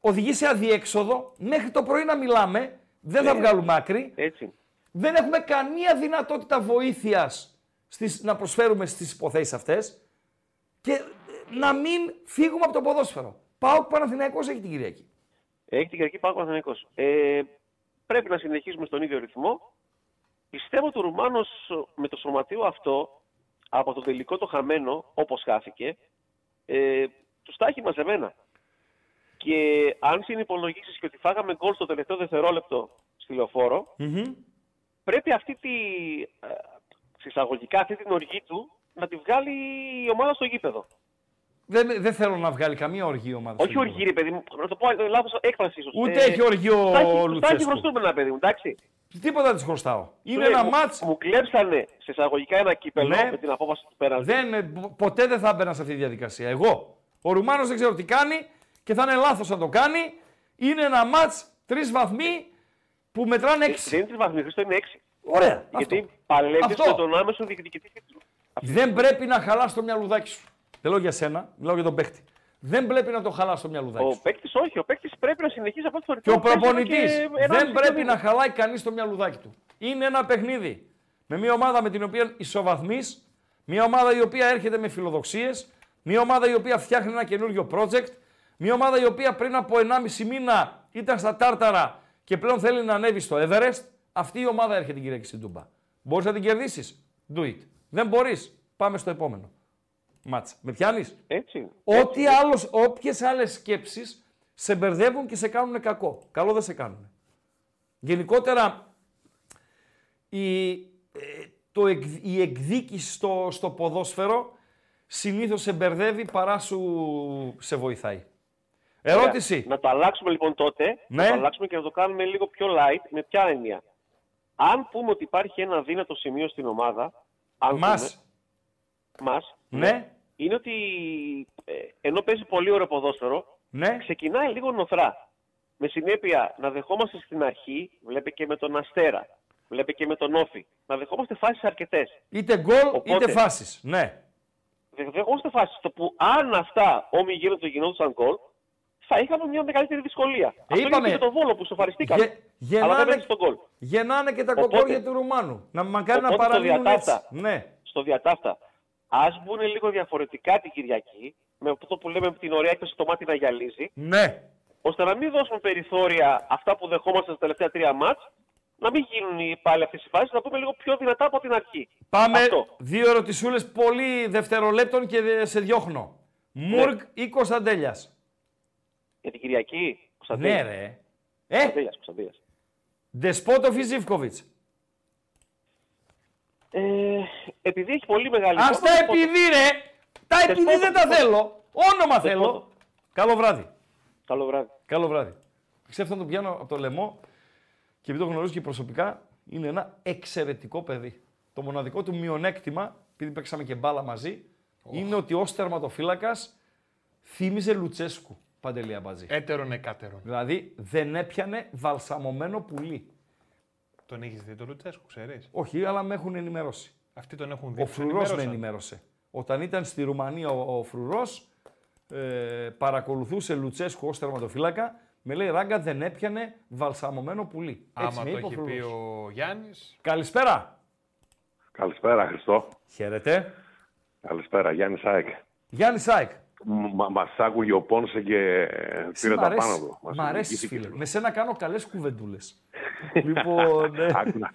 οδηγεί σε αδιέξοδο, μέχρι το πρωί να μιλάμε, δεν θα Ναι. βγάλουμε άκρη. Έτσι. Δεν έχουμε καμία δυνατότητα βοήθειας στις, να προσφέρουμε στις υποθέσεις αυτές και ε, να μην φύγουμε από το ποδόσφαιρο. Πάω Παναθηναϊκός έχει την Κυριακή. Έχει την Κυριακή Πάο Παναθηναϊκός. Ε, πρέπει να συνεχίσουμε στον ίδιο ρυθμό. Πιστεύω ότι ο Ρουμάνος με το σωματείο αυτό, από το τελικό το χαμένο, όπως χάθηκε, ε, τους τα έχει μαζεμένα. Και αν συνυπολογίσεις και ότι φάγαμε γκολ στο τελευταίο δευτερόλεπτο στη λεωφορο πρέπει αυτή τη, ε, συσσαγωγικά αυτή την οργή του να τη βγάλει η ομάδα στο γήπεδο. Δεν, δεν θέλω να βγάλει καμία οργή η ομάδα. Όχι στο οργή, ρε παιδί μου, να το πω ε, λάθος έκφραση ίσως. Ούτε έχει οργή ο τα έχει- Τα έχει Λουτσέσκου. χρωστούμενα, παιδί μου, εντάξει. Τίποτα της χρωστάω. Είναι Σου λέει, ένα μου- μάτς. Μου κλέψανε σε εισαγωγικά ένα κύπελο Ναι. με την απόφαση του πέρασμα. Δεν, ε, πο- ποτέ δεν θα έμπαινα σε αυτή τη διαδικασία. Εγώ. Ο Ρουμάνος δεν ξέρω τι κάνει και θα είναι λάθος να το κάνει. Είναι ένα μάτς τρεις βαθμοί που μετράνε έξι. Δεν είναι τρεις βαθμοί, Χρήστο, είναι έξι. Ωραία. Γιατί αυτό. παλεύεις Αυτό. με τον άμεσο διεκδικητή τίτλου. Δεν πρέπει να χαλάς το μυαλουδάκι σου. Δεν λέω για σένα, μιλάω για τον παίχτη. Δεν πρέπει να το χαλάς το μυαλουδάκι Ο σου. παίκτης όχι, ο παίκτης πρέπει να συνεχίσει αυτό το Και ο ρυθμό που παίζει προπονητής εδώ και δεν 1,5 πρέπει μήνα. να χαλάει κανείς το μυαλουδάκι του. Είναι ένα παιχνίδι με μια ομάδα με την οποία ισοβαθμείς, μια ομάδα η οποία έρχεται με φιλοδοξίες, μια ομάδα η οποία φτιάχνει ένα καινούριο project, μια ομάδα η οποία πριν από 1,5 μήνα ήταν στα Τάρταρα και πλέον θέλει να ανέβει στο Everest. Αυτή η ομάδα έρχεται την Κυριακή στην Τούμπα. Μπορείς να την κερδίσεις; Do it. Δεν μπορείς. Πάμε στο επόμενο. Μάτσα. Με πιάνεις; Έτσι. είναι. Ό,τι άλλος, όποιες άλλες σκέψεις σε μπερδεύουν και σε κάνουν κακό. Καλό δεν σε κάνουν. Γενικότερα, η, ε, το, εκ- η εκδίκηση στο, στο ποδόσφαιρο συνήθως σε μπερδεύει παρά σου σε βοηθάει. Ερώτηση. Να το αλλάξουμε λοιπόν τότε, Ναι. να το αλλάξουμε και να το κάνουμε λίγο πιο light, με ποια έννοια. Αν πούμε ότι υπάρχει ένα δύνατο σημείο στην ομάδα, αν Μας. πούμε, μας, Ναι, είναι ότι ε, ενώ παίζει πολύ ωραίο ποδόσφαιρο, ναι. ξεκινάει λίγο νοθρά. Με συνέπεια να δεχόμαστε στην αρχή, βλέπει και με τον Αστέρα, βλέπει και με τον Όφη, να δεχόμαστε φάσεις αρκετές. Είτε γκολ Οπότε- είτε φάσεις. Ναι. Δε- Δεχόμαστε φάσεις το που αν αυτά όμοι γίνονται γινόντουσαν γκολ, θα είχαμε μια μεγαλύτερη δυσκολία. Αυτό Ε, είπαμε, είναι και τον Βόλο που σοφαριστήκαμε. Γε- γεννάνε- αλλά δεν έδειξε τον γκολ. Γεννάνε και τα Οπότε- κοκόρια του Ρουμάνου. Να μακάρι να Οπότε το παραμείνουν έτσι. διατάφτα. Ναι. Στο διατάφτα. Α μπουν λίγο διαφορετικά την Κυριακή, με αυτό που λέμε με την ωραία έκθεση το μάτι να γυαλίζει, Ναι. ώστε να μην δώσουμε περιθώρια αυτά που δεχόμαστε στα τελευταία τρία μάτς, να μην γίνουν οι- πάλι αυτές οι φάσεις, να πούμε λίγο πιο δυνατά από την αρχή. Πάμε Αυτό. δύο ερωτησούλες πολύ δευτερολέπτων και δε- σε διώχνω. Μουργκ ή Κωνσταντέλιας; Για την Κυριακή, Κωνσταντέλιας. Ναι ρε. Ε, Κωνσταντέλιας, Κωνσταντέλιας. Ντεσπότοφ ή Ζίβκοβιτς. Ε, επειδή έχει πολύ μεγάλη... Ας τα εικόνα, επειδή ρε. Τα επειδή Δεσπότοφ, δεν τα Δεσπότοφ. θέλω. Όνομα θέλω. Δεσπότοφ. Καλό βράδυ. Καλό βράδυ. Καλό βράδυ. Ξέρω να τον πιάνω από το λαιμό και επειδή το γνωρίζω και προσωπικά, είναι ένα εξαιρετικό παιδί. Το μοναδικό του μειονέκτημα, επειδή παίξαμε και μπάλα μαζί, είναι ότι ως τερματοφύλακας θύμιζε Λουτσέσκου παντελή αμπατζή. Έτερον εκάτερον. Δηλαδή δεν έπιανε βαλσαμωμένο πουλί. Τον έχεις δει το Λουτσέσκου, ξέρεις; Όχι, αλλά με έχουν ενημερώσει. Αυτοί τον έχουν δει. Ο τους Φρουρός με ενημέρωσαν. ενημέρωσε. Όταν ήταν στη Ρουμανία ο, ο Φρουρός, ε, παρακολουθούσε Λουτσέσκου ως τερματοφύλακα. Με λέει ράγκα δεν έπιανε βαλσαμωμένο πουλί. Έτσι Άμα με το είπε ο έχει πει Φρουρός. ο Γιάννης. Καλησπέρα. Καλησπέρα, Χριστό. Χαίρετε. Καλησπέρα, Γιάννη Σάικ. Γιάννη Σάικ. Μα μας άκουγε ο Πόνσε και πήρε Μ' τα αρέσει. πάνω του. Μας Μ' αρέσει, εκδικήθηκε. φίλε. Με σένα κάνω καλές κουβεντούλες. λοιπόν, ναι. Άκου να-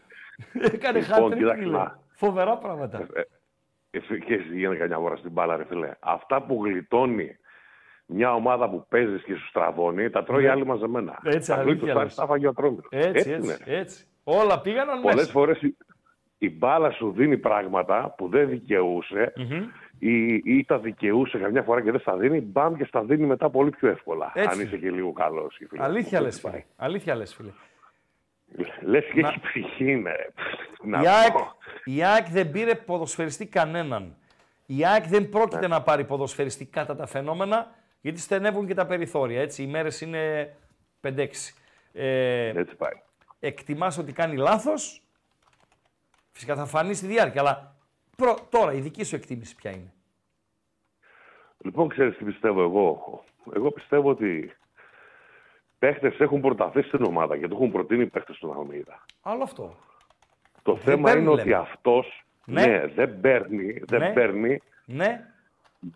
έκανε Λοιπόν, χάτρι, κοίταξε φίλε. να. Φοβερά πράγματα. Εσύ και εσύ γίνεται καμιά φορά στην μπάλα, ρε φίλε. Αυτά που γλιτώνει μια ομάδα που παίζει και σου στραβώνει, τα τρώει Ναι. άλλη μαζεμένα. Έτσι, τα αλήθεια τρώει το λες. τα φάγει ο Ατρόμητος. Έτσι, έτσι, είναι. έτσι. Όλα πήγαιναν Πολλές μέσα. φορές η, η μπάλα σου δίνει πράγματα που δεν δικαιούσε ή, ή τα δικαιούσε καμιά φορά και δεν στα δίνει, μπαμ και στα δίνει μετά πολύ πιο εύκολα. Έτσι. Αν είσαι και λίγο καλός. και φίλε. Αλήθεια Αυτό λες, πάει. φίλε. Αλήθεια λες, φίλε. Λες και Να- έχει ψυχή, ναι. Να Η ΑΕΚ, πω. η ΑΕΚ δεν πήρε ποδοσφαιριστή κανέναν. Η ΑΕΚ δεν πρόκειται Ναι. να πάρει ποδοσφαιριστή κατά τα φαινόμενα Γιατί στενεύουν και τα περιθώρια. Έτσι, οι μέρες είναι 5-6. Ε, Έτσι πάει. εκτιμάς ότι κάνει λάθος, φυσικά θα φανεί στη διάρκεια, αλλά προ, τώρα η δική σου εκτίμηση ποια είναι; Λοιπόν, ξέρεις τι πιστεύω εγώ. Εγώ πιστεύω ότι παίχτες έχουν προταθεί στην ομάδα και το έχουν προτείνει παίχτες στον Αλμίδα. Άλλο αυτό. Το θέμα παίρνει, είναι ότι λέμε. αυτός Ναι. ναι. δεν παίρνει, δεν Ναι. παίρνει Ναι,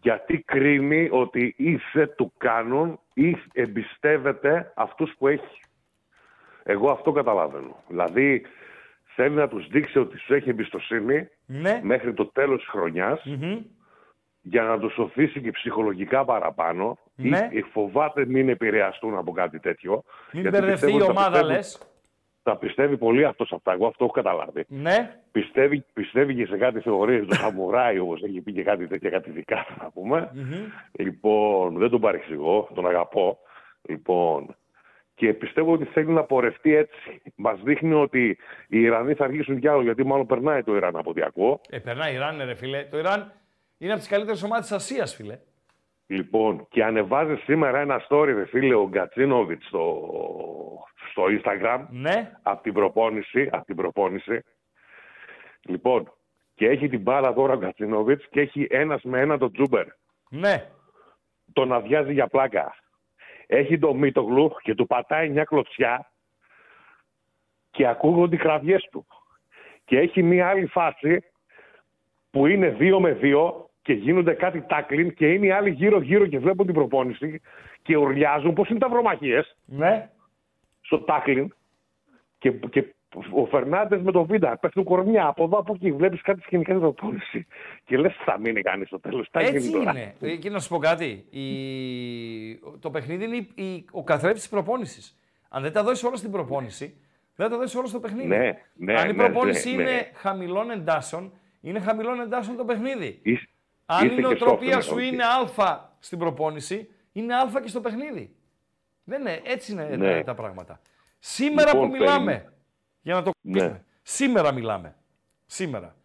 γιατί κρίνει ότι είσαι του κάνουν ή εμπιστεύεται αυτούς που έχει. Εγώ αυτό καταλαβαίνω. Δηλαδή θέλει να τους δείξει ότι σου έχει εμπιστοσύνη ναι. μέχρι το τέλος της χρονιάς Μμμ. για να τους οθήσει και ψυχολογικά παραπάνω Ναι. ή φοβάται μην επηρεαστούν από κάτι τέτοιο. Μην γιατί μπερδευτεί πιστεύω η ότι τα ομάδα, πιστεύουν- λες. Τα πιστεύει πολύ αυτός αυτά. Εγώ αυτό έχω καταλάβει. Ναι, Πιστεύει, πιστεύει και σε κάτι θεωρίες του Σαμουράι, όπως έχει πει και κάτι τέτοια κάτι δικά του, να πούμε. Λοιπόν, δεν τον παρεξηγώ, τον αγαπώ. Λοιπόν, και πιστεύω ότι θέλει να πορευτεί έτσι. Μας δείχνει ότι οι Ιρανοί θα αργήσουν κι άλλο, γιατί μάλλον περνάει το Ιράν από ό,τι ακούω. ε, περνάει Ιράν, ρε φίλε. Το Ιράν είναι από τις καλύτερες ομάδες της Ασίας, φίλε. Λοιπόν, και ανεβάζει σήμερα ένα story, ρε φίλε, ο Γκατσίνοβιτς στο, στο Instagram, Ναι, από την προπόνηση, από την προπόνηση. Λοιπόν, και έχει την μπάλα τώρα ο Γκατσίνοβιτς και έχει ένας με ένα το Τζούμπερ. ναι. Τον αδειάζει για πλάκα. Έχει το Μίτογλου και του πατάει μια κλωτσιά και ακούγονται οι κραυγές του. Και έχει μια άλλη φάση που είναι δύο με δύο και γίνονται κάτι τάκλιν και είναι οι άλλοι γύρω-γύρω και βλέπουν την προπόνηση και ουρλιάζουν πώς είναι τα βρωμαχίες; Ναι. στο τάκλιν και, και ο Φερνάντες με το Βίντα πέφτουν κορμιά από εδώ από εκεί. Βλέπεις κάτι σκηνικά στην προπόνηση και λες θα μείνει κανείς στο τέλος. Έτσι είναι. Ε, Και να σου πω κάτι. Η... Το παιχνίδι είναι η... η- ο καθρέφτης της προπόνησης. Αν δεν τα δώσεις όλα στην προπόνηση, δεν θα τα δώσεις όλα στο παιχνίδι. Ναι, ναι, Αν η ναι, προπόνηση ναι, ναι. είναι χαμηλών εντάσεων, είναι χαμηλών εντάσεων το παιχνίδι. Είσαι- Αν είστε η και νοοτροπία soft, σου ναι, είναι α στην προπόνηση, είναι α και στο παιχνίδι. Δεν είναι, έτσι είναι Ναι. τα, τα πράγματα. Σήμερα Λοιπόν, που μιλάμε, περίμενε. Για να το Ναι. κλείσουμε. Σήμερα μιλάμε. Σήμερα.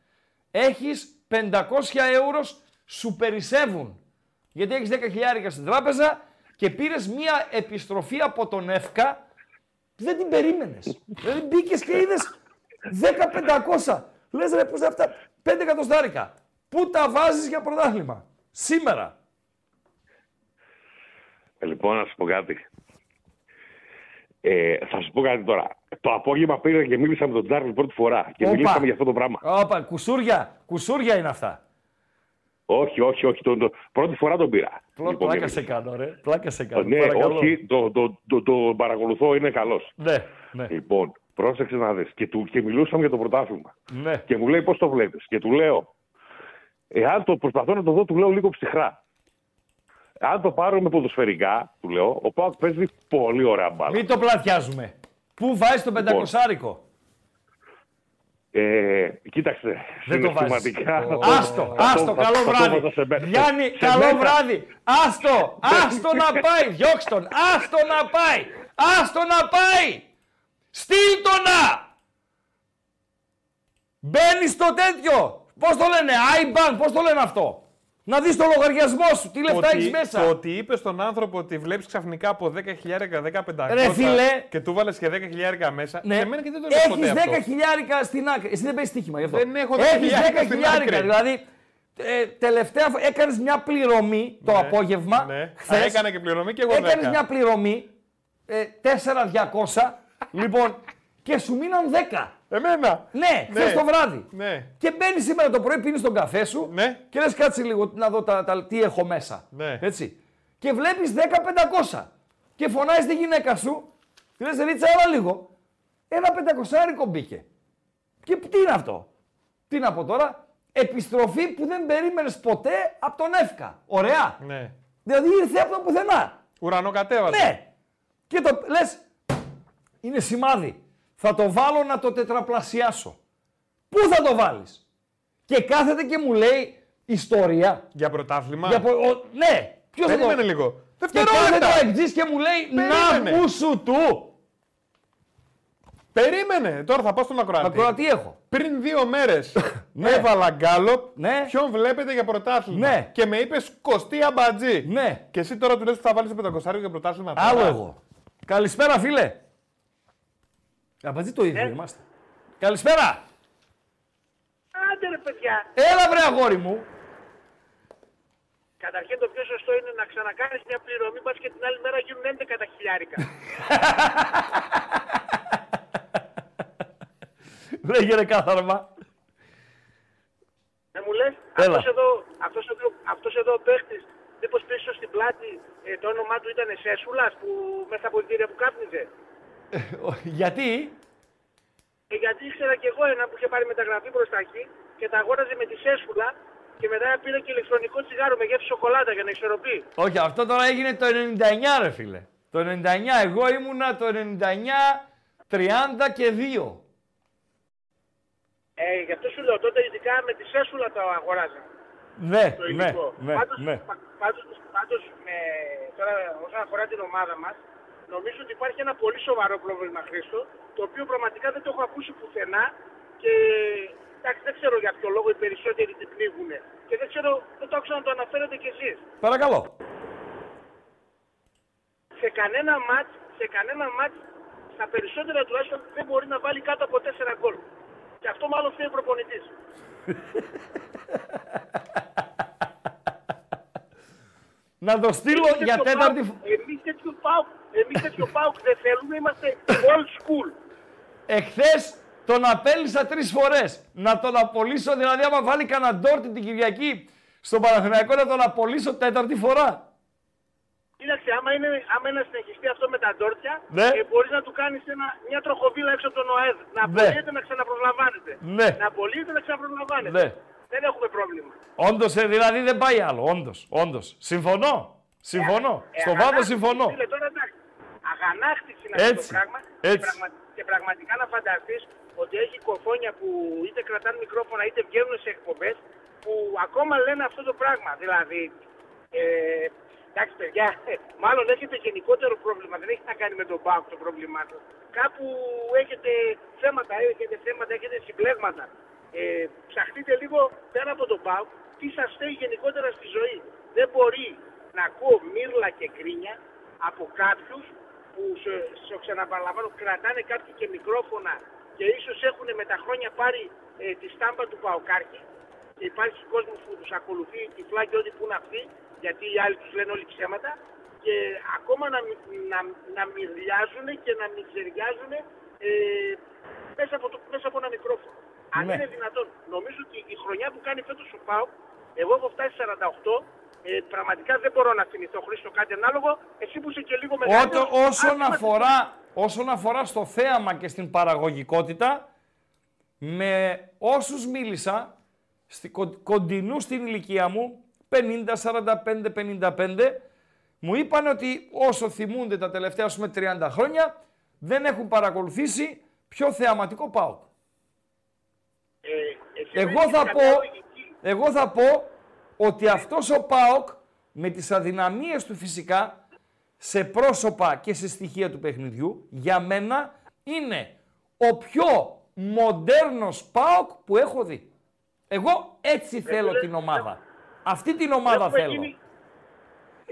Έχεις 500 ευρώ σου περισσεύουν. Γιατί έχεις 10 χιλιάρικα στην τράπεζα και πήρες μία επιστροφή από τον ΕΦΚΑ δεν την περίμενες. δηλαδή μπήκες και είδες 10-500. Λες ρε πώς είναι αυτά; 5 εκατοστάρικα. Πού τα βάζεις για πρωτάθλημα; Σήμερα. Ε, Λοιπόν, να σου πω κάτι. Ε, θα σου πω κάτι τώρα. Το απόγευμα πήγα και μίλησα με τον Τζάρλι πρώτη φορά και Όπα. μιλήσαμε για αυτό το πράγμα. Όπα, κουσούρια. Κουσούρια είναι αυτά. Όχι, όχι, όχι. Το, το, πρώτη φορά τον πήρα. Πλά- Λοιπόν, πλάκα και σε μίλησα. κάνω, ρε. Πλάκα σε κάνω. Ναι, παρακαλώ. όχι, το, το, το, το παρακολουθώ, είναι καλός. Ναι, ναι, Λοιπόν, πρόσεξε να δεις. Και, του, και μιλούσαμε για το πρωτάθλημα. ναι. Και μου λέει πώς το βλέπεις; Και του λέω, εάν το προσπαθώ να το δω, του λέω λίγο ψυχρά. Αν το πάρουμε ποδοσφαιρικά, του λέω, ο Πάοκ παίζει πολύ ωραία μπάλα. Μην το πλατιάζουμε. Πού βάζει το Λοιπόν, πεντακοσάρικο; Ε, κοίταξε, Δεν το βάζεις. συναισθηματικά... θα το- Άστο, θα άστο, το- θα- καλό θα το βράδυ. βάζα σε μέ- Γιάννη, σε καλό μέτρα. βράδυ. Άστο, άστο να πάει. Διώξ' τον. Άστο να πάει. Άστο να πάει. Στείλ το να. Μπαίνει στο τέτοιο. Πώς το λένε, iBank, πώς το λένε αυτό; Να δεις το λογαριασμό σου, τι λεφτά ότι, έχεις μέσα. Το ότι είπε στον άνθρωπο ότι βλέπεις ξαφνικά από 10.000 1500 Ρε φίλε. και του βάλες και 10.000 μέσα. Ναι. Σε μένα και δεν το λέω ποτέ Έχεις 10 αυτό. χιλιάρικα στην άκρη. Εσύ δεν παίζεις στοίχημα γι' αυτό. Δεν έχω 10 Έχεις 10 χιλιάρικα στην χιλιάρικα. άκρη. Δηλαδή, ε, τελευταία φορά έκανες μια πληρωμή το Ναι, απόγευμα. Ναι. Χθες, Α, Έκανα και πληρωμή και εγώ Έκανες 10. μια πληρωμή ε, 4.200 λοιπόν και σου μείναν 10. Εμένα. Ναι, Ναι. χθες το βράδυ. Ναι. Και μπαίνεις σήμερα το πρωί, πίνεις τον καφέ σου Ναι. και λες κάτσε λίγο να δω τα, τα- τι έχω μέσα. Ναι. Έτσι. Και βλέπεις 10-500. Και φωνάζεις τη γυναίκα σου, τη λες Ρίτσα, έλα λίγο. Ένα πεντακοσάρικο μπήκε. Και τι είναι αυτό; Τι να πω τώρα; Επιστροφή που δεν περίμενες ποτέ από τον Εύκα. Ωραία. Ναι. Δηλαδή ήρθε από το πουθενά. Ουρανοκατέβασα. Ναι. Και το λες, είναι σημάδι. Θα το βάλω να το τετραπλασιάσω. Πού θα το βάλεις; Και κάθεται και μου λέει ιστορία. Για πρωτάθλημα; Για, πο- ο- ναι, ποιος θα το... Περίμενε λίγο. Και κάθεται Δευτερόλεπτα. ο εκτζής και μου λέει να Περίμενε. μου σου του. Περίμενε, τώρα θα πάω στον ακροατή. Ακροατή έχω. Πριν δύο μέρες Ναι. έβαλα γκάλοπ. Ναι. Ποιον βλέπετε για πρωτάθλημα; Ναι. Και με είπες Κωστή Αμπατζή. Ναι. Και εσύ τώρα του λες ότι θα βάλεις το 500 για πρωτάθλημα. Άλλο τώρα. εγώ. Καλησπέρα, φίλε. Αμπατζή το ίδιο είμαστε. Καλησπέρα. Άντε ρε παιδιά. Έλα βρε αγόρι μου. Καταρχήν το πιο σωστό είναι να ξανακάνεις μια πληρωμή μας και την άλλη μέρα γίνουν 11 τα χιλιάρικα. Λέγε ρε κάθαρμα. Δεν μου λες, Έλα. αυτός εδώ, αυτός εδώ, αυτός εδώ ο παίχτης, μήπως πίσω στην πλάτη ε, το όνομά του ήταν Σέσουλας που μέσα από την που κάπνιζε; Γιατί; Ε, γιατί ήξερα κι εγώ ένα που είχε πάρει μεταγραφή προς τα εκεί και τα αγόραζε με τη Σέσουλα και μετά πήρε και ηλεκτρονικό τσιγάρο με γεύση σοκολάτα για να ισορροπεί. Όχι, αυτό τώρα έγινε το 99 ρε φίλε. Το 99, εγώ ήμουνα το 99, 30 και 2. Ε, γι' αυτό σου λέω τότε ειδικά με τη Σέσουλα το αγοράζα. Ναι, το ναι, υλικό. ναι, πάντως, ναι. πα- πάντως, πάντως με, τώρα όσον αφορά την ομάδα μας, νομίζω ότι υπάρχει ένα πολύ σοβαρό πρόβλημα Χρήστο, το οποίο πραγματικά δεν το έχω ακούσει πουθενά και εντάξει, δεν ξέρω για ποιο λόγο οι περισσότεροι την πνίγουν. Και δεν ξέρω, δεν το άκουσα να το αναφέρετε κι εσείς. Παρακαλώ. Σε κανένα μάτς, σε κανένα μάτς, στα περισσότερα τουλάχιστον δεν μπορεί να βάλει κάτω από 4 γκολ. Και αυτό μάλλον θέλει ο προπονητής. Να το στείλω Εμείς για τέτοιο τέταρτη ΠΑΟΚ- φορά. Εμείς τέτοιο ΠΑΟΚ, εμείς τέτοιο ΠΑΟΚ δεν θέλουμε, είμαστε old school. Εχθές τον απέλησα τρεις φορές. Να τον απολύσω, δηλαδή άμα βάλει κανένα ντόρτι την Κυριακή στον Παναθηναϊκό να τον απολύσω τέταρτη φορά. Κοίταξε, άμα είναι, άμα είναι να συνεχιστεί αυτό με τα ντόρτια, Ναι. ε, μπορείς να του κάνεις ένα, μια τροχοβίλα έξω από τον ΟΑΕΔ. Να Ναι. απολύεται να ξαναπροσλαμβάνεται. Ναι. Να απολύεται να ξαναπροσλαμβάνεται. Ναι. Δεν έχουμε πρόβλημα. Όντως, δηλαδή δεν πάει άλλο. Όντως, όντως. Συμφωνώ. Συμφωνώ. Ε, Στο αγανάκτηση, βάθος συμφωνώ. Φίλε, τώρα εντάξει. Αγανάκτησης είναι αυτό Έτσι, το πράγμα. έτσι. Και, πραγμα- και πραγματικά να φανταστείς ότι έχει κοφόνια που είτε κρατάνε μικρόφωνα είτε βγαίνουν σε εκπομπές που ακόμα λένε αυτό το πράγμα. Δηλαδή, ε, εντάξει παιδιά, ε, μάλλον έχετε γενικότερο πρόβλημα. Δεν έχει να κάνει με τον ΠΑΟΚ το πρόβλημά του. Κάπου έχετε θέματα, έχετε θέματα, έχετε συμπλέγματα. Ε, ψαχτείτε λίγο πέρα από τον ΠΑΟΚ τι σας φταίει γενικότερα στη ζωή. Δεν μπορεί να ακούω μύρλα και κρίνια από κάποιους που, σε, σε ξαναπαραλαμβάνω, κρατάνε κάποιοι και μικρόφωνα και ίσως έχουν με τα χρόνια πάρει ε, τη στάμπα του Παοκάρχη και υπάρχει κόσμος που τους ακολουθεί τυφλά και ό,τι που είναι αυτοί, γιατί οι άλλοι τους λένε όλοι ψέματα και ακόμα να, μι- να, να μυρλιάζουν και να μιζεριάζουν ε, μέσα, από το, μέσα από ένα μικρόφωνο. Αν Ναι. είναι δυνατόν. Νομίζω ότι η χρονιά που κάνει φέτος ο ΠΑΟΚ, εγώ έχω φτάσει 48, ε, πραγματικά δεν μπορώ να θυμηθώ Χρήστο κάτι ανάλογο. Εσύ που είσαι και λίγο μεγαλύτερος, Ότο, όσον, αν είμαστε- αφορά, όσον αφορά στο θέαμα και στην παραγωγικότητα, με όσους μίλησα, στη, κον- κοντινού στην ηλικία μου, 50, 45, 55, μου είπαν ότι όσο θυμούνται τα τελευταία ας πούμε 30 χρόνια, δεν έχουν παρακολουθήσει πιο θεαματικό ΠΑΟΚ. Ε, εσύ Εγώ έχεις θα, καμιά πω, λογική. εγώ θα πω ότι αυτός ο ΠΑΟΚ με τις αδυναμίες του φυσικά σε πρόσωπα και σε στοιχεία του παιχνιδιού για μένα είναι ο πιο μοντέρνος ΠΑΟΚ που έχω δει. Εγώ έτσι θέλω φίλε, την ομάδα. Αυτή την ομάδα Έχουμε θέλω. γίνει-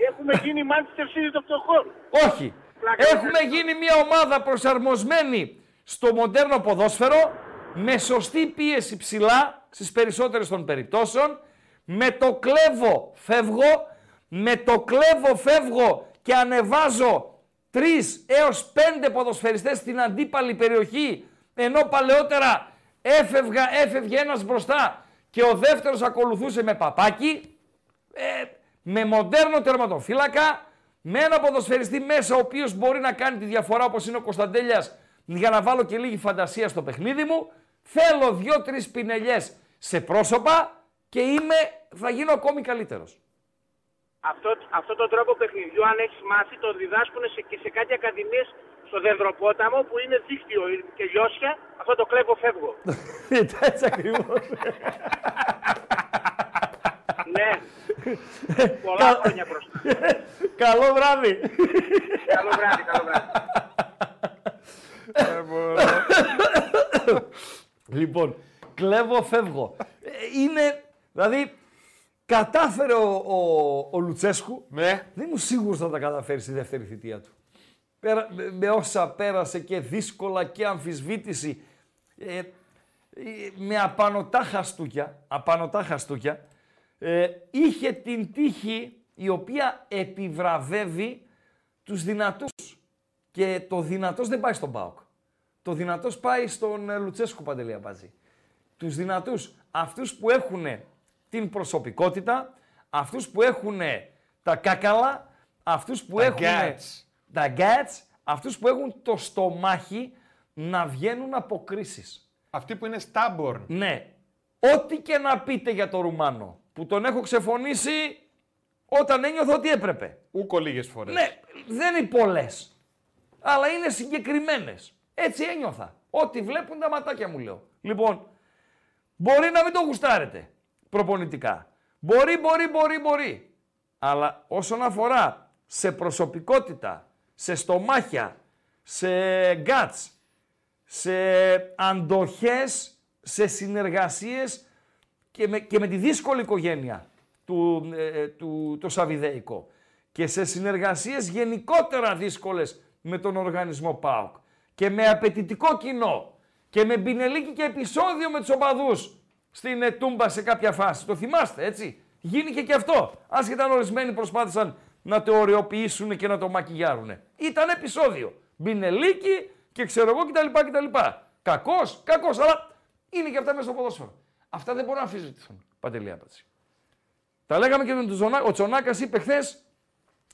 Έχουμε γίνει Manchester City των φτωχών. Όχι. Πλάκα Έχουμε είναι. γίνει μια ομάδα προσαρμοσμένη στο μοντέρνο ποδόσφαιρο με σωστή πίεση ψηλά στις περισσότερες των περιπτώσεων. Με το κλέβω φεύγω, με το κλέβω φεύγω και ανεβάζω τρεις έως πέντε ποδοσφαιριστές στην αντίπαλη περιοχή ενώ παλαιότερα έφευγα, έφευγε ένας μπροστά και ο δεύτερος ακολουθούσε με παπάκι ε, με μοντέρνο τερματοφύλακα, με ένα ποδοσφαιριστή μέσα ο οποίος μπορεί να κάνει τη διαφορά όπως είναι ο Κωνσταντέλιας για να βάλω και λίγη φαντασία στο παιχνίδι μου. Θέλω δύο-τρεις πινελιές σε πρόσωπα και είμαι, θα γίνω ακόμη καλύτερος. Αυτό, αυτό τον τρόπο παιχνιδιού, αν έχεις μάθει, το διδάσκουν σε, και σε κάτι ακαδημίες στο Δενδροπόταμο που είναι δίκτυο και λιώσια. Αυτό το κλέβω φεύγω. Έτσι ακριβώς. ναι. Πολλά χρόνια μπροστά. Καλό βράδυ. καλό βράδυ, καλό βράδυ. λοιπόν, κλέβω, φεύγω. Ε, είναι, δηλαδή, κατάφερε ο, ο, ο Λουτσέσκου. Ναι. Δεν είμαι σίγουρος θα τα καταφέρει στη δεύτερη θητεία του. Πέρα, με, με όσα πέρασε και δύσκολα και αμφισβήτηση. Ε, ε, με απανοτά χαστούκια, απανοτά χαστούκια, ε, είχε την τύχη η οποία επιβραβεύει τους δυνατούς. Και το δυνατός δεν πάει στον ΠΑΟΚ. Το δυνατός πάει στον ε, Λουτσέσκου Παντελία Μπάζη. Τους δυνατούς, αυτούς που έχουν την προσωπικότητα, αυτούς που έχουν τα κάκαλα, αυτούς που Τα έχουν guts. τα guts, αυτούς που έχουν το στομάχι να βγαίνουν από κρίσεις. Αυτοί που είναι stubborn. Ναι, ό,τι και να πείτε για το Ρουμάνο, που τον έχω ξεφωνήσει όταν ένιωθα ότι έπρεπε. Ούκο λίγες φορές. Ναι, δεν είναι πολλές. Αλλά είναι συγκεκριμένες. Έτσι ένιωθα. Ό,τι βλέπουν τα ματάκια μου λέω. Λοιπόν, μπορεί να μην το γουστάρετε προπονητικά. Μπορεί, μπορεί, μπορεί, μπορεί. Αλλά όσον αφορά σε προσωπικότητα, σε στομάχια, σε γκάτς, σε αντοχές, σε συνεργασίες και με, και με τη δύσκολη οικογένεια του, ε, του το Σαβιδέικο και σε συνεργασίες γενικότερα δύσκολες με τον οργανισμό ΠΑΟΚ και με απαιτητικό κοινό και με μπινελίκι και επεισόδιο με τους οπαδούς στην ε, Τούμπα σε κάποια φάση. Το θυμάστε έτσι; Γίνηκε και αυτό. Άσχετα αν ορισμένοι προσπάθησαν να το οριοποιήσουν και να το μακιγιάρουν. Ήταν επεισόδιο. Μπινελίκι και ξέρω εγώ κτλ. κτλ. Κακός, κακός, αλλά είναι και αυτά μέσα στο ποδόσφαιρο. Αυτά δεν μπορούν να αμφισβητηθούν. Παντελή άπατσι. Τα λέγαμε και με τον Τζονά. Ο Τσονάκας είπε χθες,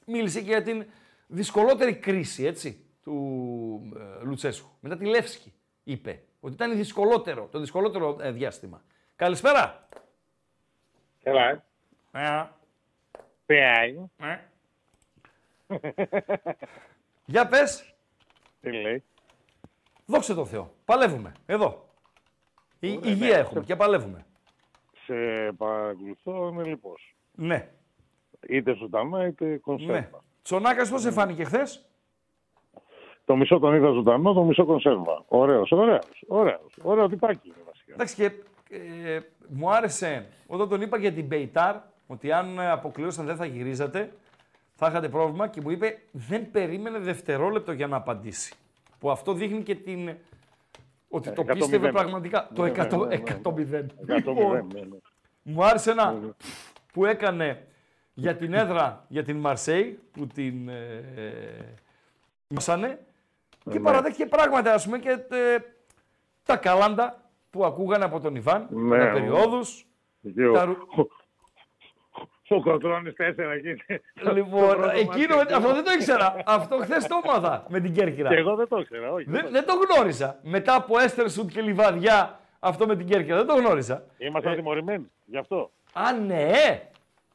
μίλησε και για την δυσκολότερη κρίση έτσι, του ε, Λουτσέσκου. Μετά τη Λεύσκη είπε ότι ήταν δυσκολότερο, το δυσκολότερο ε, διάστημα. Καλησπέρα. Έλα, ε. Ε, Πέει. ε. Για πες. Τι λέει; Δόξε τω Θεώ. Παλεύουμε. Εδώ. Η, Ωραία, υγεία ναι. έχουμε και παλεύουμε. Σε παρακολουθώ, είμαι λοιπόν. Ναι. Είτε ζωντανά είτε κονσέρβα. ναι. Τσονάκας πώς σε φάνηκε χθες; Το μισό τον είδα ζωντανό, το μισό κονσέρβα. Ωραίος, ωραίος, ωραίος. Ωραίο τυπάκι είναι βασικά. Εντάξει και ε, μου άρεσε όταν τον είπα για την Μπεϊτάρ ότι αν ε, αποκλειώσαν δεν θα γυρίζατε, θα είχατε πρόβλημα και μου είπε δεν περίμενε δευτερόλεπτο για να απαντήσει. Που αυτό δείχνει και την... Ότι το 100-0. πίστευε πραγματικά. Το Ναι, ναι, 100, ναι, ναι. 100-0. 100 Λοιπόν, ναι, ναι. Μου άρεσε ένα που έκανε για την έδρα για την Μαρσέη που την ε, ε, μασάνε και Ναι. παραδέχτηκε πράγματα ας πούμε και ε, τα καλάντα που ακούγανε από τον Ιβάν Ναι, τα ναι. περιόδους. Και ο- Τα ρου- Ο Κοτρώνης τέσσερα εκεί. Λοιπόν, εκείνο, αυτό δεν το ήξερα. Αυτό χθες το έμαθα με την Κέρκυρα. Και εγώ δεν το ήξερα, όχι. Δεν, δεν το γνώρισα. Μετά από Έστερσουτ και Λιβαδιά, αυτό με την Κέρκυρα δεν το γνώρισα. Ήμασταν τιμωρημένοι, γι' αυτό. Α, ναι!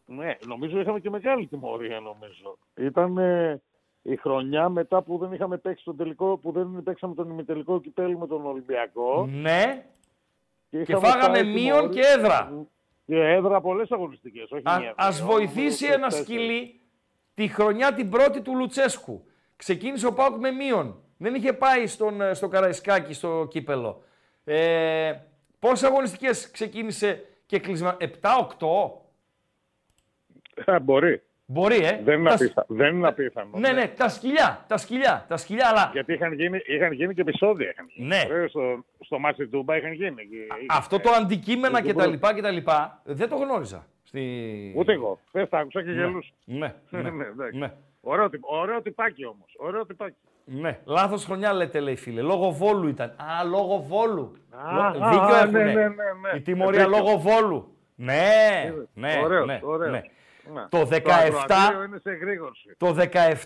Ναι, νομίζω είχαμε και μεγάλη τιμωρία, νομίζω. Ήταν ε, η χρονιά μετά που δεν είχαμε παίξει τον τελικό, που δεν παίξαμε τον ημιτελικό κυπέλου με τον Ολυμπιακό. Ναι, και είχαμε φάγαμε πάει μείον τιμωρία- και έδρα. Και έδρα πολλές αγωνιστικές. Όχι Α, μία, ας δύο, βοηθήσει δύο, ένα τέσσερις. σκυλί τη χρονιά την πρώτη του Λουτσέσκου. Ξεκίνησε ο Πάουκ με μείον. Δεν είχε πάει στον, ε, στο Καραϊσκάκι, στο κύπελο. Ε, πόσες αγωνιστικές ξεκίνησε και κλεισμα... 7-8. Α, μπορεί. Μπορεί, ε. Δεν είναι, Τα- απίθα... δεν είναι απίθανο. Ναι, ναι, τα σκυλιά, τα σκυλιά, τα σκυλιά, αλλά Γιατί είχαν γίνει, είχαν γίνει και επεισόδια. Είχαν γίνει. Ναι. Ωραίο, Στο, στο Μάτσι Τούμπα είχαν γίνει. Και- αυτό το αντικείμενα δεν και τα μπορώ. λοιπά και τα λοιπά δεν το γνώριζα. Στη... Ούτε εγώ. Δεν τα άκουσα και γελούσα. Ναι, ναι, Ναι, εντάξει. ναι. Ωραίο, τυπ- ωραίο τυπάκι όμως. Ωραίο τυπάκι. Ναι, λάθος χρονιά λέτε, λέει φίλε. Λόγω βόλου ήταν. Α, λόγω βόλου. Α, Λο- α, Δίκιο α, έχουνε. ναι, ναι, ναι, ναι. Η τιμωρία Δίκιο. λόγω βόλου. Ναι, ναι, Ωραίος, ναι, ωραίος. ναι. Ναι. Το 17, ακροατήριο είναι σε γρήγορση. το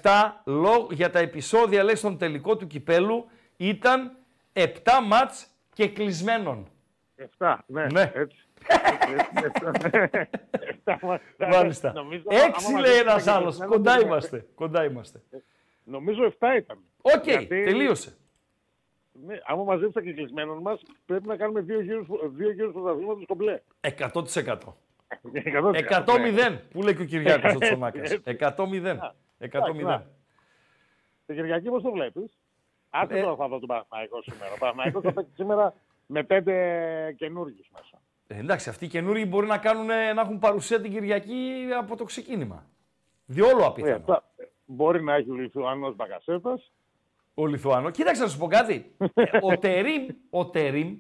17 λόγω, για τα επεισόδια λέει στον τελικό του κυπέλου ήταν 7 μάτς και κλεισμένων. 7, ναι, Ναι. έτσι. Εφτά μας- Μάλιστα. Νομίζω, άμα 6 λέει μαζέψουμε ένας και άλλος. κλεισμένο, Κοντά μπορούμε. είμαστε. Κοντά είμαστε. Νομίζω 7 ήταν. Οκ, Γιατί- τελείωσε. Ναι, άμα μαζέψουμε και κλεισμένων μας, πρέπει να κάνουμε δύο γύρους, δύο γύρους πρωταθλήματος κομπλέ. 100%. 100%. 100-0 που λέει και ο Κυριάκος ο Έτσι, Τσονάκας. έτσι. 100-0. 100-0. Την Κυριακή πώς το βλέπεις; Άντε Ε. τώρα θα δω τον Παναθηναϊκό σήμερα. Ο Παναθηναϊκός θα παίξει σήμερα με πέντε καινούργιους μέσα. Ε, εντάξει, αυτοί οι καινούργοι μπορεί να, κάνουν, να έχουν παρουσία την Κυριακή από το ξεκίνημα. Διόλου Ε, απίθανο. αυτά- μπορεί να έχει ο Λιθουανός Μπαγκασέτα. Ο Λιθουανός. Κοίταξε να σου πω κάτι. Ε, ο, Τερίμ, ο Τερίμ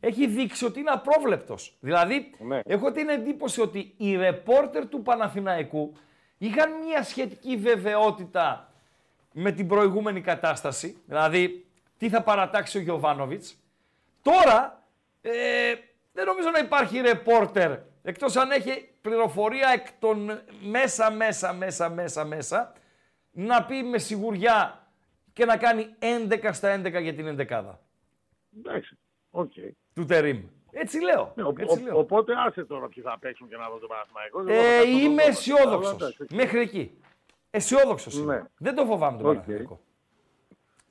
έχει δείξει ότι είναι απρόβλεπτος. Δηλαδή, Ναι. έχω την εντύπωση ότι οι ρεπόρτερ του Παναθηναϊκού είχαν μια σχετική βεβαιότητα με την προηγούμενη κατάσταση. Δηλαδή, τι θα παρατάξει ο Γιωβάνοβιτς. Τώρα, ε, δεν νομίζω να υπάρχει ρεπόρτερ, εκτός αν έχει πληροφορία εκ των μέσα, μέσα, μέσα, μέσα, μέσα, να πει με σιγουριά και να κάνει 11 στα 11 για την ενδεκάδα Εντάξει. Οκ. Του Τερίμ. Έτσι λέω. Ναι, ο- έτσι ο- λέω. οπότε άσε τώρα ποιοι θα παίξουν και να δω το Παναθηναϊκό. Εγώ θα Ε, κάτσω να είμαι το δω. αισιόδοξος. Αλλά εντάξει, Μέχρι εκεί. Αισιόδοξος είμαι. Ναι. Δεν το φοβάμαι τον Οκ. Παναθηναϊκό.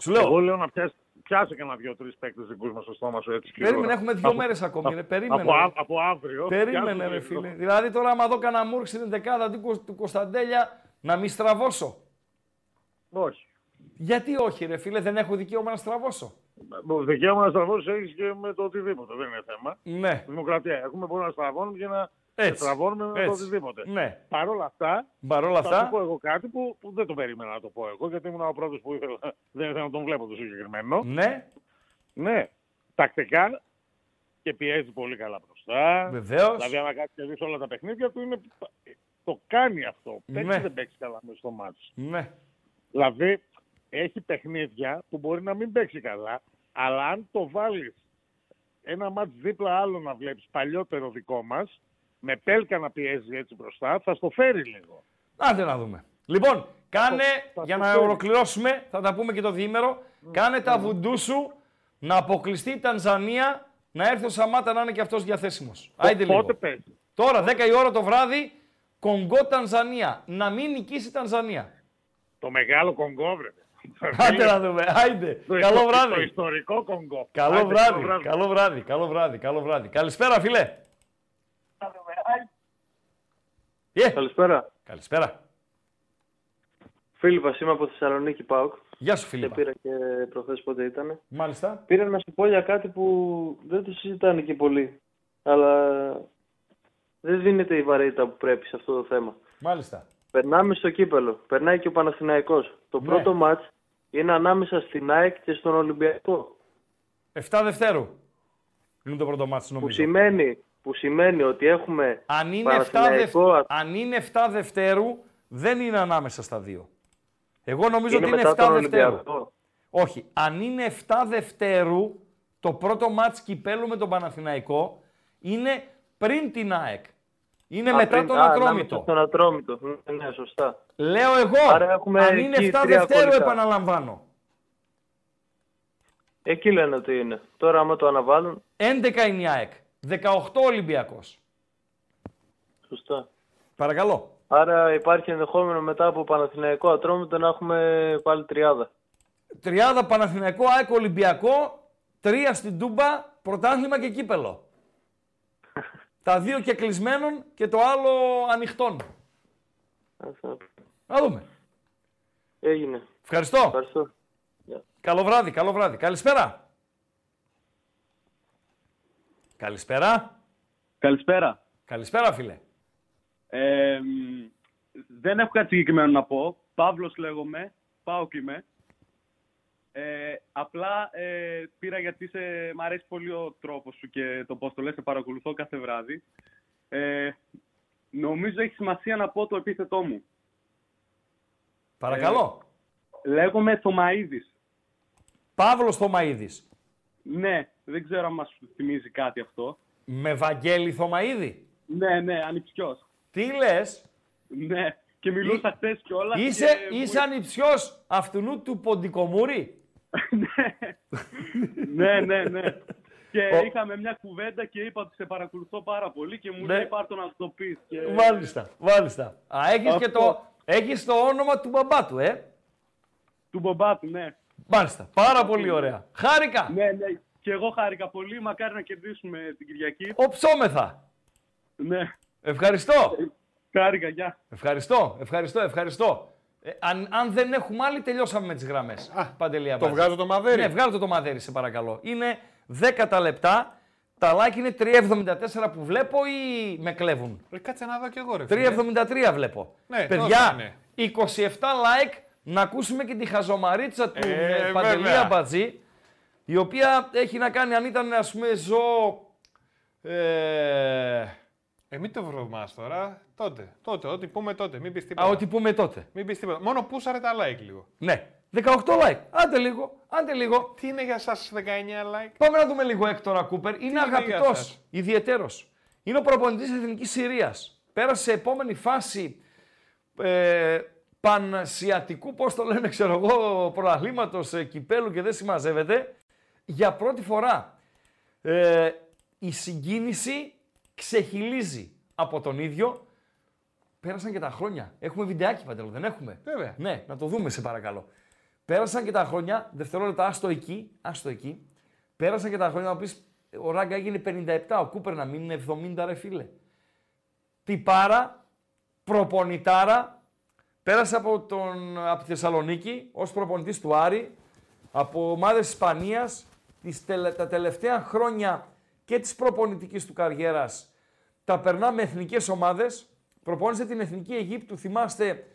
Σου λέω. Εγώ λέω να πιάσει, πιάσε και ένα δύο-τρεις παίκτες δικούς μας στο στόμα σου έτσι. Περίμενε, σκληρό. έχουμε δύο Από- μέρες ακόμη. από- ρε, περίμενε. Από, ρε. α- από αύριο. Περίμενε, πιάσε ρε το φίλε. λίγο. Δηλαδή τώρα, άμα δω κανένα μούρκ στην δεκάδα του, Κω- του Κωνσταντέλια, να μην στραβώσω. Όχι. Γιατί όχι, ρε φίλε, δεν έχω δικαίωμα να στραβώσω. Το δικαίωμα να στραβώσεις έχεις και με το οτιδήποτε. Δεν είναι θέμα. Ναι, Δημοκρατία. Έχουμε μπορούμε να στραβώνουμε και να Έτσι. στραβώνουμε με το Έτσι. οτιδήποτε. ναι. Παρ' όλα αυτά, Παρ' όλα θα σου αυτά, πω εγώ κάτι που, που δεν το περίμενα να το πω εγώ, γιατί ήμουν ο πρώτος που ήθελα, δεν ήθελα να τον βλέπω το συγκεκριμένο. ναι, Ναι, τακτικά και πιέζει πολύ καλά μπροστά. βεβαίως. Δηλαδή, αν κάτσεις και δεις όλα τα παιχνίδια του, είναι... το κάνει αυτό. Παίξεις Ναι. δεν παίξεις καλά μέσα στο μάτι. Ναι. Δηλαδή, έχει παιχνίδια που μπορεί να μην παίξει καλά, αλλά αν το βάλεις ένα μάτς δίπλα άλλο να βλέπεις παλιότερο δικό μας, με πέλκα να πιέζει έτσι μπροστά, θα στο φέρει λίγο. Άντε να δούμε. Λοιπόν, κάνε, θα για το να φέρει. ολοκληρώσουμε, θα τα πούμε και το διήμερο, κάνε τα βουντού σου να αποκλειστεί η Τανζανία, να έρθει ο Σαμάτα να είναι και αυτός διαθέσιμος. Άιντε λίγο. Πότε παίζει. Τώρα, 10 η ώρα το βράδυ, Κονγκό Τανζανία. Να μην νικήσει η Τανζανία. Το μεγάλο Κονγκό, βρε. Άντε να δούμε. Άιντε. Το Καλό ιστο- Το βράδυ. ιστορικό Κονγκό. Καλό Άντε, βράδυ. Καλό βράδυ. Καλό βράδυ. Καλό βράδυ. Καλησπέρα, φίλε. Yeah. Καλησπέρα. Καλησπέρα. Φίλιππας είμαι από Θεσσαλονίκη ΠΑΟΚ Γεια σου, και Φίλιππα. πήρα και προχθές πότε ήταν. Μάλιστα. Πήρα να σου πω για κάτι που δεν το συζητάνε και πολύ. Αλλά δεν δίνεται η βαρύτητα που πρέπει σε αυτό το θέμα. Μάλιστα. Περνάμε στο κύπελο. Περνάει και ο Παναθηναϊκός. Το Ναι. πρώτο μάτς είναι ανάμεσα στην ΑΕΚ και στον Ολυμπιακό. 7 Δευτέρου. Είναι το πρώτο μάτι, Που νομίζω. σημαίνει, που σημαίνει ότι έχουμε Αν είναι, 7 δευ... Παναθηναϊκό, Αν είναι 7 Δευτέρου, δεν είναι ανάμεσα στα δύο. Εγώ νομίζω είναι ότι είναι μετά 7 τον Δευτέρου. Ολυμπιακό. Όχι. Αν είναι 7 Δευτέρου, το πρώτο μάτς κυπέλου με τον Παναθηναϊκό είναι πριν την ΑΕΚ. Είναι Α, μετά πριν- τον α, ανάμεσα Ατρόμητο. Στον Ατρόμητο. Ναι, ναι, σωστά. Λέω εγώ. Άρα έχουμε αν είναι εκεί 7 τρία Δευτέρου, κολλητά. επαναλαμβάνω. Εκεί λένε ότι είναι. Τώρα άμα το αναβάλουν, 11 είναι η ΑΕΚ. 18 Ολυμπιακός. σωστά. Παρακαλώ. Άρα υπάρχει ενδεχόμενο μετά από Παναθηναϊκό Ατρόμητο να έχουμε πάλι τριάδα. Τριάδα Παναθηναϊκό, ΑΕΚ Ολυμπιακό, τρία στην Τούμπα, πρωτάθλημα και κύπελο. Τα δύο και κλεισμένων και το άλλο ανοιχτών. Αυτό. Να δούμε. Έγινε. Ευχαριστώ. Ευχαριστώ. Καλό βράδυ, καλό βράδυ. Καλησπέρα. Καλησπέρα. Καλησπέρα. Καλησπέρα, φίλε. Ε, μ, δεν έχω κάτι συγκεκριμένο να πω. Παύλος λέγομαι. Πάω και είμαι. Ε, απλά ε, πήρα γιατί σε, μ' αρέσει πολύ ο τρόπος σου και το πώς το λες, σε παρακολουθώ κάθε βράδυ. Ε, νομίζω έχει σημασία να πω το επίθετό μου. Παρακαλώ. Λέγομαι Θωμαίδης. Παύλος Θωμαίδης. Ναι, δεν ξέρω αν μας θυμίζει κάτι αυτό. Με Βαγγέλη Θωμαίδη; Ναι, ναι, ανιψιός. Τι λες; Ναι, και μιλούσα χθες κιόλας. Είσαι, και μου- είσαι ανιψιός αυτού του Ποντικομούρη; ναι, ναι, ναι. Και Ο- είχαμε μια κουβέντα και είπα ότι σε παρακολουθώ πάρα πολύ και μου Ναι. λέει πάρ' το να το πεις. Και... Μάλιστα, μάλιστα. Α, έχεις και Αυτό. το, έχεις το όνομα του μπαμπά του, ε. Του μπαμπά του, ναι. Μάλιστα, πάρα πολύ ωραία. Χάρηκα. Ναι, ναι. Και εγώ χάρηκα πολύ. Μακάρι να κερδίσουμε την Κυριακή. Οψόμεθα. Ναι. Ευχαριστώ. Χάρηκα, γεια. Ευχαριστώ, ευχαριστώ, ευχαριστώ. Ε, αν, αν δεν έχουμε άλλη, τελειώσαμε με τις γραμμές. Παντελή το Αμπάτζη. βγάζω το μαδέρι. Ναι, βγάλω το το μαδέρι, σε παρακαλώ. Είναι 10 λεπτά. Τα like είναι 3,74 που βλέπω ή με κλέβουν; Ρε, κάτσε να δω κι εγώ, ρε. φίλε. 3,73 βλέπω. Ναι, Παιδιά, τόσο 27 like να ακούσουμε και τη χαζομαρίτσα του Ε, ε, Παντελή βέβαια. Αμπατζή, η οποία έχει να κάνει, αν ήταν ας πούμε ζώο... Ε, Ε, μην το βρωμάς τώρα. Τότε, τότε, ό,τι πούμε τότε. Μην πεις α, τίποτα. ό,τι πούμε τότε. Μην πεις τίποτα. Μόνο πούσαρε τα like λίγο. Ναι. 18 like. Άντε λίγο, άντε λίγο. Τι είναι για σας 19 like; Πάμε να δούμε λίγο Έκτορα Κούπερ. Είναι είναι για αγαπητός, σας; ιδιαίτερος. Είναι ο προπονητής της Εθνικής Συρίας. Πέρασε σε επόμενη φάση ε, πανσιατικού, πώς το λένε, ξέρω εγώ, προαθλήματο κυπέλου και δεν συμμαζεύεται. Για πρώτη φορά ε, η συγκίνηση ξεχυλίζει από τον ίδιο. Πέρασαν και τα χρόνια. Έχουμε βιντεάκι, Παντελό, δεν έχουμε; Βέβαια. Ναι, να το δούμε, σε παρακαλώ. Πέρασαν και τα χρόνια, δευτερόλεπτα, άστο εκεί, άστο εκεί. Πέρασαν και τα χρόνια να πεις, ο Ράγκα έγινε 57, ο Κούπερ να μην είναι 70, ρε φίλε. Τυπάρα, προπονητάρα, πέρασε από, τον, από τη Θεσσαλονίκη ως προπονητής του Άρη, από ομάδες Ισπανίας, τις τελε- τα τελευταία χρόνια και της προπονητικής του καριέρας τα περνά με εθνικές ομάδες. Προπόνησε την Εθνική Αιγύπτου, θυμάστε,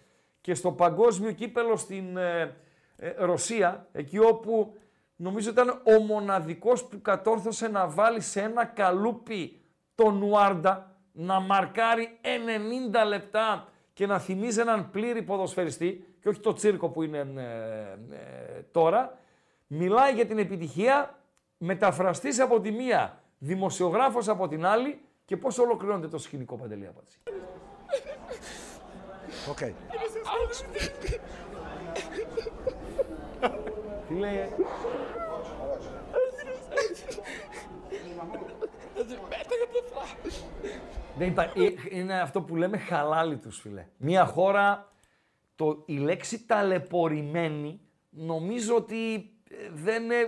και στο παγκόσμιο κύπελο στην ε, ε, Ρωσία, εκεί όπου νομίζω ήταν ο μοναδικός που κατόρθωσε να βάλει σε ένα καλούπι τον Νουάρντα, να μαρκάρει 90 λεπτά και να θυμίζει έναν πλήρη ποδοσφαιριστή και όχι το τσίρκο που είναι ε, ε, τώρα. Μιλάει για την επιτυχία, μεταφραστής από τη μία, δημοσιογράφος από την άλλη και πώς ολοκληρώνεται το σκηνικό Παντελή Απάτση. Okay. Τι λέει, Δεν υπά... ε, Είναι αυτό που λέμε χαλάλι τους, φίλε. Μια χώρα, το, η λέξη ταλαιπωρημένη, νομίζω ότι ε, δεν ε, ε,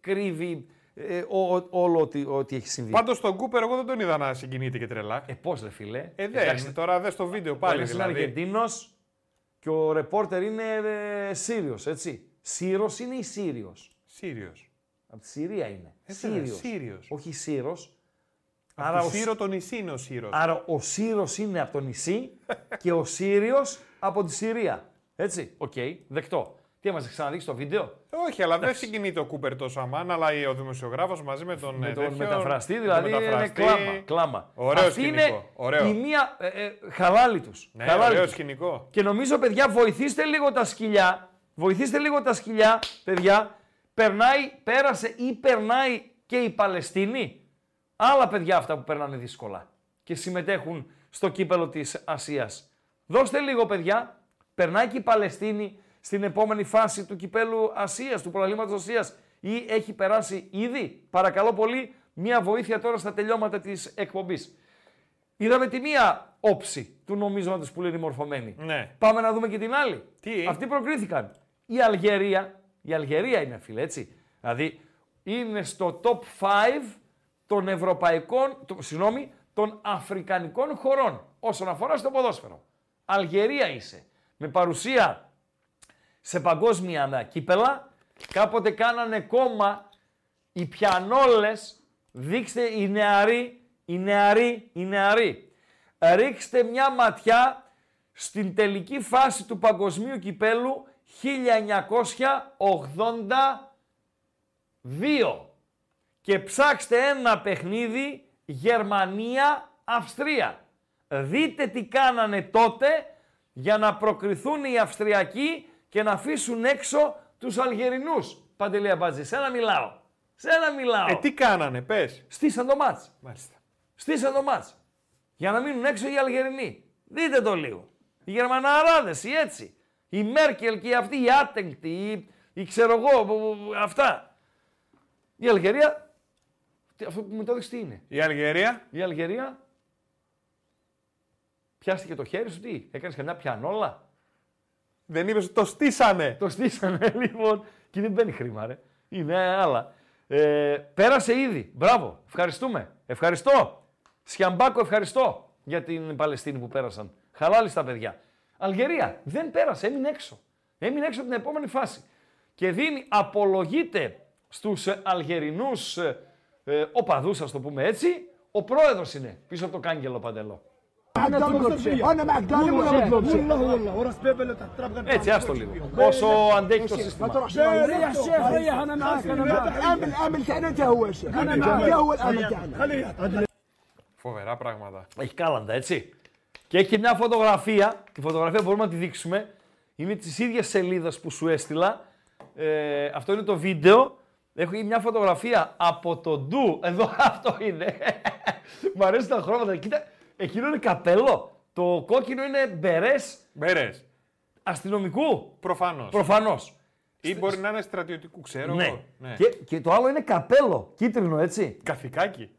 κρύβει ε, ο- ο- όλο ότι, ότι έχει συμβεί. Πάντως τον Κούπερ εγώ δεν τον είδα να συγκινείται και τρελά. Ε, πώς ρε φίλε. Ε, δεν. Τώρα δες το βίντεο πάλι Πάλι είναι δηλαδή. Αργεντίνος και ο ρεπόρτερ είναι ε, Σύριος, έτσι. Σύρος είναι ή Σύριος; Σύριος. Από τη Συρία είναι. Ε, βέβαια, Σύριος. Σύριος. Όχι Σύρος. Άρα ο το Σύρο το νησί είναι ο Σύρος. Άρα ο Σύρος είναι από το νησί και ο Σύριος από τη Συρία. Έτσι, οκ, δεκτό. Τι έμαστε ξαναδείξει το βίντεο; Όχι, αλλά δεν συγκινείται ο Κούπερ τόσο αμάν, αλλά ο δημοσιογράφος μαζί με τον, Με ε, τον τέτοιο, μεταφραστή, με τον δηλαδή είναι μεταφραστή. κλάμα. κλάμα. Ωραίο Αυτή σκηνικό. είναι Ωραίο. η μία ε, ε, χαλάλη τους. Ναι, χαλάλη ωραίο τους. σκηνικό. Και νομίζω, παιδιά, βοηθήστε λίγο τα σκυλιά. Βοηθήστε λίγο τα σκυλιά, παιδιά. Περνάει, πέρασε ή περνάει και η Παλαιστίνη. Άλλα παιδιά αυτά που περνάνε δύσκολα και συμμετέχουν στο κύπελο της Ασίας. Δώστε λίγο, παιδιά. Περνάει και η Παλαιστίνη στην επόμενη φάση του κυπέλου Ασίας, του προλαλήματος Ασίας ή έχει περάσει ήδη; Παρακαλώ πολύ, μία βοήθεια τώρα στα τελειώματα της εκπομπής. Είδαμε τη μία όψη του νομίσματος που λένε οι μορφωμένοι. Ναι. Πάμε να δούμε και την άλλη. Τι; Αυτοί προκρίθηκαν. Η Αλγερία, η Αλγερία είναι φίλε, έτσι. Δηλαδή είναι στο top 5 των ευρωπαϊκών, το, συγγνώμη, των αφρικανικών χωρών όσον αφορά στο ποδόσφαιρο. Αλγερία είσαι. Με παρουσία σε παγκόσμια κύπελα. Κάποτε κάνανε κόμμα οι πιανόλες, δείξτε οι νεαροί, οι νεαροί, οι νεαροί. Ρίξτε μια ματιά στην τελική φάση του παγκοσμίου κυπέλου 1982 και ψάξτε ένα παιχνίδι Γερμανία-Αυστρία. Δείτε τι κάνανε τότε για να προκριθούν οι Αυστριακοί και να αφήσουν έξω τους Αλγερινούς. Παντελή Αμπάτζη, σε ένα μιλάω. Σε ένα μιλάω. Ε, τι κάνανε, πες. Στήσαν το μάτς. Μάλιστα. Στήσαν το μάτς. Για να μείνουν έξω οι Αλγερινοί. Δείτε το λίγο. Οι Γερμαναράδες, οι έτσι. Η Μέρκελ και αυτοί οι άτεγκτοι, οι, οι ξέρω εγώ, που- που- αυτά. Η Αλγερία, τι- αυτό που μου το έδειξε τι είναι; Η Αλγερία. Η Αλγερία πιάστηκε το χέρι σου, τι, έκανες καμιά πιανόλα; Δεν είπες ότι το στήσανε. Το στήσανε λοιπόν και δεν μπαίνει χρήμα ρε. Είναι άλλα. Ε, πέρασε ήδη. Μπράβο. Ευχαριστούμε. Ευχαριστώ. Σιαμπάκο ευχαριστώ για την Παλαιστίνη που πέρασαν. Χαλάλι στα παιδιά. Αλγερία δεν πέρασε. Έμεινε έξω. Έμεινε έξω από την επόμενη φάση. Και δίνει, απολογείται στους ε, Αλγερινούς ε, ε, οπαδούς, ας το πούμε έτσι, ο πρόεδρος είναι πίσω από το κάγκελο παντελό. Ένα με Έτσι, άστο λίγο. Όσο αντέχει το. Φοβερά πράγματα. Έχει κάλαντα, έτσι. Και έχει μια φωτογραφία. Τη φωτογραφία μπορούμε να τη δείξουμε. Είναι τη ίδια σελίδα που σου έστειλα. Αυτό είναι το βίντεο. Έχω μια φωτογραφία από το ντου. Εδώ αυτό είναι. Μ' αρέσουν τα χρώματα. Κοίτα, εκείνο είναι καπέλο. Το κόκκινο είναι μπερές Μπέρε. αστυνομικού. Προφανώς. Προφανώς. Ή μπορεί να είναι στρατιωτικού, ξέρω Ναι. εγώ. Ναι. Και, και το άλλο είναι καπέλο. Κίτρινο, έτσι. Καθηκάκι.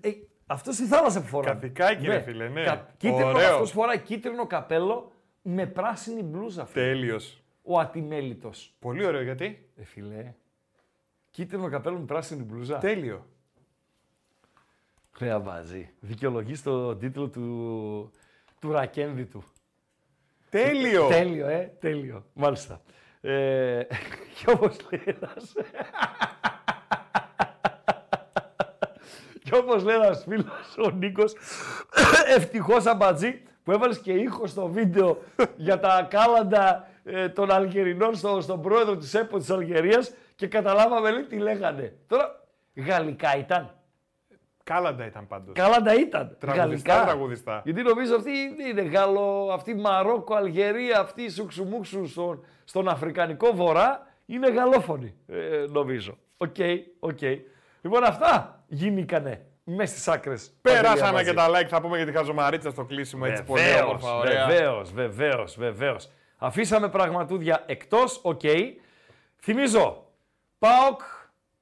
Ε, αυτός στη θάλασσα που φοράει. Καθηκάκι, ρε φίλε, ναι. Κίτρινο, Ωραίο. αυτός φοράει κίτρινο καπέλο με πράσινη μπλούζα. φίλε. Τέλειος. Ο ατιμέλητος. Πολύ ωραίο γιατί; Ε, φίλε. Κίτρινο καπέλο με πράσινη μπλούζα. Τέλειο. Χρέα βάζει. Δικαιολογεί το τίτλο του, του ρακένδη του. Τέλειο. Τέλειο, ε. Τέλειο. Μάλιστα. Ε, και όπως λέει ένας... και όπως λέει ένας φίλος, ο Νίκος, ευτυχώς αμπατζή, που έβαλες και ήχο στο βίντεο για τα κάλαντα ε, των Αλγερινών στο, στον πρόεδρο της ΕΠΟ της Αλγερίας και καταλάβαμε λέει τι λέγανε. Τώρα, γαλλικά ήταν. Κάλαντα ήταν πάντως. Κάλαντα ήταν. Τραγουδιστά, Γαλλικά. τραγουδιστά. Γιατί νομίζω αυτή είναι Γάλλο, αυτή Μαρόκο, Αλγερία, αυτή η σουξουμούξου στον, στον Αφρικανικό βορρά είναι γαλλόφωνη, ε, νομίζω. Οκ, οκ. Λοιπόν, αυτά γίνηκανε μέσα στις άκρες. Περάσαμε και τα like, θα πούμε για τη χαζομαρίτσα στο κλείσιμο έτσι πολύ όμορφα, ωραία. Βεβαίως, βεβαίως, βεβαίως. Αφήσαμε πραγματούδια εκτός, οκ. Θυμίζω, ΠΑΟΚ,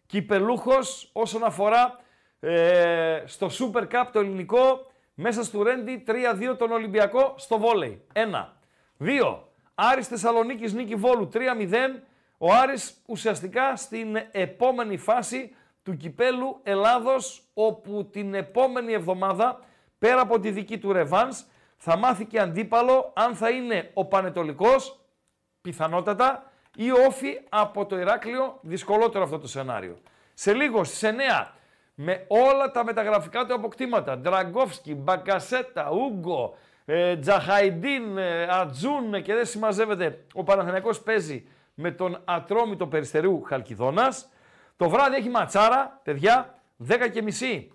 κυπελούχος όσον αφορά ε, στο Super Cup το ελληνικό, μέσα στο Ρέντι 3-2 τον Ολυμπιακό στο βόλεϊ. Ένα. Δύο. Άρης Θεσσαλονίκης νίκη Βόλου 3-0. Ο Άρης ουσιαστικά στην επόμενη φάση του κυπέλου Ελλάδος, όπου την επόμενη εβδομάδα, πέρα από τη δική του ρεβάνς, θα μάθει και αντίπαλο αν θα είναι ο Πανετολικός, πιθανότατα, ή ο Όφη από το Ηράκλειο, δυσκολότερο αυτό το σενάριο. Σε λίγο στις 9, με όλα τα μεταγραφικά του αποκτήματα, Ντραγκόφσκι, Μπακασέτα, Ούγκο, ε, Τζαχαϊντίν, ε, Ατζούν και δεν συμμαζεύεται, ο Παναθηναϊκός παίζει με τον Ατρόμητο Περιστερίου Χαλκιδόνας. Το βράδυ έχει ματσάρα, παιδιά, 10 και μισή.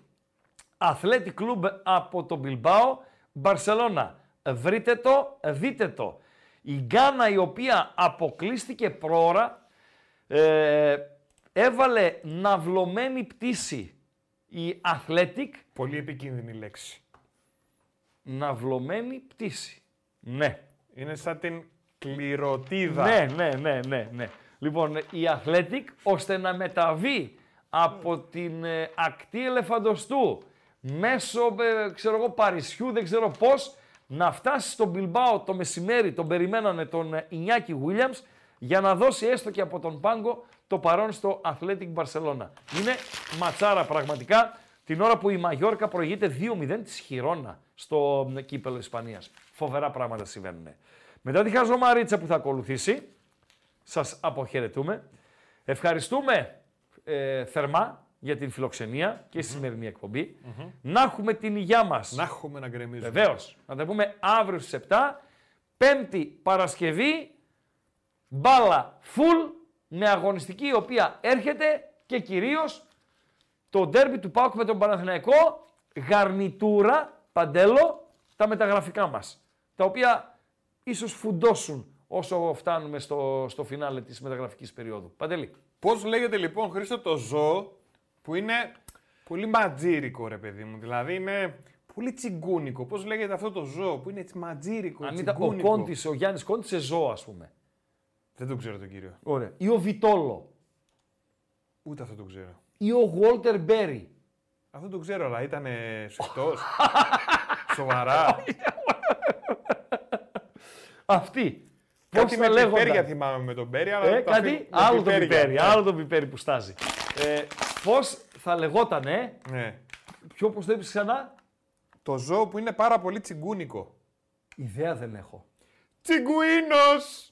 Athletic Club από το Μπιλμπάο, Μπαρσελώνα. Βρείτε το, δείτε το. Η Γκάνα η οποία αποκλείστηκε πρόωρα, ε, έβαλε ναυλωμένη πτήση η Athletic. Πολύ επικίνδυνη λέξη. Ναυλωμένη πτήση. Ναι. Είναι σαν την κληροτίδα. Ναι, ναι, ναι, ναι, ναι. Λοιπόν, η Athletic, ώστε να μεταβεί από την ε, ακτή ελεφαντοστού μέσω, ε, ξέρω εγώ, Παρισιού, δεν ξέρω πώς, να φτάσει στον Μπιλμπάο το μεσημέρι, τον περιμένανε τον ε, Ινιάκη Williams, για να δώσει έστω και από τον πάγκο το παρόν στο Athletic Barcelona. Είναι ματσάρα πραγματικά την ώρα που η Μαγιόρκα προηγείται 2-0 της Χιρόνα στο ε, κύπελο Ισπανίας. Φοβερά πράγματα συμβαίνουν. Μετά τη χαζομαρίτσα που θα ακολουθήσει, σας αποχαιρετούμε. Ευχαριστούμε ε, θερμά για την φιλοξενία και στη σημερινή εκπομπή. Να έχουμε την υγειά μας. Να έχουμε να γκρεμίζουμε. Βεβαίως. Να τα πούμε αύριο στις 7. Πέμπτη Παρασκευή. Μπάλα full με αγωνιστική η οποία έρχεται και κυρίως το ντέρμπι του Πάουκ με τον Παναθηναϊκό. Γαρνιτούρα, παντέλο, τα μεταγραφικά μας. Τα οποία ίσως φουντώσουν όσο φτάνουμε στο, στο φινάλε της μεταγραφικής περίοδου. Παντελή. Πώς λέγεται λοιπόν, Χρήστο, το ζώο που είναι πολύ ματζήρικο, ρε παιδί μου. Δηλαδή είναι πολύ τσιγκούνικο. Πώς λέγεται αυτό το ζώο που είναι έτσι ματζήρικο, Αν ήταν ο τσιγκούνικο; Κόντης, ο Γιάννης Κόντης σε ζώο ας πούμε. Δεν τον ξέρω τον κύριο. Ωραία. Ή ο Βιτόλο. Ούτε αυτό το ξέρω. Ή ο Γουόλτερ Μπέρι. Αυτό το ξέρω, αλλά ήταν σφιχτός. Σοβαρά. Αυτή. Κάτι Πώς με θα λέγονταν. πιπέρια θυμάμαι με τον Μπέρι, αλλά Ε, τα κάτι, φι- με άλλο το πιπέρια. πιπέρι, Ναι. άλλο το πιπέρι που στάζει. Ε, πώς θα λεγόταν, ε, Ναι. ποιο πώς το είπες ξανά; Το ζώο που είναι πάρα πολύ τσιγκούνικο. Ιδέα δεν έχω. Τσιγκουίνος!